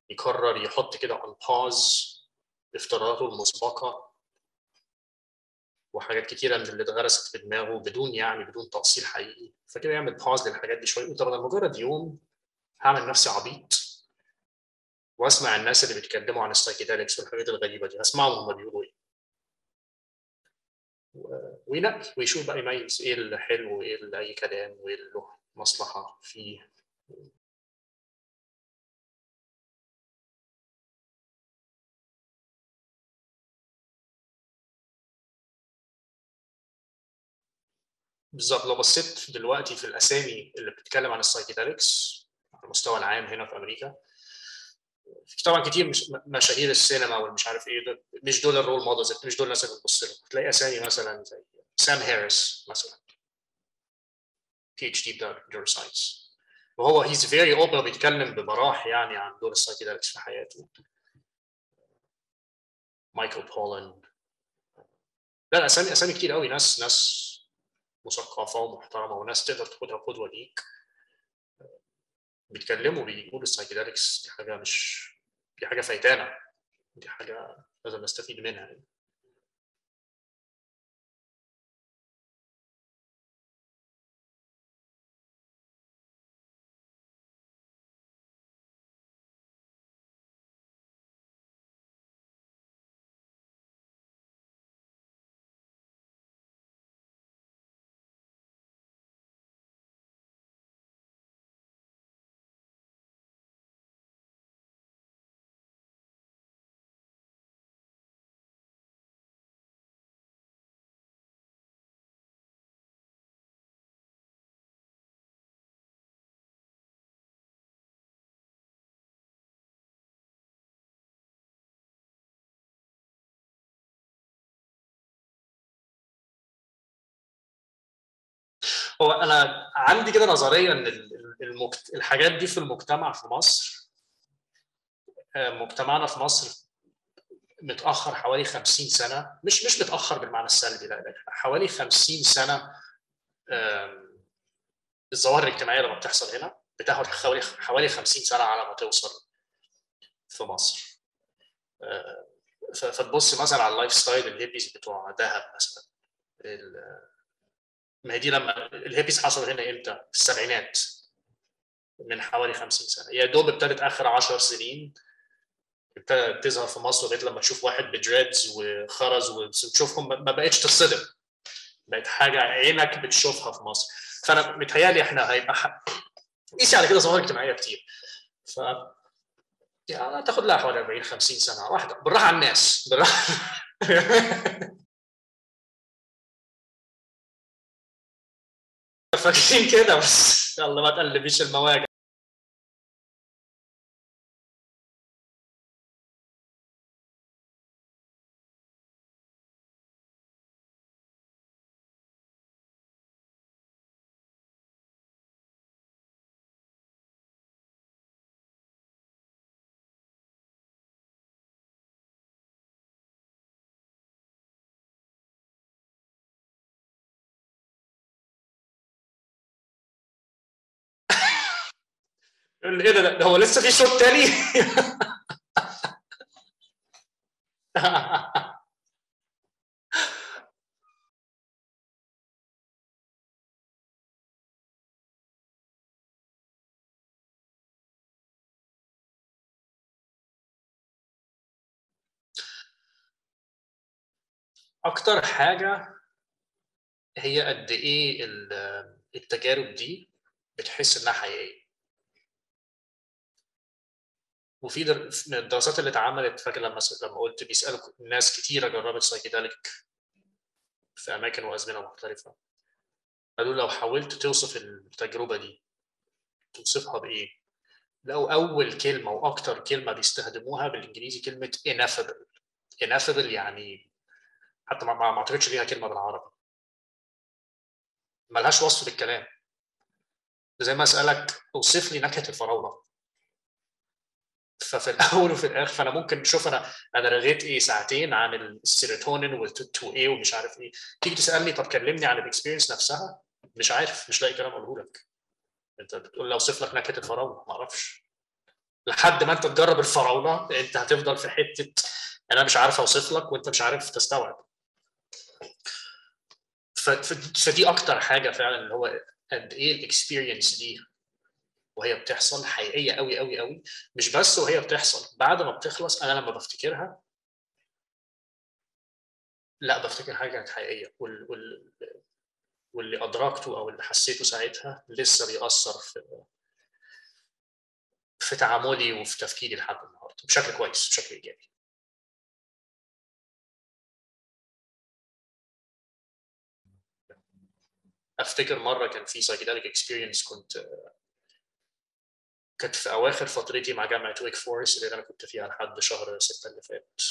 يقرر يحط كده on pause افتراضاته المسبقة. وحاجات كتيرة من اللي اتغرست في دماغه بدون يعني بدون تأصيل حقيقي. فكده يعمل pause للحاجات دي شوية. طب أنا مجرد يوم هعمل نفسي عبيط وأسمع الناس اللي بيتكلموا عن ال psychedelics والحاجات الغريبة دي. هسمعهم هم بيقولوا إيه. وينقي ويشوف بقى يميز إيه اللي حلو وايه أي كلام وإيه له مصلحه فيه. بالظبط. لو بصيت دلوقتي في الأسامي اللي بتتكلم عن ال psychedelics على المستوى العام هنا في أمريكا في طبعا كتير مش مشاهير السينما والمش عارف إيه مش دول ال role models مش دول الناس اللي بتبص لهم. تلاقي أسامي مثلا زي سام هاريس مثلا PhD neuroscience وهو he's very open بيتكلم ببراح يعني عن دور ال psychedelics في حياته. مايكل بولن لا اسامي أسامي كتير قوي ناس ناس مثقفة ومحترمة وناس تقدر تاخدها قدوة ليك بيتكلموا بيقولوا السايكيدلكس دي حاجة مش دي حاجة فايتانا دي حاجة لازم نستفيد منها يعني. هو أنا عندي كده نظرية إن المكت... الحاجات دي في المجتمع في مصر مجتمعنا في مصر متأخر حوالي 50 سنة. مش مش متأخر بالمعنى السلبي لا حوالي 50 سنة الظواهر الاجتماعية لما بتحصل هنا بتاخد حوالي حوالي 50 سنة على ما توصل في مصر. فتبص مثلا على ال lifestyle ال hippies بتوع دهب مثلا ما هي دي لما الهيبيز حصل هنا إمتى؟ في السبعينات. من حوالي 50 سنة. يا دوب ابتدت آخر 10 سنين. ابتدت تظهر في مصر لغاية لما تشوف واحد بدريدز وخرز وتشوفهم ما بقتش تصدم بقت حاجة عينك بتشوفها في مصر. فأنا متهيألي إحنا هيبقى قيسي على كده ظواهر اجتماعية كتير. ف يعني تاخد لها حوالي 40 50 سنة واحدة. بالراحة على الناس. بالراحة. [laughs] فاكرين كده بس يلا ما تقلبيش المواجع إيه ده, ده هو لسه في شوط تاني؟ [laughs] أكتر حاجة هي قد إيه التجارب دي بتحس إنها حقيقية؟ وفي الدراسات اللي اتعملت فاكر لما لما قلت بيسألوا ناس كتيرة جربت سايكيداليك في أماكن وأزمنة مختلفة. قالوا لو حاولت توصف التجربة دي توصفها بإيه؟ لو أول كلمة وأكتر كلمة بيستخدموها بالإنجليزي كلمة ineffable. ineffable يعني حتى ما ما أعتقدش ليها كلمة بالعربي. ملهاش وصف بالكلام. زي ما أسألك أوصف لي نكهة الفراولة. ففي الأول وفي الآخر فأنا ممكن شوف أنا أنا رغيت إيه ساعتين عن السيروتونين والتو إيه ومش عارف إيه. تيجي تسألني طب كلمني عن ال experience نفسها مش عارف مش لاقي كلام أقوله لك. أنت بتقول لي اوصف لك نكهة الفراولة ما أعرفش. لحد ما أنت تجرب الفراولة أنت هتفضل في حتة أنا مش عارف أوصف لك وأنت مش عارف تستوعب. فدي أكتر حاجة فعلا اللي هو قد إيه الاكسبيرينس دي وهي بتحصل حقيقية قوي قوي قوي مش بس وهي بتحصل بعد ما بتخلص أنا لما بفتكرها لا بفتكر حاجة كانت حقيقية وال... وال... واللي أدركته أو اللي حسيته ساعتها لسه بيأثر في في تعاملي وفي تفكيري لحد النهارده بشكل كويس بشكل إيجابي. أفتكر مرة كان في psychedelic experience كنت كانت في أواخر فترتي مع جامعة ويك فورست اللي أنا كنت فيها لحد شهر 6 اللي فات.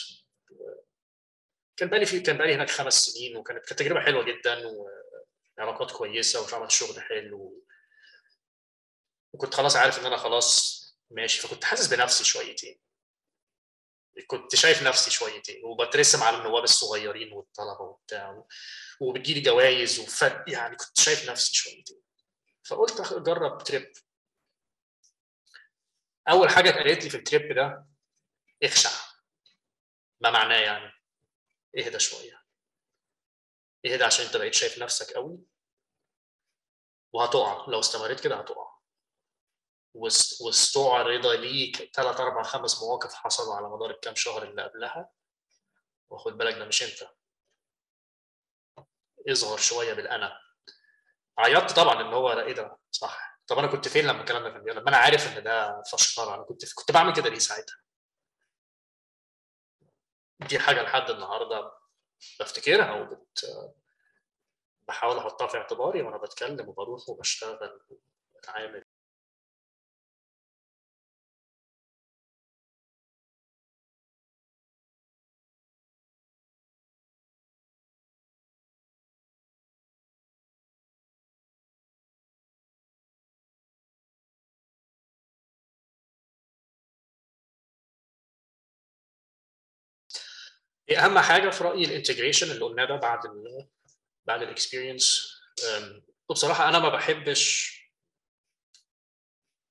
كان بالي في كان بالي هناك خمس سنين وكانت كانت تجربة حلوة جدا وعلاقات كويسة واتعمل شغل حلو. وكنت خلاص عارف إن أنا خلاص ماشي فكنت حاسس بنفسي شويتين. كنت شايف نفسي شويتين وبترسم على النواب الصغيرين والطلبة وبتاع وبتجيلي جوائز وف يعني كنت شايف نفسي شويتين. فقلت أجرب تريب أول حاجة اتقالت لي في التريب ده اخشع. ما معناه يعني؟ اهدى شوية. اهدى عشان انت بقيت شايف نفسك قوي. وهتقع. لو استمريت كده هتقع. واستعرض ليك. ثلاث أربع خمس مواقف حصلوا على مدار الكام شهر اللي قبلها. وخد بالك ده مش انت. اظهر شوية بالأنا. عيطت طبعا إن هو إيه ده؟ صح. طب أنا كنت فين لما الكلام ده كان لما أنا عارف إن ده فشخره أنا كنت كنت بعمل كده ليه ساعتها؟ دي حاجة لحد النهارده بفتكرها وبت بحاول أحطها في اعتباري وأنا بتكلم وبروح وبشتغل وبتعامل. أهم حاجة في رأيي ال integration اللي قلناه ده بعد ال بعد ال experience وبصراحة أنا ما بحبش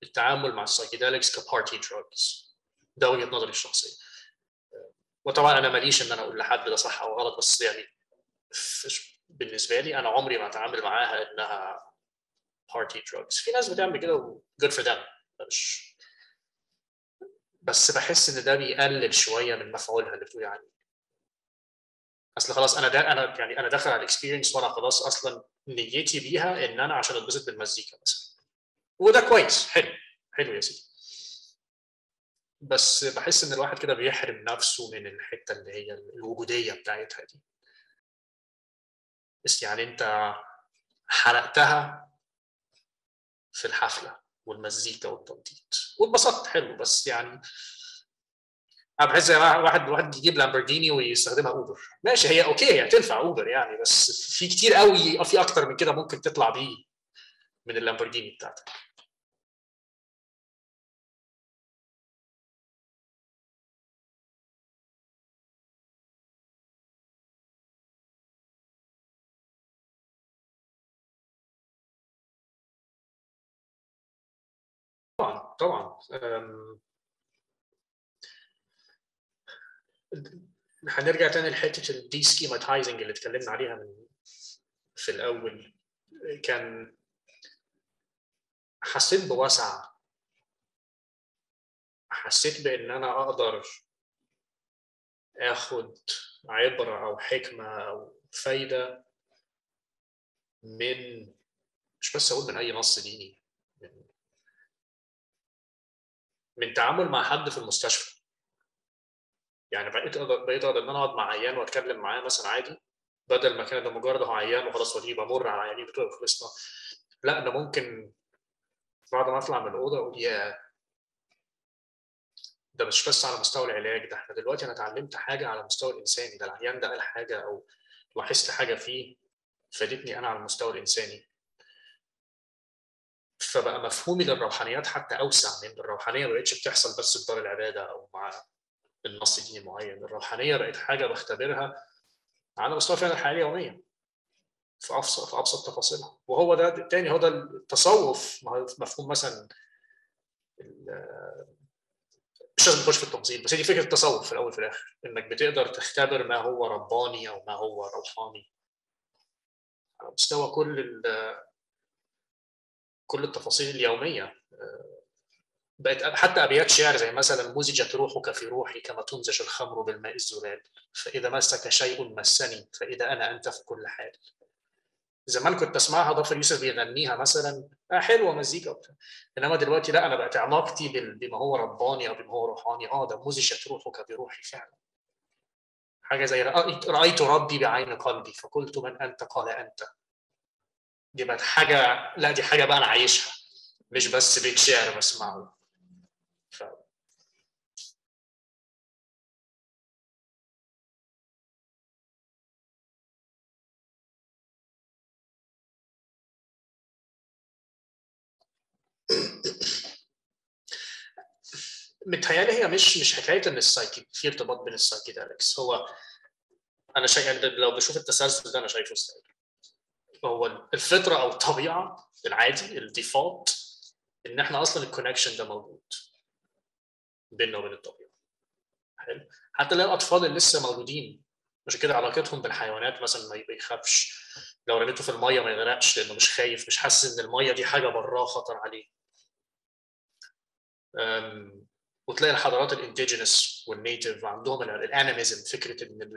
التعامل مع السايكيديلكس كبارتي دراجز ده وجهة نظري الشخصية. وطبعا أنا ماليش إن أنا أقول لحد ده صح أو غلط بس يعني بالنسبة لي أنا عمري ما اتعامل معاها إنها party drugs في ناس بتعمل كده و good for them. مش بس بحس إن ده بيقلل شوية من مفعولها اللي بتقولي عليه. أصل خلاص أنا دا أنا يعني أنا داخل على الاكسبيرينس وأنا خلاص أصلا نيتي بيها إن أنا عشان أتبسط بالمزيكا مثلا. وده كويس. حلو. حلو يا سيدي. بس بحس إن الواحد كده بيحرم نفسه من الحتة اللي هي الوجودية بتاعتها دي. بس يعني أنت حرقتها في الحفلة والمزيكا والتنطيط. واتبسطت. حلو. بس يعني أنا بحس واحد واحد يجيب لامبرجيني ويستخدمها Uber ماشي هي okay هي تنفع Uber يعني بس في كتير قوي في أكتر من كده ممكن تطلع بيه من اللامبرجيني بتاعتك. طبعا طبعا. هنرجع تاني لحتة ال destigmatizing اللي اتكلمنا عليها من في الأول. كان حسيت بوسع حسيت بإن أنا أقدر آخد عبرة أو حكمة أو فايدة من مش بس أقول من أي نص ديني من, من تعامل مع حد في المستشفى. يعني بقيت أقدر بقيت أقدر إن أنا أقعد مع عيان وأتكلم معاه مثلا عادي بدل ما كان ده مجرد هو عيان وخلاص ودي بمر على عيانين بتوع وخلصنا لا أنا ممكن بعد ما أطلع من الأوضة أقول يا ده مش بس على مستوى العلاج ده إحنا دلوقتي أنا اتعلمت حاجة على المستوى الإنساني. ده العيان ده قال حاجة أو لاحظت حاجة فيه فادتني أنا على المستوى الإنساني. فبقى مفهومي للروحانيات حتى أوسع من الروحانية ما بقتش بتحصل بس في دار العبادة أو مع النص ديني معين. الروحانية بقت حاجة بختبرها على مستوى فعلا الحياة اليوميه في ابسط في أبسط تفاصيلها. وهو ده الثاني هو ده التصوف مفهوم مثلا مش لازم نخش في التفاصيل بس هي دي فكرة التصوف في الأول وفي الآخر إنك بتقدر تختبر ما هو رباني أو ما هو روحاني. على مستوى كل كل التفاصيل اليومية بقت حتى أبيات شعر زي مثلا مزجت روحك في روحي كما تمزج الخمر بالماء الزلال فإذا مسك شيء مسني فإذا أنا أنت في كل حال. زمان كنت أسمعها ضفر يوسف بيغنيها مثلا آه حلوة مزيكا. وبتاع إنما دلوقتي لا أنا بقت علاقتي بما هو رباني أو بما هو روحاني. آه ده مزجت روحك بروحي فعلا. حاجة زي رأيت ربي بعين قلبي فقلت من أنت؟ قال أنت. دي بقت حاجة لا دي حاجة بقى أنا عايشها مش بس بيت شعر بسمعه. متهيألي هي مش مش حكاية إن السايكي في ارتباط بين ال psychedelics هو أنا شايف يعني لو بشوف التسلسل ده أنا شايفه إزاي هو الفطرة أو الطبيعة العادي ال default إن إحنا أصلا ال connection ده موجود. بيننا وبين الطبيعة. حلو. حتى لو الأطفال اللي لسه مولودين مش كده علاقتهم بالحيوانات مثلا ما بيخافش لو رميته في المية ما يغرقش لأنه مش خايف مش حاسس إن المية دي حاجة براه خطر عليه. وتلاقي الحضارات ال indigenous وال native عندهم ال animism فكرة إن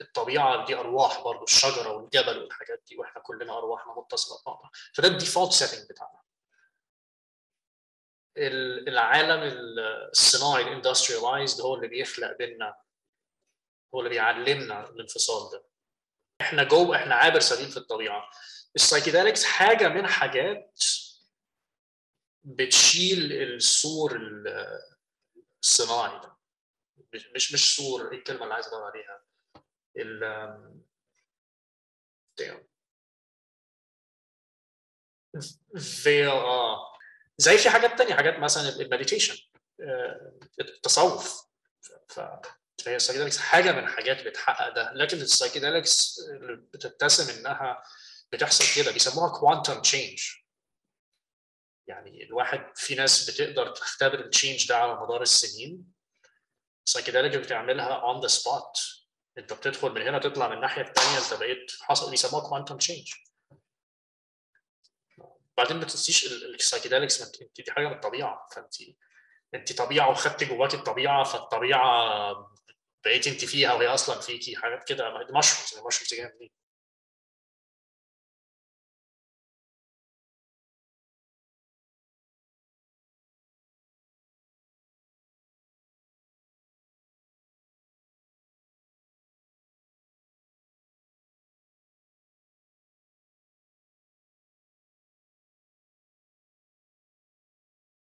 الطبيعة دي أرواح برضه الشجرة والجبل والحاجات دي وإحنا كلنا أرواحنا متصلة ببعض فده ال default setting بتاعنا. العالم الصناعي ال industrialized هو اللي بيخلق بينا هو اللي بيعلمنا الانفصال ده. إحنا جوه إحنا عابر سبيل في الطبيعة. ال psychedelics حاجة من حاجات بتشيل السور الصناعي ده. مش مش سور إيه الكلمة اللي عايز أدور عليها؟ ال في آه زي في حاجات تانية حاجات مثلا ال meditation التصوف. فهي ال psychedelics حاجة من حاجات بتحقق ده. لكن ال psychedelics بتتسم إنها بتحصل كده بيسموها quantum change يعني الواحد في ناس بتقدر تختبر ال change ده على مدار السنين. ال psychedelics بتعملها on the spot أنت بتدخل من هنا تطلع من الناحية الثانية أنت بقيت حصل بيسموها quantum change بعدين ما تنسيش ال psychedelics انت دي حاجة من الطبيعة. فانت انت طبيعة وخدت جواك الطبيعة فالطبيعة بقيت انت فيها وهي أصلا فيكي حاجات كده. mushrooms ال mushrooms جاية منين؟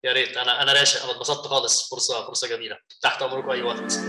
يا ريت. أنا أنا راشق. أنا اتبسطت خالص. فرصه فرصة جميلة. تحت امركم اي وقت.